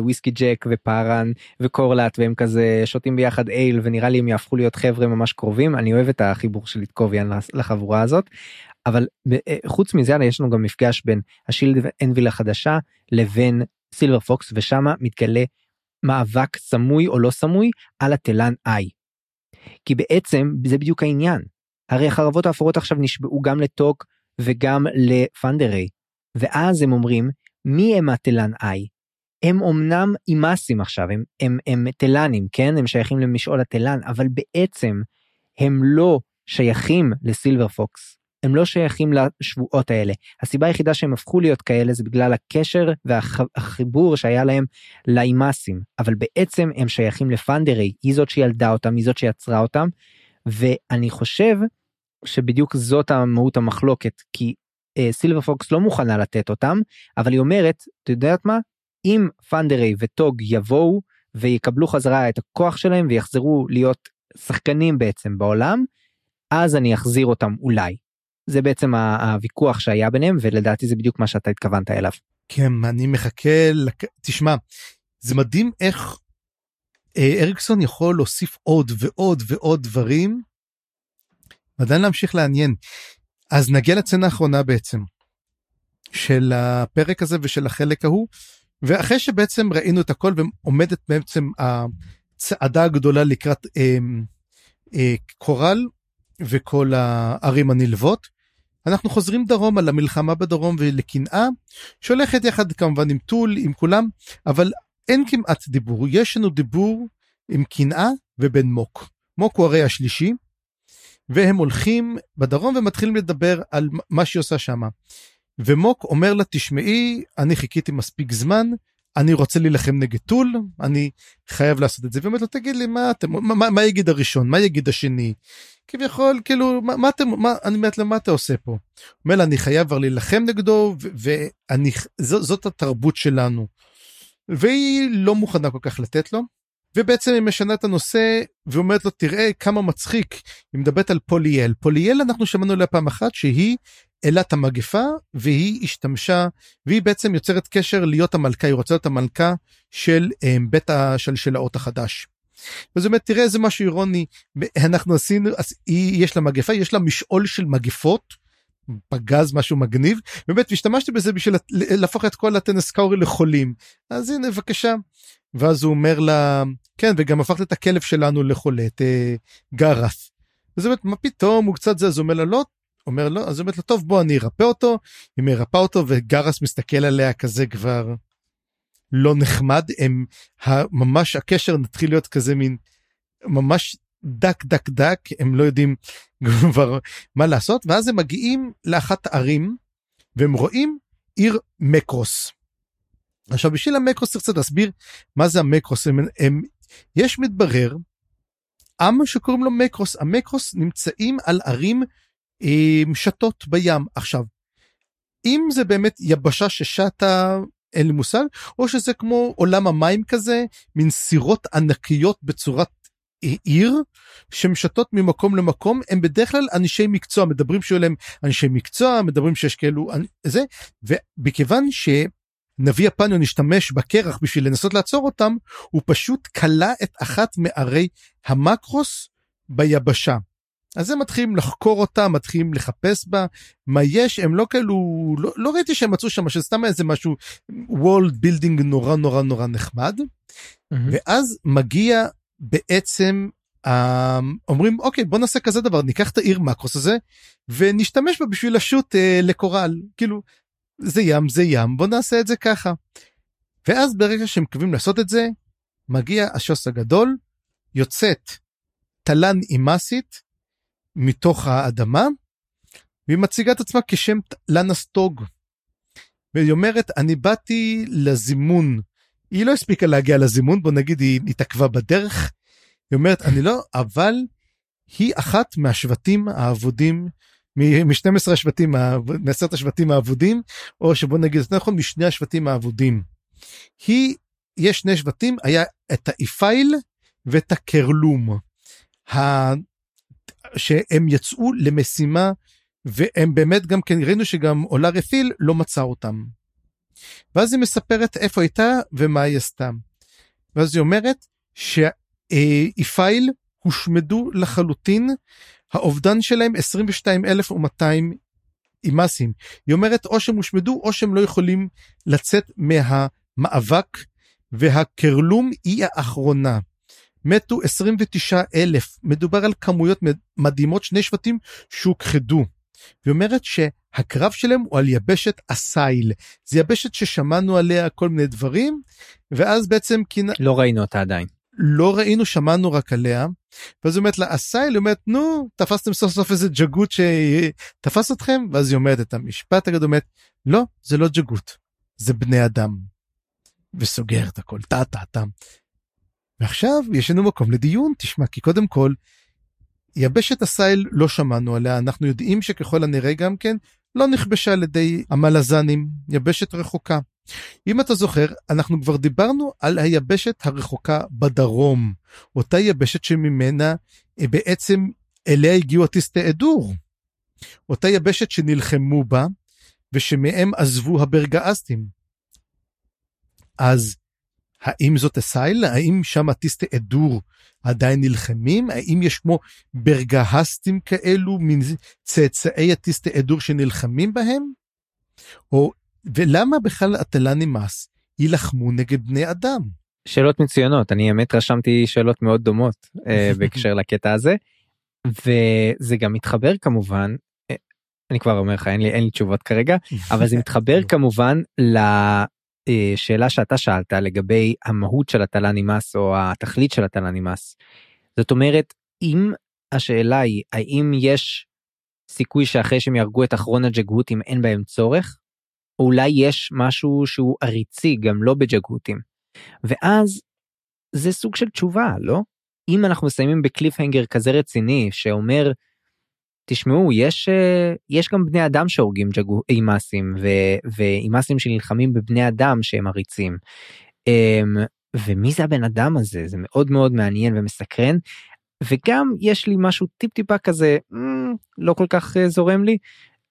וויסקי ג'ק ופארן וקורלט והם כזה שותים ביחד אייל ונראה לי הם יהפכו להיות חבר'ה ממש קרובים אני אוהב את החיבור של איתקוביאן לחבורה הזאת אבל אה, חוץ מזה יש לנו גם מפגש בין ה Shield Anvil החדשה לבין סילבר פוקס ושמה מתגלה מאבק סמוי או לא סמוי על התלן איי. כי בעצם זה בדיוק העניין. הרי החרבות האפורות עכשיו נשבעו גם לטוק וגם לפנדרי ואז הם אומרים מי הם התלן איי. הם אמנם אימאסים עכשיו הם הם הם תלנים כן הם שייכים למשעול התלן אבל בעצם הם לא שייכים לסילבר פוקס. הם לא שייכים לשבועות האלה. הסיבה היחידה שהם הפכו להיות כאלה זה בגלל הקשר והחיבור שהיה להם לאימאסים, אבל בעצם הם שייכים לפנדרי, היא זאת שילדה אותם, היא זאת שיצרה אותם, ואני חושב שבדיוק זאת המהות המחלוקת, כי אה, סילבר פוקס לא מוכנה לתת אותם, אבל היא אומרת, את יודעת מה? אם פנדרי וטוג יבואו ויקבלו חזרה את הכוח שלהם ויחזרו להיות שחקנים בעצם בעולם, אז אני אחזיר אותם אולי. זה בעצם הוויכוח שהיה ביניהם ולדעתי זה בדיוק מה שאתה התכוונת אליו. כן אני מחכה לק... תשמע זה מדהים איך אה, אריקסון יכול להוסיף עוד ועוד ועוד דברים. עדיין להמשיך לעניין. אז נגיע לצנה האחרונה בעצם של הפרק הזה ושל החלק ההוא ואחרי שבעצם ראינו את הכל ועומדת בעצם הצעדה הגדולה לקראת אה, אה, קורל וכל הערים הנלוות. אנחנו חוזרים דרומה למלחמה בדרום ולקנאה שהולכת יחד כמובן עם טול עם כולם אבל אין כמעט דיבור יש לנו דיבור עם קנאה ובן מוק. מוק הוא הרי השלישי והם הולכים בדרום ומתחילים לדבר על מה שהיא עושה שמה. ומוק אומר לה תשמעי אני חיכיתי מספיק זמן אני רוצה להילחם נגד טול, אני חייב לעשות את זה. ואומרת לו, תגיד לי, מה אתם, מה, מה, מה יגיד הראשון, מה יגיד השני? כביכול, כאילו, מה, מה אתם, מה, אני אומרת לו, מה אתה עושה פה? אומר לה, אני חייב כבר להילחם נגדו, ואני, זאת התרבות שלנו. והיא לא מוכנה כל כך לתת לו. ובעצם היא משנה את הנושא ואומרת לו תראה כמה מצחיק היא מדברת על פוליאל פוליאל אנחנו שמענו עליה פעם אחת שהיא אלת המגפה והיא השתמשה והיא בעצם יוצרת קשר להיות המלכה היא רוצה להיות המלכה של אה, בית השלשלאות החדש. זאת אומרת תראה איזה משהו אירוני אנחנו עשינו אז היא יש לה מגפה יש לה משעול של מגפות. פגז משהו מגניב באמת השתמשתי בזה בשביל להפוך את כל הטנס קאורי לחולים אז הנה בבקשה ואז הוא אומר לה כן וגם הפכת את הכלב שלנו לחולה את אה, גרף. אז אומרת מה פתאום הוא קצת זה אז הוא אומר לה לא אומר לו אז אומרת לו טוב בוא אני ארפא אותו. היא מרפא אותו וגרס מסתכל עליה כזה כבר לא נחמד. הם ממש הקשר נתחיל להיות כזה מין ממש דק דק דק. הם לא יודעים [laughs] כבר מה לעשות. ואז הם מגיעים לאחת הערים והם רואים עיר מקרוס. עכשיו בשביל המקרוס צריך קצת להסביר מה זה המקרוס. הם, הם יש מתברר עם שקוראים לו מקרוס. המקרוס נמצאים על ערים עם שתות בים עכשיו. אם זה באמת יבשה ששטה אין לי מושג או שזה כמו עולם המים כזה מין סירות ענקיות בצורת עיר שמשתות ממקום למקום הם בדרך כלל אנשי מקצוע מדברים שעליהם אנשי מקצוע מדברים שיש כאלו זה ומכיוון שנביא הפניון השתמש בקרח בשביל לנסות לעצור אותם הוא פשוט כלה את אחת מערי המקרוס ביבשה. אז הם מתחילים לחקור אותה מתחילים לחפש בה מה יש הם לא כאלו לא, לא ראיתי שהם מצאו שם שסתם איזה משהו world building נורא נורא נורא נחמד אמ-המ. ואז מגיע בעצם אמ, אומרים אוקיי בוא נעשה כזה דבר ניקח את העיר מקרוס הזה ונשתמש בה בשביל לשוט אה, לקורל כאילו זה ים זה ים בוא נעשה את זה ככה. ואז ברגע שהם מקווים לעשות את זה מגיע השוס הגדול יוצאת תלן אימאסית מתוך האדמה והיא מציגה את עצמה כשם לנסטוג. והיא אומרת אני באתי לזימון היא לא הספיקה להגיע לזימון בוא נגיד היא התעכבה בדרך. היא אומרת אני לא אבל היא אחת מהשבטים האבודים מ-12 השבטים מעשרת השבטים האבודים או שבוא נגיד את נכון משני השבטים האבודים. היא יש שני שבטים היה את האיפייל ואת הקרלום. שהם יצאו למשימה והם באמת גם כן ראינו שגם אולר אתיל לא מצא אותם. ואז היא מספרת איפה הייתה ומה היא עשתה. ואז היא אומרת שאיפייל הושמדו לחלוטין האובדן שלהם 22,200 אימאסים. היא אומרת או שהם הושמדו או שהם לא יכולים לצאת מהמאבק והקרלום היא האחרונה. מתו 29 אלף מדובר על כמויות מדהימות שני שבטים שהוכחדו. היא אומרת שהקרב שלהם הוא על יבשת אסייל זה יבשת ששמענו עליה כל מיני דברים ואז בעצם כינה לא ראינו אותה עדיין לא ראינו שמענו רק עליה. ואז היא אומרת לה אסייל היא אומרת נו תפסתם סוף סוף איזה ג'גות שתפס אתכם ואז היא אומרת את המשפט הגדול אומרת לא זה לא ג'גות זה בני אדם. וסוגר את הכל טה טה טה. ועכשיו יש לנו מקום לדיון תשמע כי קודם כל יבשת הסייל לא שמענו עליה אנחנו יודעים שככל הנראה גם כן לא נכבשה על ידי המלזנים יבשת רחוקה. אם אתה זוכר אנחנו כבר דיברנו על היבשת הרחוקה בדרום אותה יבשת שממנה אה, בעצם אליה הגיעו הטיסטי עדור. אותה יבשת שנלחמו בה ושמהם עזבו הברגאסטים. אז האם זאת אסייל? האם שם הטיסטי אדור עדיין נלחמים? האם יש כמו ברגהסטים כאלו, מין צאצאי הטיסטי אדור שנלחמים בהם? או, ולמה בכלל הטלנימאס יילחמו נגד בני אדם? שאלות מצוינות, אני האמת רשמתי שאלות מאוד דומות אה, [laughs] בהקשר לקטע הזה. וזה גם מתחבר כמובן, אה, אני כבר אומר לך אין לי אין לי תשובות כרגע, [laughs] אבל זה מתחבר כמובן אה, שאלה שאתה שאלת לגבי המהות של התל"ן נמאס או התכלית של התל"ן נמאס. זאת אומרת אם השאלה היא האם יש סיכוי שאחרי שהם יהרגו את אחרון הג'גהותים אין בהם צורך אולי יש משהו שהוא עריצי גם לא בג'גותים. ואז זה סוג של תשובה לא? אם אנחנו מסיימים בקליפהנגר כזה רציני שאומר תשמעו יש אה, יש גם בני אדם שהורגים אימאסים ואימאסים שנלחמים בבני אדם שהם עריצים. אמ, ומי זה הבן אדם הזה זה מאוד מאוד מעניין ומסקרן. וגם יש לי משהו טיפ טיפה כזה לא כל כך אה, זורם לי.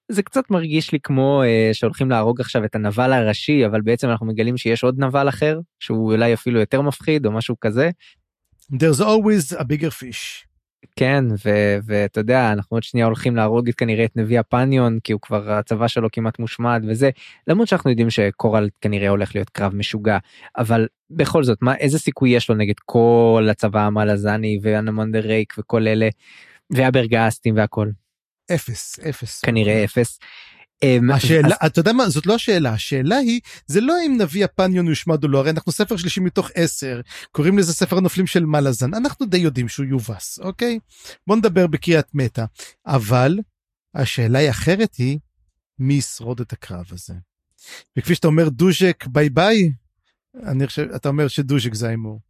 זה קצת מרגיש לי כמו uh, שהולכים להרוג עכשיו את הנבל הראשי אבל בעצם אנחנו מגלים שיש עוד נבל אחר שהוא אולי אפילו יותר מפחיד או משהו כזה. There's always a bigger fish. כן ואתה יודע אנחנו עוד שנייה הולכים להרוג את כנראה את נביא הפניון כי הוא כבר הצבא שלו כמעט מושמד וזה למרות שאנחנו יודעים שקורל כנראה הולך להיות קרב משוגע אבל בכל זאת מה איזה סיכוי יש לו נגד כל הצבא המלזני ואנמונדר רייק וכל אלה והברגסטים והכל. אפס אפס כנראה אפס. אמ, השאלה. אתה יודע מה זאת לא השאלה השאלה היא זה לא אם נביא הפניון יושמד או לא הרי אנחנו ספר שלישי מתוך עשר קוראים לזה ספר הנופלים של מלאזן אנחנו די יודעים שהוא יובס אוקיי בוא נדבר בקריאת מטה אבל השאלה היא אחרת היא מי ישרוד את הקרב הזה. וכפי שאתה אומר דוז'ק bye bye אני חושב אתה אומר שדוז'ק זה ההימור.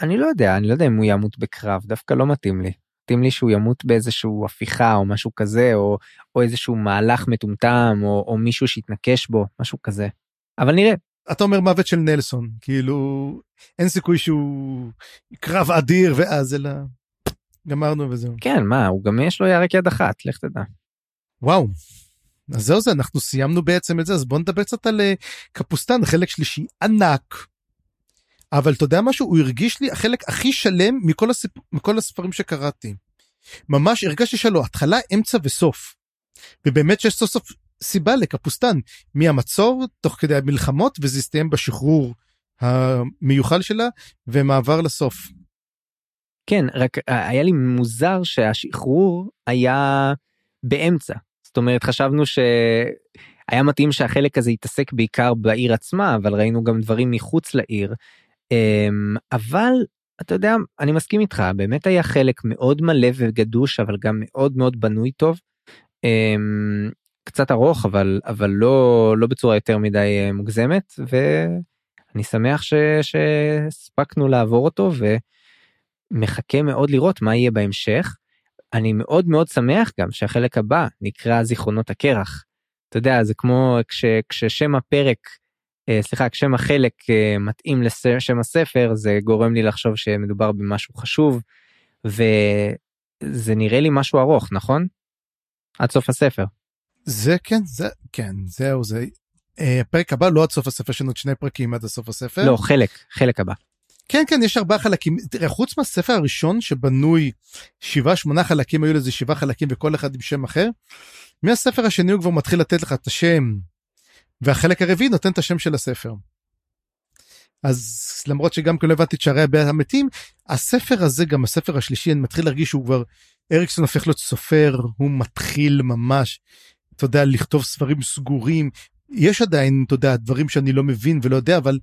אני לא יודע אני לא יודע אם הוא ימות בקרב דווקא לא מתאים לי. מתאים לי שהוא ימות באיזשהו הפיכה או משהו כזה או או איזשהו מהלך מטומטם או, או מישהו שיתנקש בו משהו כזה. אבל נראה. אתה אומר מוות של נלסון כאילו אין סיכוי שהוא קרב אדיר ואז אלא גמרנו וזהו. כן מה הוא גם יש לו ירק יד אחת לך תדע. וואו. אז זהו זה אנחנו סיימנו בעצם את זה אז בוא נדבר קצת על אה, קפוסטן חלק שלישי ענק אבל אתה יודע משהו הוא הרגיש לי החלק הכי שלם מכל, הסיפ... מכל הספרים שקראתי. ממש הרגשתי שלא התחלה אמצע וסוף. ובאמת שיש סוף סוף סיבה לקפוסטן מהמצור תוך כדי המלחמות וזה הסתיים בשחרור המיוחל שלה ומעבר לסוף. כן רק אה, היה לי מוזר שהשחרור היה באמצע זאת אומרת חשבנו שהיה מתאים שהחלק הזה יתעסק בעיקר בעיר עצמה אבל ראינו גם דברים מחוץ לעיר אבל אתה יודע אני מסכים איתך באמת היה חלק מאוד מלא וגדוש אבל גם מאוד מאוד בנוי טוב. אמ, קצת ארוך אבל אבל לא לא בצורה יותר מדי אה, מוגזמת ואני שמח שהספקנו לעבור אותו ומחכה מאוד לראות מה יהיה בהמשך. אני מאוד מאוד שמח גם שהחלק הבא נקרא זיכרונות הקרח. אתה יודע זה כמו כש, כששם הפרק סליחה כשם החלק אה, מתאים לשם הספר זה גורם לי לחשוב שמדובר במשהו חשוב וזה נראה לי משהו ארוך נכון? עד סוף הספר. זה כן זה כן זהו זה אה, הפרק הבא לא עד סוף הספר יש לנו עוד שני פרקים עד הסוף הספר לא חלק חלק הבא. כן כן יש ארבעה חלקים תראה חוץ מהספר הראשון שבנוי שבעה שמונה חלקים היו לזה שבעה חלקים וכל אחד עם שם אחר. מהספר השני הוא כבר מתחיל לתת לך את השם והחלק הרביעי נותן את השם של הספר. אז למרות שגם כן לא הבנתי את שערי הבית המתים הספר הזה גם הספר השלישי אני מתחיל להרגיש שהוא כבר אריקסון הופך להיות סופר הוא מתחיל ממש אתה יודע לכתוב ספרים סגורים. יש עדיין אתה יודע דברים שאני לא מבין ולא יודע אבל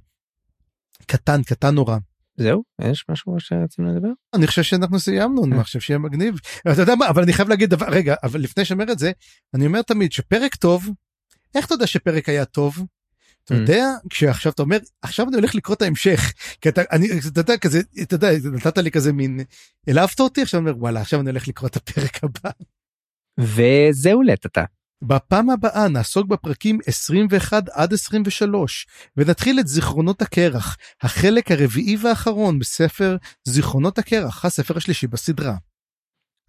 קטן קטן נורא. זהו? יש משהו שרצינו לדבר? אני חושב שאנחנו סיימנו אני חושב שיהיה מגניב. אתה יודע מה אבל אני חייב להגיד דבר רגע אבל לפני שאומר את זה אני אומר תמיד שפרק טוב איך אתה יודע שפרק היה טוב? אתה mm. יודע כשעכשיו אתה אומר עכשיו אני הולך לקרוא את ההמשך כי אתה אני אתה יודע כזה אתה יודע נתת לי כזה מין העלבת אותי עכשיו אני אומר וואלה עכשיו אני הולך לקרוא את הפרק הבא. וזהו לטאטה. בפעם הבאה נעסוק בפרקים 21 עד 23 ונתחיל את זיכרונות הקרח החלק הרביעי והאחרון בספר זיכרונות הקרח הספר השלישי בסדרה.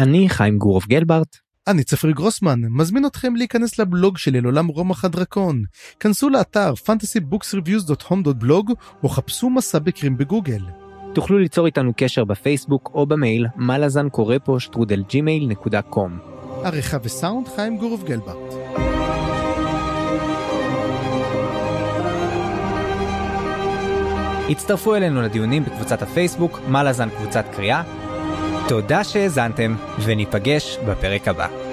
אני חיים גורוב גלברט. אני צפרי גרוסמן, מזמין אתכם להיכנס לבלוג שלי לעולם רומח הדרקון. כנסו לאתר fantasybooksreviews.home.blog או חפשו מסע בקרים בגוגל. תוכלו ליצור איתנו קשר בפייסבוק או במייל מלאזן קורא פה שטרודל ג'ימייל נקודה קום. עריכה וסאונד חיים גורוב גלברט. הצטרפו אלינו לדיונים בקבוצת הפייסבוק מלאזן קבוצת קריאה תודה שהאזנתם, וניפגש בפרק הבא.